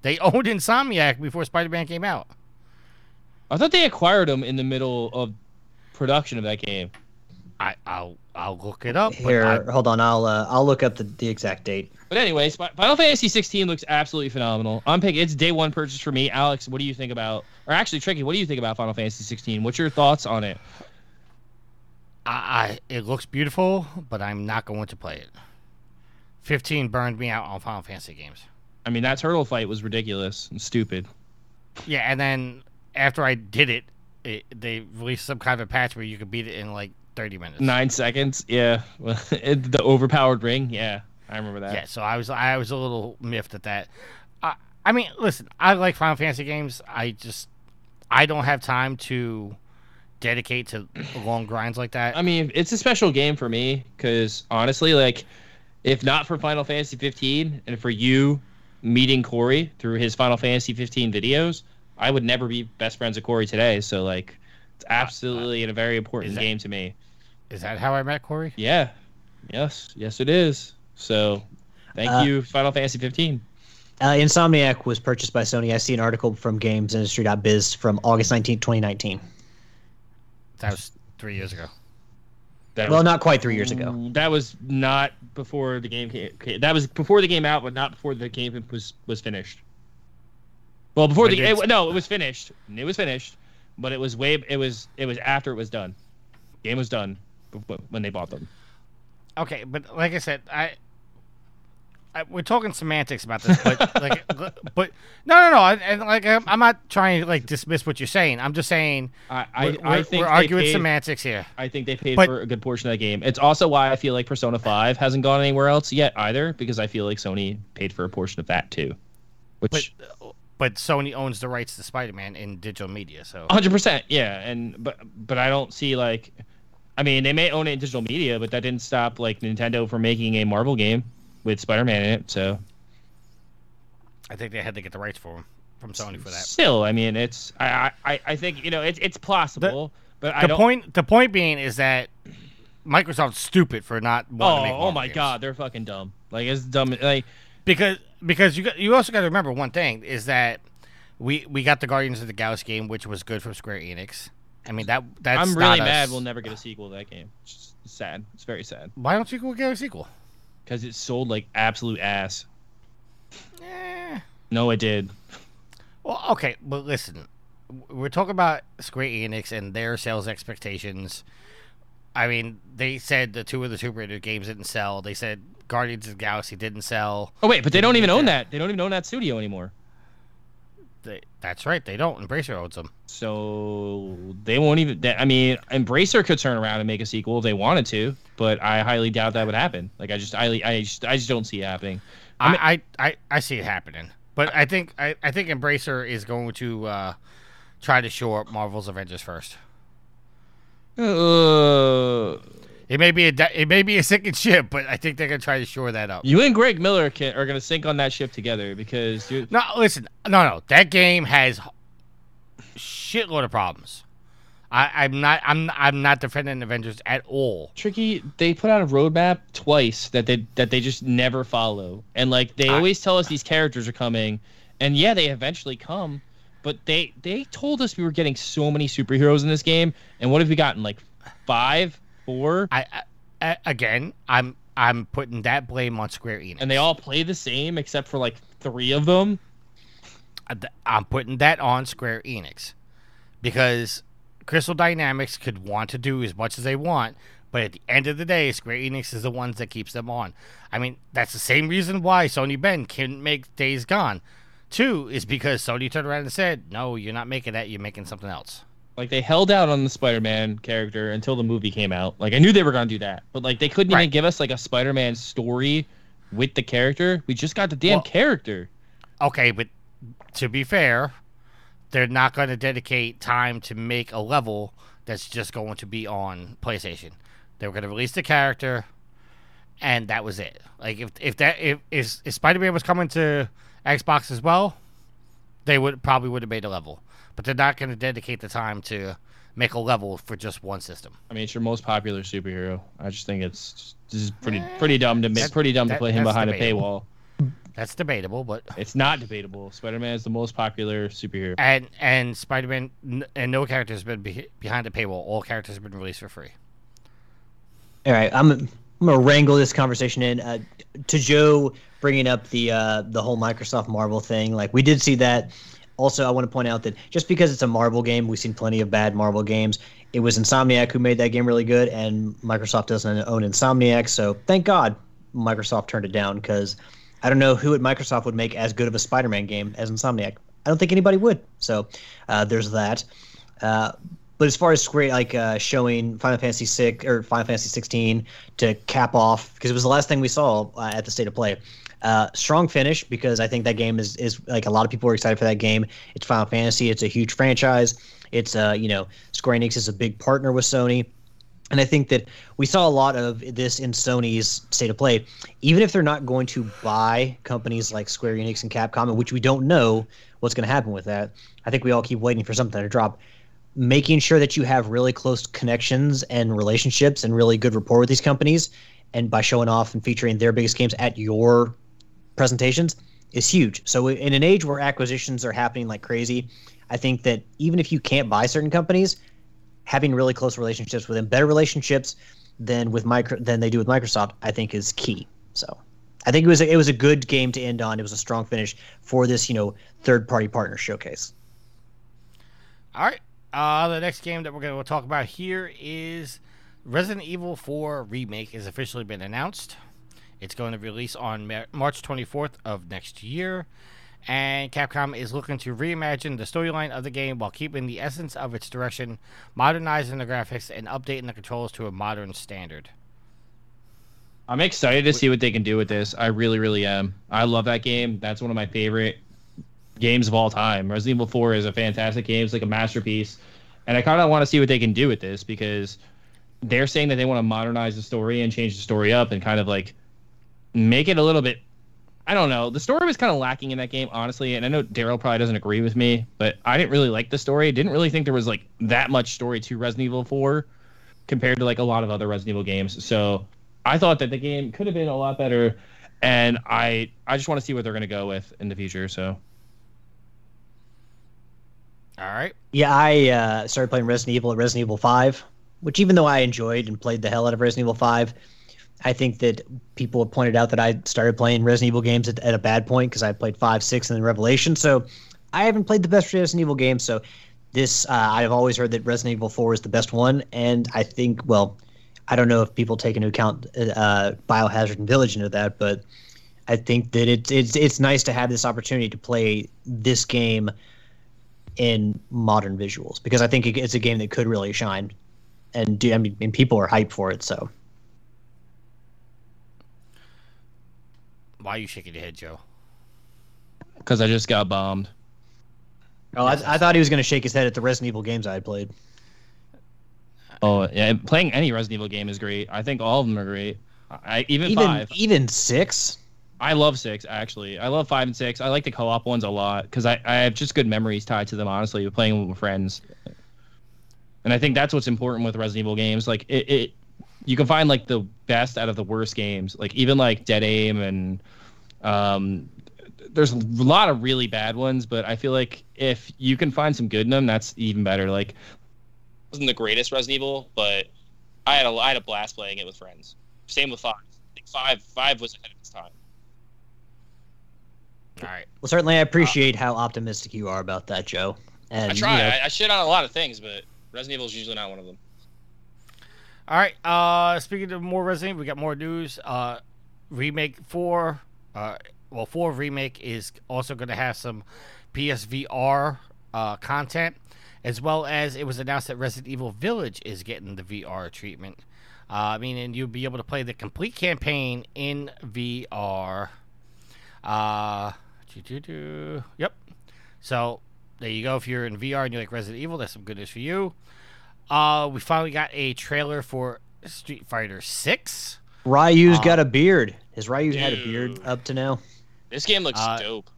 [SPEAKER 1] They owned Insomniac before Spider-Man came out.
[SPEAKER 3] I thought they acquired them in the middle of production of that game.
[SPEAKER 1] I I'll I'll look it up. but
[SPEAKER 2] Here,
[SPEAKER 1] I-
[SPEAKER 2] hold on. I'll uh, I'll look up the, the exact date.
[SPEAKER 3] But anyways, Final Fantasy 16 looks absolutely phenomenal. I'm picking. It's day one purchase for me. Alex, what do you think about? Or actually, Tricky, what do you think about Final Fantasy 16? What's your thoughts on it?
[SPEAKER 1] I, I it looks beautiful, but I'm not going to play it. Fifteen burned me out on Final Fantasy games.
[SPEAKER 3] I mean, that turtle fight was ridiculous and stupid.
[SPEAKER 1] Yeah, and then after I did it, it they released some kind of patch where you could beat it in like 30 minutes.
[SPEAKER 3] Nine seconds. Yeah. The overpowered ring. Yeah, I remember that.
[SPEAKER 1] Yeah, so I was I was a little miffed at that. I I mean, listen, I like Final Fantasy games. I just I don't have time to dedicate to long grinds like that.
[SPEAKER 3] I mean, it's a special game for me because honestly, like, if not for Final Fantasy 15 and for you meeting Corey through his Final Fantasy 15 videos, I would never be best friends with Corey today. So, like, it's absolutely a very important
[SPEAKER 1] that-
[SPEAKER 3] game to me.
[SPEAKER 1] Is that how I met Corey?
[SPEAKER 3] Yeah. Yes. Yes, it is. So, thank
[SPEAKER 2] Uh,
[SPEAKER 3] you, Final Fantasy 15.
[SPEAKER 2] Uh, Insomniac was purchased by Sony. I see an article from GamesIndustry.biz from August 19, 2019.
[SPEAKER 1] That was three years ago.
[SPEAKER 3] That
[SPEAKER 2] Well,
[SPEAKER 3] was-
[SPEAKER 2] not quite three years ago.
[SPEAKER 3] That was not before the game came. came- That was before the game out, but not before the game was was finished. Well, before
[SPEAKER 1] When
[SPEAKER 3] the
[SPEAKER 1] did-
[SPEAKER 3] it, no, it was finished. It was finished, but it was way. It was it was after it was done. Game was done before, when they bought them.
[SPEAKER 1] Okay, but like I said, I, I we're talking semantics about this, but like, but no, no, no, and, and like I'm, I'm not trying to like dismiss what you're saying. I'm just saying
[SPEAKER 3] I I,
[SPEAKER 1] we're,
[SPEAKER 3] I think
[SPEAKER 1] we're arguing
[SPEAKER 3] paid-
[SPEAKER 1] semantics here.
[SPEAKER 3] I think they paid
[SPEAKER 1] But-
[SPEAKER 3] for a good portion of that game. It's also why I feel like Persona Five hasn't gone anywhere else yet either, because I feel like Sony paid for a portion of that too.
[SPEAKER 1] But
[SPEAKER 3] Which
[SPEAKER 1] but Sony owns the rights to Spider-Man in digital media, so
[SPEAKER 3] hundred percent, yeah. And but but I don't see like, I mean, they may own it in digital media, but that didn't stop like Nintendo from making a Marvel game with Spider-Man in it. So
[SPEAKER 1] I think they had to get the rights for him from Sony for that.
[SPEAKER 3] still, I mean, it's I I, I think you know it's it's possible, but I
[SPEAKER 1] The
[SPEAKER 3] don't.
[SPEAKER 1] point the point being is that Microsoft's stupid for not wanting
[SPEAKER 3] oh
[SPEAKER 1] to make
[SPEAKER 3] oh,
[SPEAKER 1] oh
[SPEAKER 3] my
[SPEAKER 1] games.
[SPEAKER 3] god, they're fucking dumb. Like it's dumb. Like
[SPEAKER 1] because because you you also got to remember one thing is that we we got the Guardians of the Galaxy game, which was good from Square Enix. I mean that that's
[SPEAKER 3] I'm really
[SPEAKER 1] not a
[SPEAKER 3] mad
[SPEAKER 1] s-
[SPEAKER 3] we'll never get a sequel to that game. It's sad. It's very sad
[SPEAKER 1] Why don't you go get a sequel?
[SPEAKER 3] because it sold like absolute ass.
[SPEAKER 1] Eh.
[SPEAKER 3] No, it did.
[SPEAKER 1] Well, okay, but listen, we're talking about Square Enix and their sales expectations. I mean, they said the two of the Tomb Raider games didn't sell. They said Guardians of the Galaxy didn't sell.
[SPEAKER 3] Oh wait, but they don't even
[SPEAKER 1] Yeah.
[SPEAKER 3] own that. They don't even own that studio anymore.
[SPEAKER 1] They, that's right, they don't. Embracer owns them.
[SPEAKER 3] So they won't even. That, I mean, Embracer could turn around and make a sequel if they wanted to, but I highly doubt that would happen. Like I just, I, I just, I just don't see it happening. I mean-
[SPEAKER 1] I, I, I, I see it happening, but I think I, I think Embracer is going to uh, try to shore up Marvel's Avengers first.
[SPEAKER 3] Uh,
[SPEAKER 1] It may be a it may be a sinking ship, but I think they're gonna try to shore that up.
[SPEAKER 3] you and Greg Miller can, are gonna sink on that ship together because you
[SPEAKER 1] No, listen, no, no, that game has shitload of problems. I, I'm not, I'm, I'm not defending Avengers at all.
[SPEAKER 3] tricky. They put out a roadmap twice that they that they just never follow, and like they
[SPEAKER 1] I-
[SPEAKER 3] always tell us these characters are coming, and yeah, they eventually come, but they they told us we were getting so many superheroes in this game, and what have we gotten? Like five, four,
[SPEAKER 1] I, I a- again, I'm, I'm putting that blame on Square Enix,
[SPEAKER 3] and they all play the same except for like three of them.
[SPEAKER 1] I'm putting that on Square Enix because Crystal Dynamics could want to do as much as they want, but at the end of the day, Square Enix is the ones that keeps them on. I mean, that's the same reason why Sony Bend couldn't make Days Gone. Two is because Sony turned around and said, "No, you're not making that. You're making something else."
[SPEAKER 3] Like they held out on the Spider-Man character until the movie came out. Like I knew they were gonna do that, but like they couldn't even give us like a Spider-Man story with the character. We just got the damn
[SPEAKER 1] Well-
[SPEAKER 3] character.
[SPEAKER 1] Okay, but to be fair, they're not going to dedicate time to make a level that's just going to be on PlayStation. They were going to release the character, and that was it. Like if if that if if, if Spider Man was coming to Xbox as well, they would probably would have made a level. But they're not going to dedicate the time to make a level for just one system.
[SPEAKER 3] I mean, it's your most popular superhero. I just think it's this is pretty eh, pretty dumb to
[SPEAKER 1] That-
[SPEAKER 3] pretty dumb to
[SPEAKER 1] that-
[SPEAKER 3] put him
[SPEAKER 1] that's
[SPEAKER 3] behind a paywall.
[SPEAKER 1] That's debatable, but
[SPEAKER 3] It's not debatable. Spider-Man is the most popular superhero.
[SPEAKER 1] and and Spider Man and no character has been be- behind a paywall. All characters have been released for free.
[SPEAKER 2] All right, I'm I'm gonna wrangle this conversation in uh, to Joe bringing up the uh, the whole Microsoft Marvel thing. Like we did see that. Also, I want to point out that just because it's a Marvel game, we've seen plenty of bad Marvel games. It was Insomniac who made that game really good, and Microsoft doesn't own Insomniac, so thank God Microsoft turned it down because I don't know who at Microsoft would make as good of a Spider-Man game as Insomniac. I don't think anybody would. So uh, there's that. Uh, but as far as Square like uh, showing Final Fantasy six or Final Fantasy sixteen to cap off because it was the last thing we saw uh, at the state of play. Uh, strong finish because I think that game is is like a lot of people are excited for that game. It's Final Fantasy. It's a huge franchise. It's uh you know Square Enix is a big partner with Sony. And I think that we saw a lot of this in Sony's state of play. Even if they're not going to buy companies like Square Enix and Capcom, which we don't know what's going to happen with that, I think we all keep waiting for something to drop. Making sure that you have really close connections and relationships and really good rapport with these companies, and by showing off and featuring their biggest games at your presentations is huge. So in an age where acquisitions are happening like crazy, I think that even if you can't buy certain companies, having really close relationships with them, better relationships than with micro than they do with Microsoft, I think is key. So I think it was a, it was a good game to end on. It was a strong finish for this you know third party partner showcase.
[SPEAKER 1] All right. Uh, the next game that we're going to talk about here is Resident Evil 4 Remake has officially been announced. It's going to release on Mar- March 24th of next year. And Capcom is looking to reimagine the storyline of the game while keeping the essence of its direction, modernizing the graphics, and updating the controls to a modern standard.
[SPEAKER 3] I'm excited to see what they can do with this. I really, really am. I love that game. That's one of my favorite games of all time. Resident Evil 4 is a fantastic game. It's like a masterpiece. And I kind of want to see what they can do with this because they're saying that they want to modernize the story and change the story up and kind of like make it a little bit I don't know. The story was kind of lacking in that game, honestly. And I know Daryl probably doesn't agree with me, but I didn't really like the story. Didn't really think there was like that much story to Resident Evil 4 compared to like a lot of other Resident Evil games. So I thought that the game could have been a lot better, and I I just want to see what they're gonna go with in the future. So
[SPEAKER 1] All right.
[SPEAKER 2] Yeah, I uh, started playing Resident Evil at Resident Evil 5, which even though I enjoyed and played the hell out of Resident Evil 5, I think that people have pointed out that I started playing Resident Evil games at, at a bad point because I played 5, 6, and then Revelation. So I haven't played the best Resident Evil game. So this, uh, I've always heard that Resident Evil 4 is the best one. And I think, well, I don't know if people take into account uh, Biohazard and Village into that, but I think that it's it's it's nice to have this opportunity to play this game in modern visuals because I think it's a game that could really shine, and do I mean and people are hyped for it. So
[SPEAKER 1] Why are you shaking your head, Joe?
[SPEAKER 3] because I just got bombed.
[SPEAKER 2] oh, I, I thought he was going to shake his head at the Resident Evil games I had played.
[SPEAKER 3] Oh yeah, playing any Resident Evil game is great. I think all of them are great. I even,
[SPEAKER 2] Even
[SPEAKER 3] five.
[SPEAKER 2] even six.
[SPEAKER 3] I love six actually. I love five and six. I like the co-op ones a lot because I, I have just good memories tied to them. Honestly, playing with friends, and I think that's what's important with Resident Evil games. Like it, it you can find like the best out of the worst games. Like even like Dead Aim and um, there's a lot of really bad ones, but I feel like if you can find some good in them, that's even better. Like wasn't the greatest Resident Evil, but I had a I had a blast playing it with friends. Same with five. I think five five was ahead of its time.
[SPEAKER 1] All right.
[SPEAKER 2] Well, certainly I appreciate how optimistic you are about that, Joe. And
[SPEAKER 3] I try.
[SPEAKER 2] you know,
[SPEAKER 3] I, I shit on a lot of things, but Resident Evil is usually not one of them.
[SPEAKER 1] All right. Uh, speaking of more Resident, Evil, we got more news. Uh, remake four. Uh, well, four remake is also going to have some PSVR uh, content, as well as it was announced that Resident Evil Village is getting the VR treatment. Uh, meaning you'll be able to play the complete campaign in VR. Uh. Yep. So there you go. If you're in VR and you like Resident Evil, that's some good news for you. Uh, we finally got a trailer for Street Fighter Six.
[SPEAKER 2] Ryu's
[SPEAKER 1] Uh,
[SPEAKER 2] got a beard. Has Ryu had a beard up to now?
[SPEAKER 3] This game looks
[SPEAKER 1] Uh,
[SPEAKER 3] dope.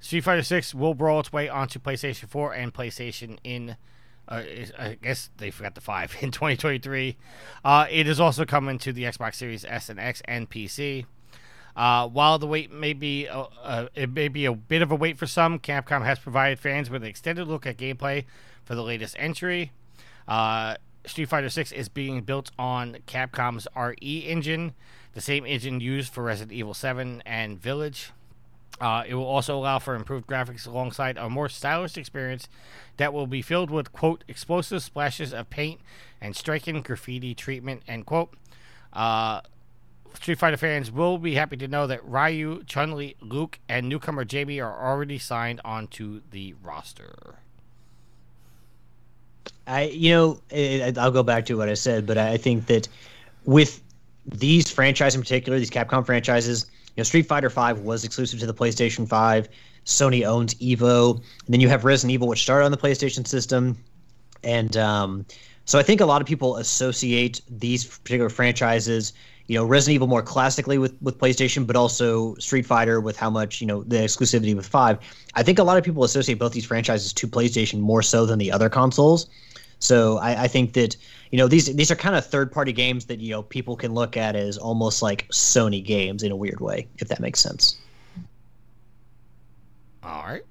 [SPEAKER 1] Street Fighter Six will brawl its way onto PlayStation 4 and PlayStation in. Uh, I guess they forgot the five in 2023. Uh, it is also coming to the Xbox Series S and X and PC. Uh, while the wait may be uh, uh, it may be a bit of a wait for some, Capcom has provided fans with an extended look at gameplay for the latest entry. Uh, Street Fighter 6 is being built on Capcom's RE engine, the same engine used for Resident Evil 7 and Village. Uh, it will also allow for improved graphics alongside a more stylish experience that will be filled with, quote, explosive splashes of paint and striking graffiti treatment, end quote. Uh, Street Fighter fans will be happy to know that Ryu, Chun Li, Luke, and newcomer Jamie are already signed onto the roster.
[SPEAKER 2] I, you know, I- I'll go back to what I said, but I think that with these franchises in particular, these Capcom franchises, you know, Street Fighter Five was exclusive to the PlayStation Five. Sony owns Evo, and then you have Resident Evil, which started on the PlayStation system, and um, so I think a lot of people associate these particular franchises, you know, Resident Evil more classically with with PlayStation, but also Street Fighter with how much you know the exclusivity with Five. I think a lot of people associate both these franchises to PlayStation more so than the other consoles. So I, I think that you know these these are kind of third party games that you know people can look at as almost like Sony games in a weird way, if that makes sense.
[SPEAKER 1] All right.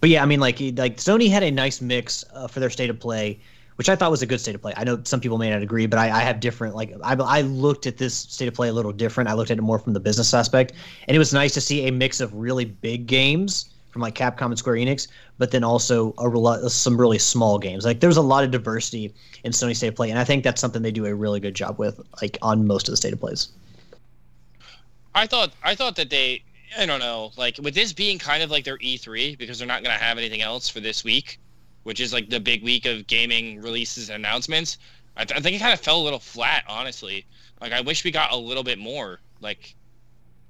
[SPEAKER 2] But yeah, I mean, like like Sony had a nice mix uh, for their state of play, which I thought was a good state of play. I know some people may not agree, but I, I have different like I, I looked at this state of play a little different. I looked at it more from the business aspect, and it was nice to see a mix of really big games from like Capcom and Square Enix, but then also a some really small games. Like there's a lot of diversity in Sony state of play, and I think that's something they do a really good job with, like on most of the state of plays.
[SPEAKER 3] I thought I thought that they I don't know like with this being kind of like their E3 because they're not gonna have anything else for this week, which is like the big week of gaming releases and announcements. I, th- I think it kind of fell a little flat, honestly. Like I wish we got a little bit more. Like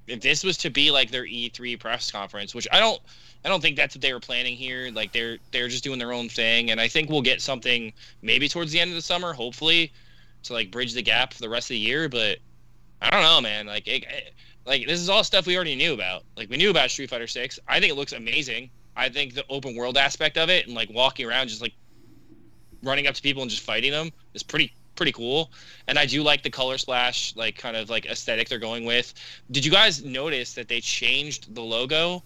[SPEAKER 3] if this was to be like their E3 press conference, which I don't I don't think that's what they were planning here. Like they're they're just doing their own thing, and I think we'll get something maybe towards the end of the summer, hopefully, to like bridge the gap for the rest of the year. But I don't know, man. Like it, it- like this is all stuff we already knew about. Like we knew about Street Fighter Six. I think it looks amazing. I think the open world aspect of it and like walking around just like running up to people and just fighting them is pretty pretty cool. And I do like the color splash like kind of like aesthetic they're going with. Did you guys notice that they changed the logo?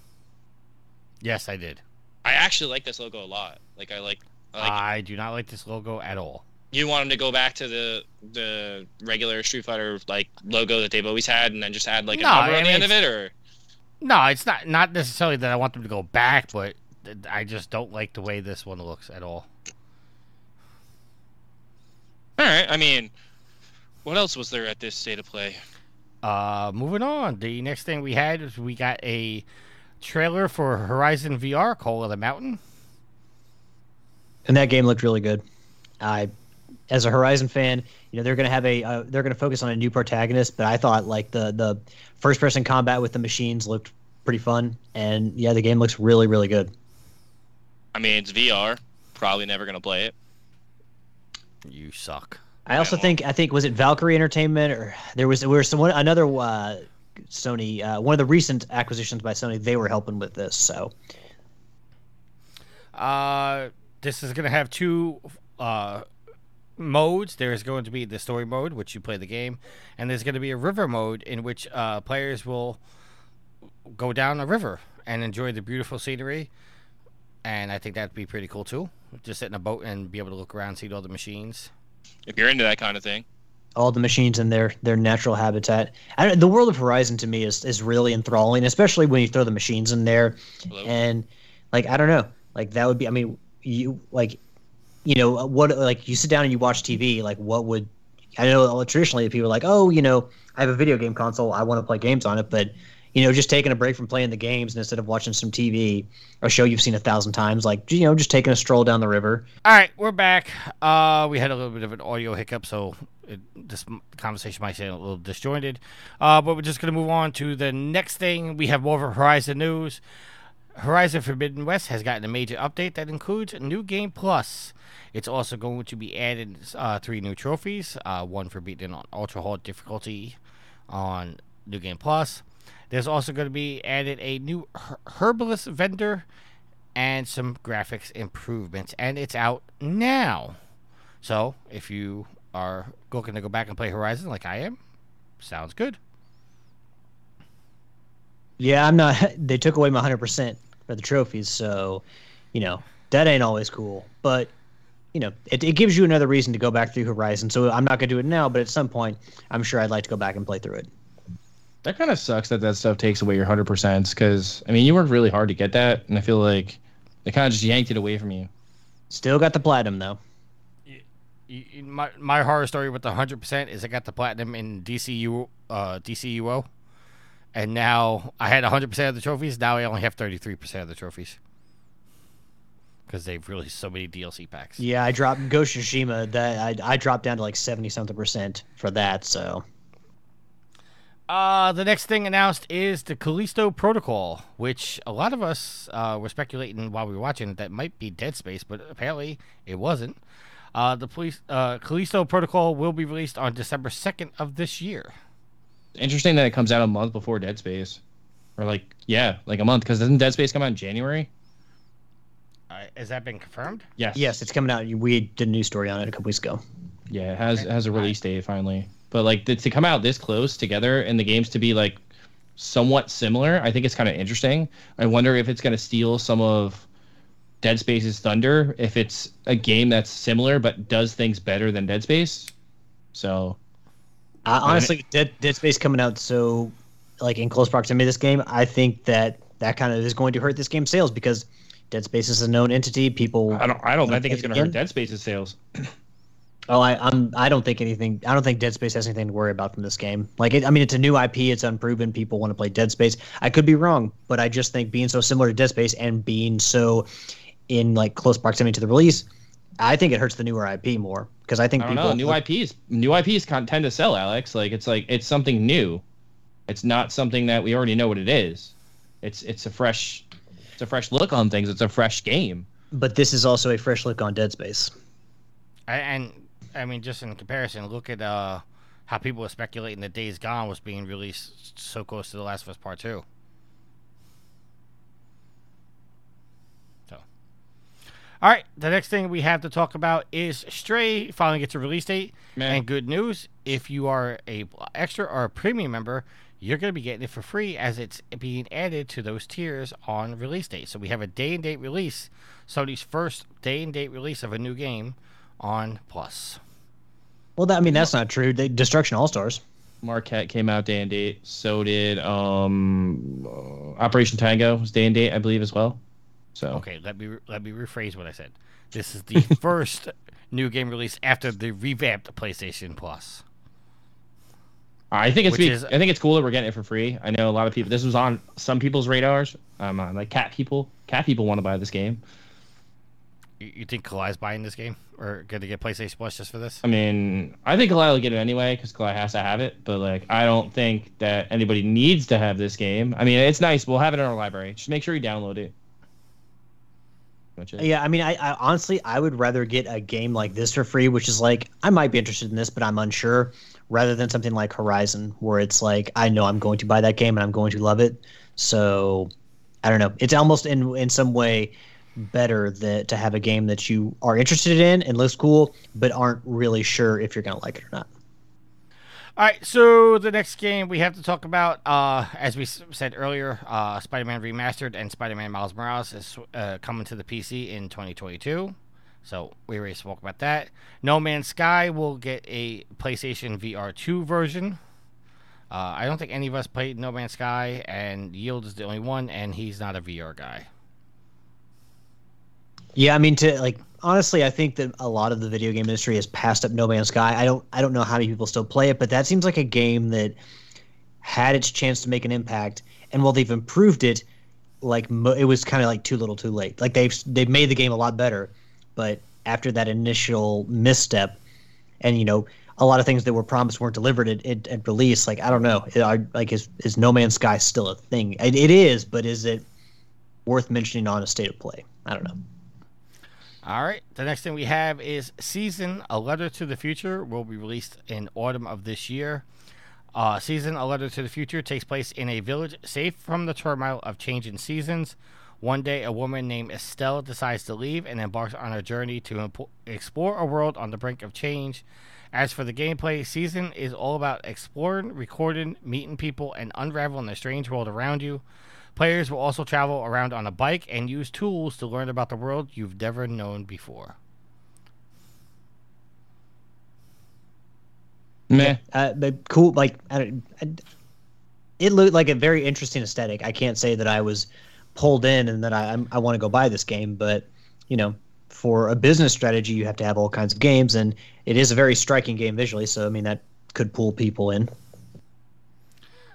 [SPEAKER 1] Yes, I did.
[SPEAKER 3] I actually like this logo a lot. Like I like I like
[SPEAKER 1] I do not like this logo at all.
[SPEAKER 3] you want them to go back to the the regular Street Fighter like logo that they've always had and then just add like a
[SPEAKER 1] No,
[SPEAKER 3] number
[SPEAKER 1] I
[SPEAKER 3] on the end of it or
[SPEAKER 1] No, it's not not necessarily that I want them to go back, but I just don't like the way this one looks at all.
[SPEAKER 3] All right. I mean, what else was there at this state of play?
[SPEAKER 1] Uh, moving on. The next thing we had is we got a trailer for Horizon VR, Call of the Mountain.
[SPEAKER 2] and that game looked really good. I, as a Horizon fan, you know they're going to have a uh, they're going to focus on a new protagonist, but I thought like the the first person combat with the machines looked pretty fun, and yeah, the game looks really really good.
[SPEAKER 3] I mean, it's VR. Probably never gonna play it.
[SPEAKER 1] You suck.
[SPEAKER 2] I also
[SPEAKER 3] Yeah.
[SPEAKER 2] think I think was it Valkyrie Entertainment or there was there was someone another uh, Sony uh, one of the recent acquisitions by Sony they were helping with this so
[SPEAKER 1] Uh, this is going to have two uh, modes. There is going to be the story mode, which you play the game, and there's going to be a river mode in which uh, players will go down a river and enjoy the beautiful scenery. And I think that'd be pretty cool too. Just sit in a boat and be able to look around, see all the machines.
[SPEAKER 3] If you're into that kind of thing.
[SPEAKER 2] all the machines in their their natural habitat. I don't, the world of Horizon to me is is really enthralling, especially when you throw the machines in there,
[SPEAKER 3] Hello?
[SPEAKER 2] and like I don't know, like that would be. I mean, you like, you know, what like you sit down and you watch TV, like what would I know traditionally people are like, oh, you know, I have a video game console, I want to play games on it, but you know, just taking a break from playing the games and instead of watching some TV, a show you've seen a thousand times, like you know, just taking a stroll down the river.
[SPEAKER 1] All right, we're back. Uh, we had a little bit of an audio hiccup, so it, this conversation might sound a little disjointed. Uh, but we're just to move on to the next thing. We have more of Horizon news. Horizon Forbidden West has gotten a major update that includes New Game Plus. It's also going to be added uh, three new trophies, uh, one for beating on ultra hard difficulty on New Game Plus. There's also going to be added a new her- herbalist vendor and some graphics improvements, and it's out now. So if you are looking to go back and play Horizon like I am, sounds good.
[SPEAKER 2] Yeah, I'm not. They took away my hundred percent for the trophies, so you know that ain't always cool. But you know, it, it gives you another reason to go back through Horizon. So I'm not gonna do it now, but at some point, I'm sure I'd like to go back and play through it.
[SPEAKER 3] That kind of sucks that that stuff takes away your hundred percent. Because I mean, you worked really hard to get that, and I feel like they kind of just yanked it away from you.
[SPEAKER 2] Still got the platinum though.
[SPEAKER 1] Y- y- My, my horror story with the 100% is I got the platinum in DCU, uh, DCUO. And now I had 100% of the trophies. Now I only have 33% of the trophies. Because they've released so many DLC packs.
[SPEAKER 2] Yeah, I dropped Ghost Tsushima. That I, I dropped down to like seventy something percent for that. So
[SPEAKER 1] Uh, the next thing announced is the Callisto Protocol, which a lot of us uh, were speculating while we were watching that might be Dead Space, but apparently it wasn't. Uh, the police, uh, Callisto Protocol will be released on December 2nd of this year.
[SPEAKER 3] Interesting that it comes out a month before Dead Space, or like yeah, like a month. Because doesn't Dead Space come out in January?
[SPEAKER 1] Uh, has that been confirmed?
[SPEAKER 3] Yes.
[SPEAKER 2] yes, it's coming out. We did a news story on it a couple weeks ago.
[SPEAKER 3] Yeah, it has it has a release date finally. But like to, to come out this close together and the games to be like somewhat similar, I think it's kind of interesting. I wonder if it's going to steal some of Dead Space's thunder if it's a game that's similar but does things better than Dead Space. So
[SPEAKER 2] Uh, honestly, Dead, Dead Space coming out so like in close proximity to this game, I think that that kind of is going to hurt this game's sales because Dead Space is a known entity. People,
[SPEAKER 3] I don't I don't I think it's going to hurt. Dead Space's sales.
[SPEAKER 2] Oh, I, I'm. I don't think anything. I don't think Dead Space has anything to worry about from this game. Like, it, I mean, it's a new IP. It's unproven. People want to play Dead Space. I could be wrong, but I just think being so similar to Dead Space and being so in like close proximity to the release, I think it hurts the newer IP more because I think
[SPEAKER 3] I don't
[SPEAKER 2] people
[SPEAKER 3] know. New IPs, new IPs con- tend to sell, Alex. Like it's like it's something new. It's not something that we already know what it is. It's it's a fresh, it's a fresh look on things. It's a fresh game.
[SPEAKER 2] But this is also a fresh look on Dead Space.
[SPEAKER 1] I, and I mean, just in comparison, look at uh, how people were speculating that Days Gone was being released so close to The Last of Us Part Two. So, all right, the next thing we have to talk about is Stray finally gets a release date.
[SPEAKER 3] Man.
[SPEAKER 1] And good news, if you are a extra or a premium member, you're going to be getting it for free as it's being added to those tiers on release date. So we have a day and date release, Sony's first day and date release of a new game on Plus.
[SPEAKER 2] Well, that, I mean, that's not true. They, Destruction All Stars.
[SPEAKER 3] Maquette came out day and date. So did um, uh, Operation Tango was day and date, I believe, as well. So
[SPEAKER 1] Okay, let me let me rephrase what I said. This is the first new game release after the revamped PlayStation Plus.
[SPEAKER 3] I think it's
[SPEAKER 1] Which is-
[SPEAKER 3] I think it's cool that we're getting it for free. I know a lot of people. This was on some people's radars. Um, uh, like cat people. Cat people want to buy this game.
[SPEAKER 1] You, you think Kali's buying this game or going to get PlayStation Plus just for this?
[SPEAKER 3] I mean, I think Kalai will get it anyway because Kalai has to have it. But like, I don't think that anybody needs to have this game. I mean, it's nice. We'll have it in our library. Just make sure you download it. It.
[SPEAKER 2] Yeah, I mean, I, I honestly, I would rather get a game like this for free, which is like I might be interested in this, but I'm unsure, rather than something like Horizon, where it's like I know I'm going to buy that game and I'm going to love it. So, I don't know. It's almost in in some way better that to have a game that you are interested in and looks cool, but aren't really sure if you're gonna like it or not.
[SPEAKER 1] All right, so the next game we have to talk about, uh, as we said earlier, uh, Spider-Man Remastered and Spider-Man Miles Morales is uh, coming to the PC in 2022. So we already spoke about that. No Man's Sky will get a PlayStation VR 2 version. Uh, I don't think any of us played No Man's Sky, and Yield is the only one, and he's not a VR guy.
[SPEAKER 2] Yeah, I mean to like honestly, I think that a lot of the video game industry has passed up No Man's Sky. I don't I don't know how many people still play it, but that seems like a game that had its chance to make an impact, and while they've improved it, like mo- it was kind of like too little, too late. Like they've they've made the game a lot better, but after that initial misstep, and you know a lot of things that were promised weren't delivered at, at, at release. Like I don't know, It- are- like is is No Man's Sky still a thing? It, it is, but is it worth mentioning on a state of play? I don't know.
[SPEAKER 1] All right. The next thing we have is Season: A Letter to the Future will be released in autumn of this year. Uh, Season: A Letter to the Future takes place in a village safe from the turmoil of changing seasons. One day, a woman named Estelle decides to leave and embarks on a journey to impo- explore a world on the brink of change. As for the gameplay, Season is all about exploring, recording, meeting people, and unraveling the strange world around you. Players will also travel around on a bike and use tools to learn about the world you've never known before.
[SPEAKER 3] Meh.
[SPEAKER 2] Uh, cool, like, I, I, it looked like a very interesting aesthetic. I can't say that I was pulled in and that I I want to go buy this game, but you know, for a business strategy, you have to have all kinds of games, and it is a very striking game visually. So I mean, that could pull people in.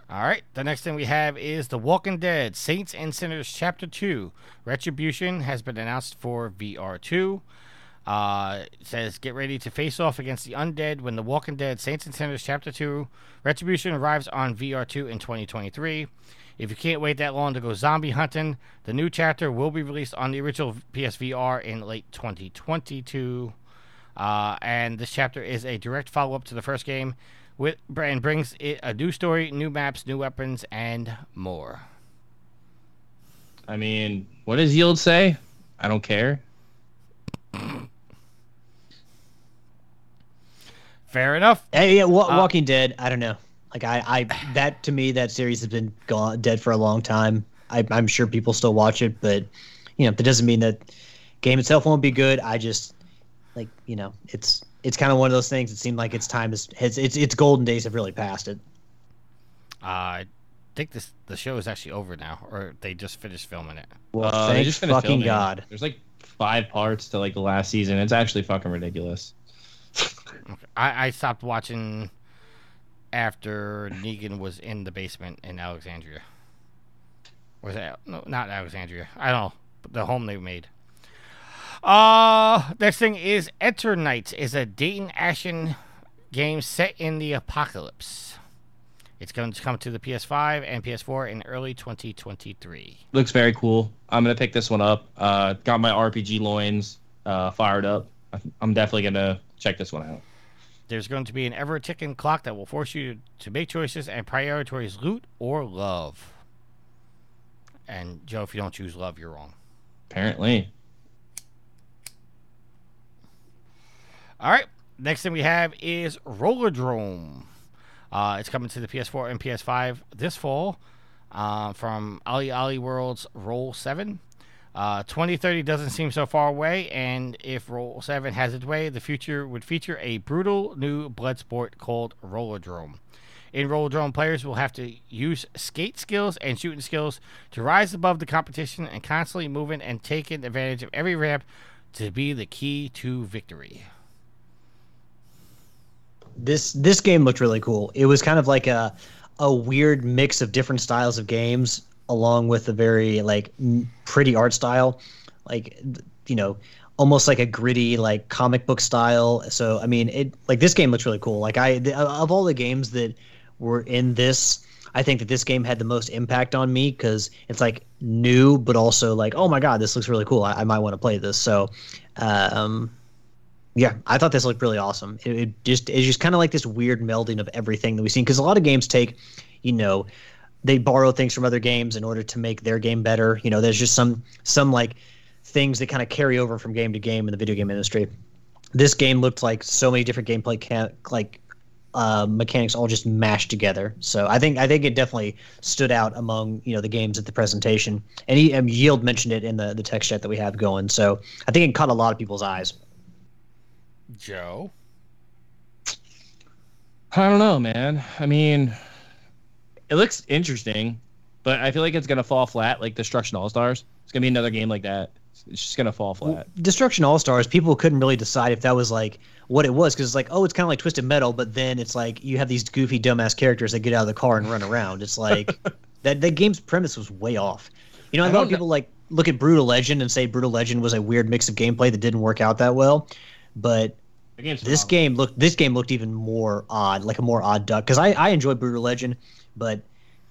[SPEAKER 1] All right. The next thing we have is The Walking Dead Saints and Sinners Chapter 2. Retribution has been announced for VR2. Uh, says, Get ready to face off against the undead when The Walking Dead Saints and Sinners Chapter 2 Retribution arrives on VR2 in 2023. If you can't wait that long to go zombie hunting, the new chapter will be released on the original PSVR in late 2022. Uh, and this chapter is a direct follow up to the first game with and brings it a new story, new maps, new weapons, and more.
[SPEAKER 3] I mean, what does Yield say? I don't care.
[SPEAKER 1] Fair enough.
[SPEAKER 2] Hey, yeah, Wa-
[SPEAKER 1] Uh,
[SPEAKER 2] Walking Dead. I don't know. Like I, I that to me that series has been gone dead for a long time. I, I'm sure people still watch it, but you know that doesn't mean that game itself won't be good. I just like you know it's it's kind of one of those things. It seemed like its time is has its its golden days have really passed it.
[SPEAKER 1] Uh, I think this the show is actually over now, or they just finished filming it.
[SPEAKER 2] Well,
[SPEAKER 3] Uh, they
[SPEAKER 2] thank
[SPEAKER 3] just finished
[SPEAKER 2] fucking
[SPEAKER 3] filming.
[SPEAKER 2] god.
[SPEAKER 3] There's like five parts to like the last season. It's actually fucking ridiculous.
[SPEAKER 1] I, I stopped watching after Negan was in the basement in Alexandria. Was that no, not Alexandria? I don't know. The home they made. Uh next thing is Eternights is a dating action game set in the apocalypse. It's going to come to the PS5 and PS4 in early 2023.
[SPEAKER 3] Looks very cool. I'm gonna pick this one up. Uh, got my RPG loins uh, fired up. I'm definitely gonna check this one out.
[SPEAKER 1] There's going to be an ever ticking clock that will force you to make choices and prioritize loot or love. And Joe, if you don't choose love, you're wrong.
[SPEAKER 3] Apparently,
[SPEAKER 1] All right. Next thing we have is Rollerdrome. Uh, it's coming to the PS4 and PS5 this fall uh, from OlliOlli World's Roll 7. Uh, 2030 doesn't seem so far away, and if Roll 7 has its way, the future would feature a brutal new blood sport called Rollerdrome. In Rollerdrome, players will have to use skate skills and shooting skills to rise above the competition and constantly moving and taking advantage of every ramp to be the key to victory.
[SPEAKER 2] this this game looked really cool. It was kind of like a a weird mix of different styles of games, along with a very like pretty art style, like you know, almost like a gritty like comic book style. So I mean, it like this game looks really cool. Like I the, of all the games that were in this. I think that this game had the most impact on me because it's like new, but also like, oh my god, this looks really cool. I, I might want to play this. So, um, yeah, I thought this looked really awesome. It, it just it's just kind of like this weird melding of everything that we've seen because a lot of games take, you know, they borrow things from other games in order to make their game better. You know, there's just some some like things that kind of carry over from game to game in the video game industry. This game looked like so many different gameplay ca- like uh, mechanics all just mashed together. So I think I think it definitely stood out among you know the games at the presentation. And he, um, Yield mentioned it in the the text chat that we have going. So I think it caught a lot of people's eyes.
[SPEAKER 1] Joe.
[SPEAKER 3] I don't know, man. I mean, it looks interesting, but I feel like it's gonna fall flat, like Destruction All Stars. It's gonna be another game like that. It's just gonna fall flat.
[SPEAKER 2] Destruction All Stars, people couldn't really decide if that was like what it was because it's like, oh, it's kind of like Twisted Metal, but then it's like you have these goofy, dumbass characters that get out of the car and run around. It's like that. That game's premise was way off. You know, a
[SPEAKER 3] I
[SPEAKER 2] lot of people like look at Brutal Legend and say Brutal Legend was a weird mix of gameplay that didn't work out that well, but this game looked this game looked even more odd, like a more odd duck. Because I I enjoy Brutal Legend, but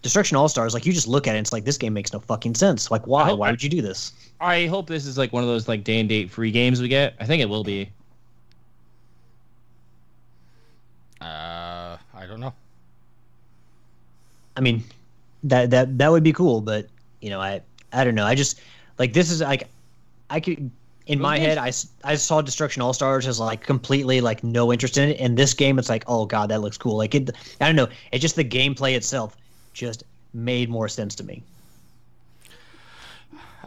[SPEAKER 2] Destruction All Stars, like you just look at it, and it's like this game makes no fucking sense. Like why?
[SPEAKER 3] hope
[SPEAKER 2] Why
[SPEAKER 3] I-
[SPEAKER 2] would you do this?
[SPEAKER 3] I hope this is like one of those like day and date free games we get. I think it will be.
[SPEAKER 1] Uh, I don't know.
[SPEAKER 2] I mean, that that that would be cool, but you know, I I don't know. I just like this is like I could in my head I, I saw Destruction All Stars as like completely like no interest in it. In this game, it's like oh god, that looks cool. Like it, I don't know. It's just the gameplay itself just made more sense to me.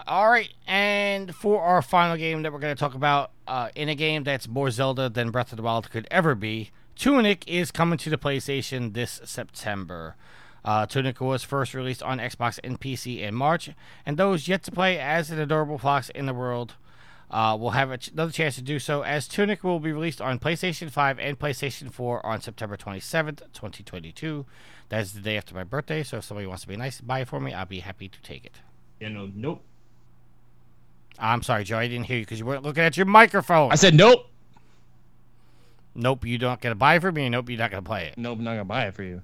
[SPEAKER 1] All right, and for our final game that we're going to talk about, uh, in a game that's more Zelda than Breath of the Wild could ever be, Tunic is coming to the PlayStation this September. Uh, Tunic was first released on Xbox and PC in March, and those yet to play as an adorable fox in the world uh, will have ch- another chance to do so, as Tunic will be released on PlayStation 5 and PlayStation 4 on September 27th, 2022. That is the day after my birthday, so if somebody wants to be nice and buy it for me, I'll be happy to take it.
[SPEAKER 3] You know, nope.
[SPEAKER 1] I'm sorry, Joe, I didn't hear you because you weren't looking at your microphone.
[SPEAKER 3] I said nope.
[SPEAKER 1] nope, you're not going to buy it for me, and nope, you're not going to play it.
[SPEAKER 3] Nope, I'm not gonna buy it for you.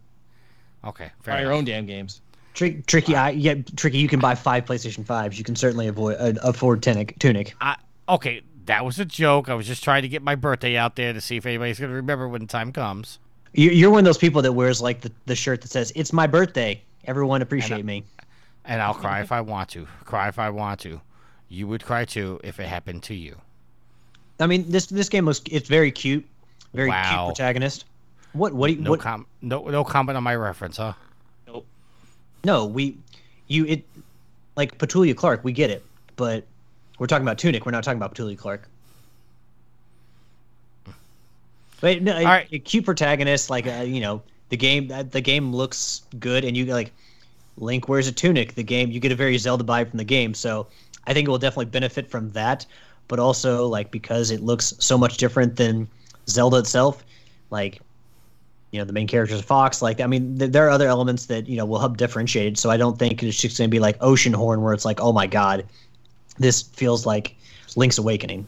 [SPEAKER 1] Okay, fair
[SPEAKER 3] Buy your own damn games.
[SPEAKER 2] Trick, tricky, I, yeah, tricky. You can buy five PlayStation fives. You can certainly avoid uh, afford tunic. Tunic.
[SPEAKER 1] I, okay, that was a joke. I was just trying to get my birthday out there to see if anybody's going to remember when the time comes.
[SPEAKER 2] You- You're one of those people that wears like the, the shirt that says "It's my birthday." Everyone appreciate me.
[SPEAKER 1] And I'll cry if I want to. Cry if I want to. You would cry too if it happened to you.
[SPEAKER 2] I mean, this this game looks it's very cute, very
[SPEAKER 1] Wow.
[SPEAKER 2] cute protagonist. What what do you,
[SPEAKER 1] No
[SPEAKER 2] what?
[SPEAKER 1] com- no no comment on my reference, huh? Nope.
[SPEAKER 2] No, we you it like Petula Clark. We get it, but we're talking about Tunic. We're not talking about Petula Clark. Wait, no, a,
[SPEAKER 1] right.
[SPEAKER 2] a cute protagonist. Like uh, you know, the game uh, the game looks good, and you like Link wears a tunic. The game you get a very Zelda vibe from the game, so I think it will definitely benefit from that. But also like because it looks so much different than Zelda itself, like you know the main characters Fox. Like I mean, th- there are other elements that you know will help differentiate. it, So I don't think it's just going to be like Oceanhorn, where it's like, oh my god, this feels like Link's Awakening.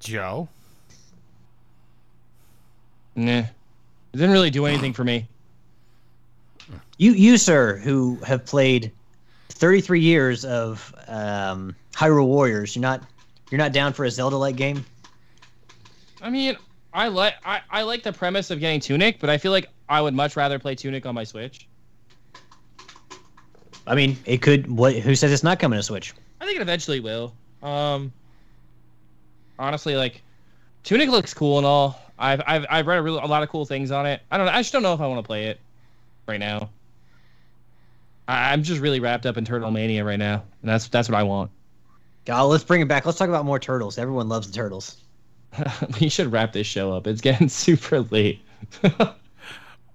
[SPEAKER 1] Joe.
[SPEAKER 3] Nah. It didn't really do anything for me.
[SPEAKER 2] You, you sir, who have played 33 years of um, Hyrule Warriors, you're not you're not down for a Zelda-like game.
[SPEAKER 3] I mean, I like I, I like the premise of getting Tunic, but I feel like I would much rather play Tunic on my Switch.
[SPEAKER 2] I mean, it could. What? Who says it's not coming to Switch?
[SPEAKER 3] I think it eventually will. Um, honestly, like Tunic looks cool and all. I've I've I've read a, real, a lot of cool things on it. I don't. I just don't know if I want to play it right now. I, I'm just really wrapped up in Turtle Mania right now, and that's that's what I want.
[SPEAKER 2] God, let's bring it back. Let's talk about more turtles. Everyone loves the turtles.
[SPEAKER 3] we should wrap this show up. It's getting super late.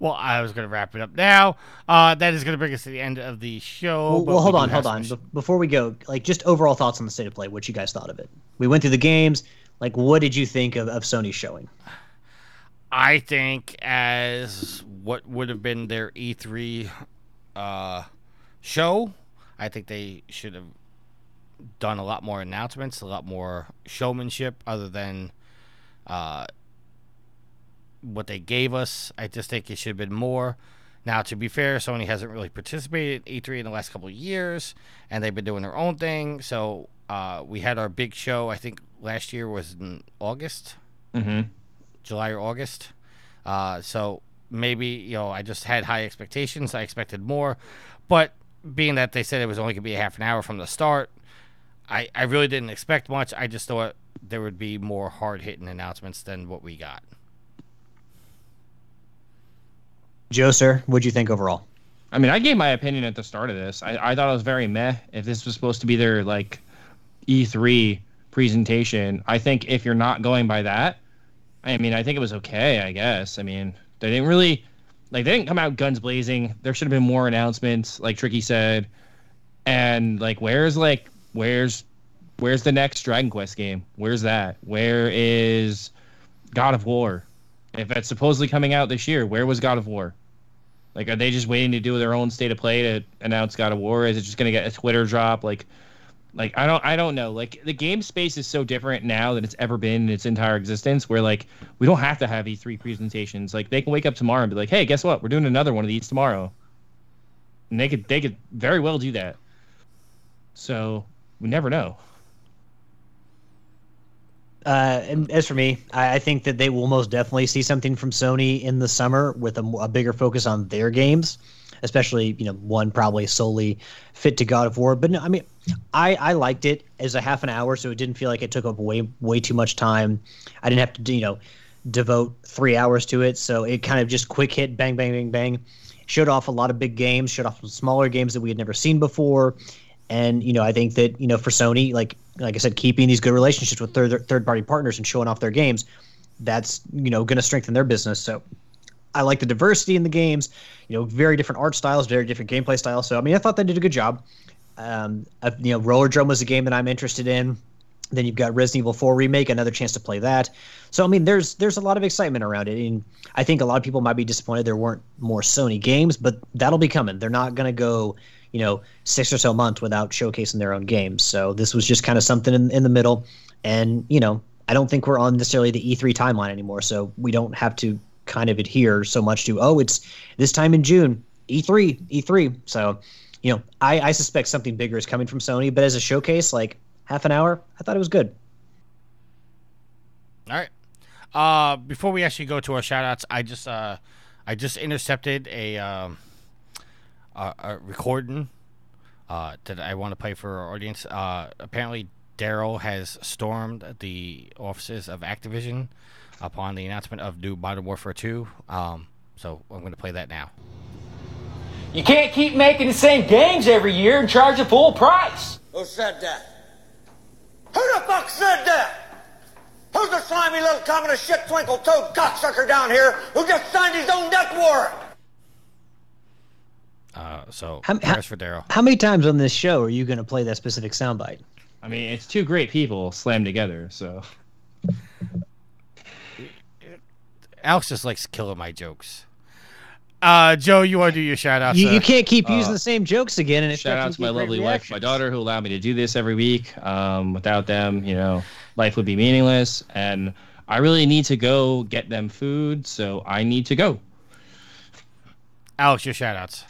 [SPEAKER 1] Well, I was going to wrap it up now. Uh, that is going to bring us to the end of the show.
[SPEAKER 2] Well, well, hold
[SPEAKER 1] we
[SPEAKER 2] on, hold on. Be- before we go, like just overall thoughts on the state of play. What you guys thought of it? We went through the games. Like, what did you think of, of Sony showing?
[SPEAKER 1] I think as what would have been their E3 uh, show, I think they should have done a lot more announcements, a lot more showmanship, other than uh, what they gave us. I just think it should have been more. Now, to be fair, Sony hasn't really participated in E3 in the last couple of years, and they've been doing their own thing. So uh, we had our big show. I think last year was in August.
[SPEAKER 3] mm-hmm.
[SPEAKER 1] July or August. Uh, so maybe you know I just had high expectations. I expected more, but being that they said it was only going to be a half an hour from the start, I I really didn't expect much. I just thought there would be more hard hitting announcements than what we got.
[SPEAKER 2] Joe, sir, what'd you think overall?
[SPEAKER 3] I mean, I gave my opinion at the start of this. I, I thought it was very meh. If this was supposed to be their like E3 presentation, I think if you're not going by that, I mean, I think it was okay. I guess. I mean, they didn't really like they didn't come out guns blazing. There should have been more announcements, like Tricky said, and like where's like where's where's the next Dragon Quest game? Where's that? Where is God of War? If it's supposedly coming out this year, where was God of War? Like, are they just waiting to do their own state of play to announce God of War? Is it just gonna get a Twitter drop? Like, like I don't, I don't know. Like, the game space is so different now than it's ever been in its entire existence. Where like we don't have to have these three presentations. Like, they can wake up tomorrow and be like, "Hey, guess what? We're doing another one of these tomorrow." And they could, they could very well do that. So we never know.
[SPEAKER 2] Uh, as for me, I, I think that they will most definitely see something from Sony in the summer with a, a bigger focus on their games, especially you know one probably solely fit to God of War. But no, I mean, I I liked it as a half an hour, so it didn't feel like it took up way way too much time. I didn't have to you know devote three hours to it, so it kind of just quick hit, bang bang bang bang. Showed off a lot of big games, showed off some smaller games that we had never seen before, and you know I think that you know for Sony, like like I said, keeping these good relationships with third third party partners and showing off their games that's you know going to strengthen their business. So I like the diversity in the games. You know, very different art styles, very different gameplay styles. So I mean, I thought they did a good job. Um, uh, you know, Rollerdrome was a game that I'm interested in. Then you've got Resident Evil 4 remake, another chance to play that. So I mean, there's there's a lot of excitement around it, and I think a lot of people might be disappointed there weren't more Sony games, but that'll be coming. They're not going to go, you know, six or so months without showcasing their own games. So this was just kind of something in, in the middle, and you know, I don't think we're on necessarily the E3 timeline anymore, so we don't have to kind of adhere so much to oh, it's this time in June, E3, E3. So you know, I, I suspect something bigger is coming from Sony, but as a showcase, like half an hour, I thought it was good.
[SPEAKER 1] All right. Uh, before we actually go to our shoutouts, I just uh, I just intercepted a um, a, a recording uh, that I want to play for our audience. Uh, apparently, Daryl has stormed the offices of Activision upon the announcement of new Modern Warfare 2. Um, so I'm going to play that now.
[SPEAKER 5] You can't keep making the same games every year and charge a full price.
[SPEAKER 6] Who said that? Who the fuck said that? Who's the slimy little communist shit twinkle toed cocksucker down here who just signed his own death warrant?
[SPEAKER 1] Uh, so
[SPEAKER 2] How-
[SPEAKER 1] prayers for Daryl.
[SPEAKER 2] How many times on this show are you going to play that specific soundbite?
[SPEAKER 3] I mean, it's two great people slammed together. So
[SPEAKER 1] Alex just likes killing my jokes. Uh, Joe, you want to do your shout outs?
[SPEAKER 2] You, you can't keep using the same jokes again. And
[SPEAKER 3] shout out to my
[SPEAKER 2] to get great
[SPEAKER 3] lovely wife, my daughter, who allowed me to do this every week. Um, without them, you know, life would be meaningless. And I really need to go get them food, so I need to go.
[SPEAKER 1] Alex, your shout outs.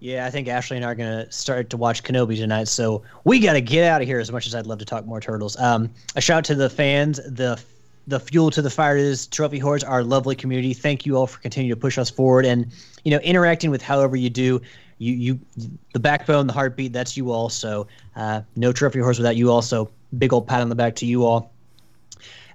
[SPEAKER 2] Yeah, I think Ashley and I are going to start to watch Kenobi tonight, so we got to get out of here. As much as I'd love to talk more turtles, um, a shout out to the fans, the the fuel to the fire is Trophy Hordes, our lovely community. Thank you all for continuing to push us forward and you know interacting with however you do. You you the backbone, the heartbeat. That's you all. So uh, no Trophy Hordes without you. Also, big old pat on the back to you all.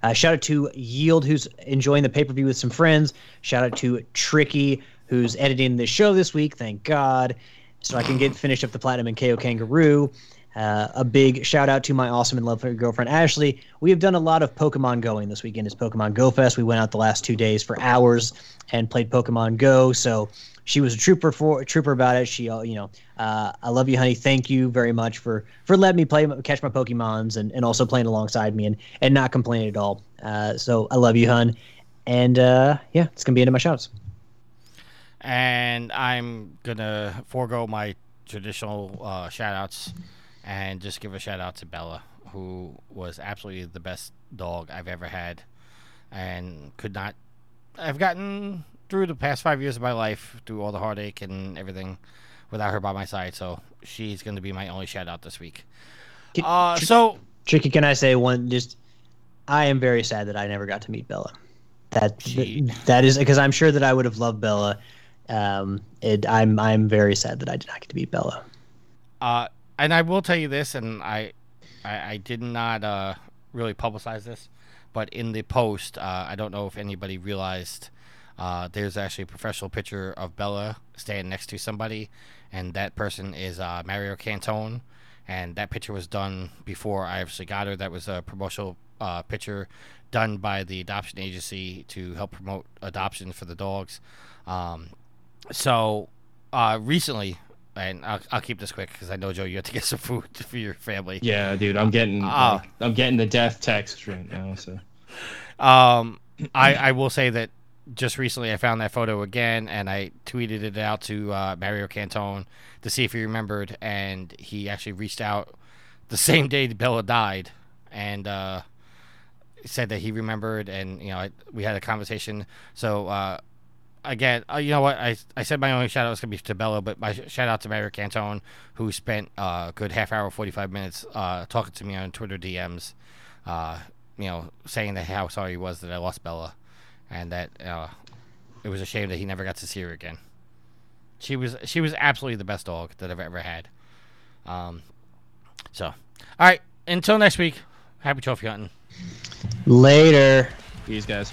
[SPEAKER 2] Uh, shout out to Yield, who's enjoying the pay per view with some friends. Shout out to Tricky, who's editing the show this week. Thank God. So I can get finished up the Platinum and Kao Kangaroo. Uh, a big shout out to my awesome and lovely girlfriend Ashley. We have done a lot of Pokemon going this weekend. It's Pokemon Go Fest. We went out the last two days for hours and played Pokemon Go. So she was a trooper for a trooper about it. She, uh, you know, uh, I love you, honey. Thank you very much for for letting me play catch my Pokemons and, and also playing alongside me and and not complaining at all. Uh, so I love you, hun. And uh, yeah, it's gonna be into my shouts.
[SPEAKER 1] And I'm going to forego my traditional uh, shout outs and just give a shout out to Bella, who was absolutely the best dog I've ever had. And could not. I've gotten through the past five years of my life, through all the heartache and everything, without her by my side. So she's going to be my only shout out this week.
[SPEAKER 2] Can-
[SPEAKER 1] Uh, so
[SPEAKER 2] Tricky, can I say one? Just, I am very sad that I never got to meet Bella. That
[SPEAKER 1] Gee.
[SPEAKER 2] that is because I'm sure that I would have loved Bella. Um, it, I'm I'm very sad that I did not get to meet Bella.
[SPEAKER 1] Uh, and I will tell you this, and I, I, I did not uh, really publicize this, but in the post, uh, I don't know if anybody realized uh, there's actually a professional picture of Bella standing next to somebody, and that person is uh, Mario Cantone, and that picture was done before I actually got her. That was a promotional uh, picture done by the adoption agency to help promote adoption for the dogs. Um, so uh, recently, and I'll, I'll keep this quick because I know Joe, you have to get some food for your family.
[SPEAKER 3] Yeah, dude, I'm getting
[SPEAKER 1] Ah.
[SPEAKER 3] like, I'm getting the death text right now. So
[SPEAKER 1] Um, I, I will say that just recently I found that photo again, and I tweeted it out to uh, Mario Cantone to see if he remembered, and he actually reached out the same day Bella died, and uh, said that he remembered, and you know I, we had a conversation. So uh, again, uh, you know what? I I said my only shout out was gonna be to Bella, but my sh- shout out to Mario Cantone, who spent uh, a good half hour, forty five minutes uh, talking to me on Twitter DMs. Uh, you know, saying that how sorry he was that I lost Bella, and that uh, it was a shame that he never got to see her again. She was she was absolutely the best dog that I've ever had. Um, so, all right. Until next week, happy trophy hunting.
[SPEAKER 2] Later.
[SPEAKER 3] these guys.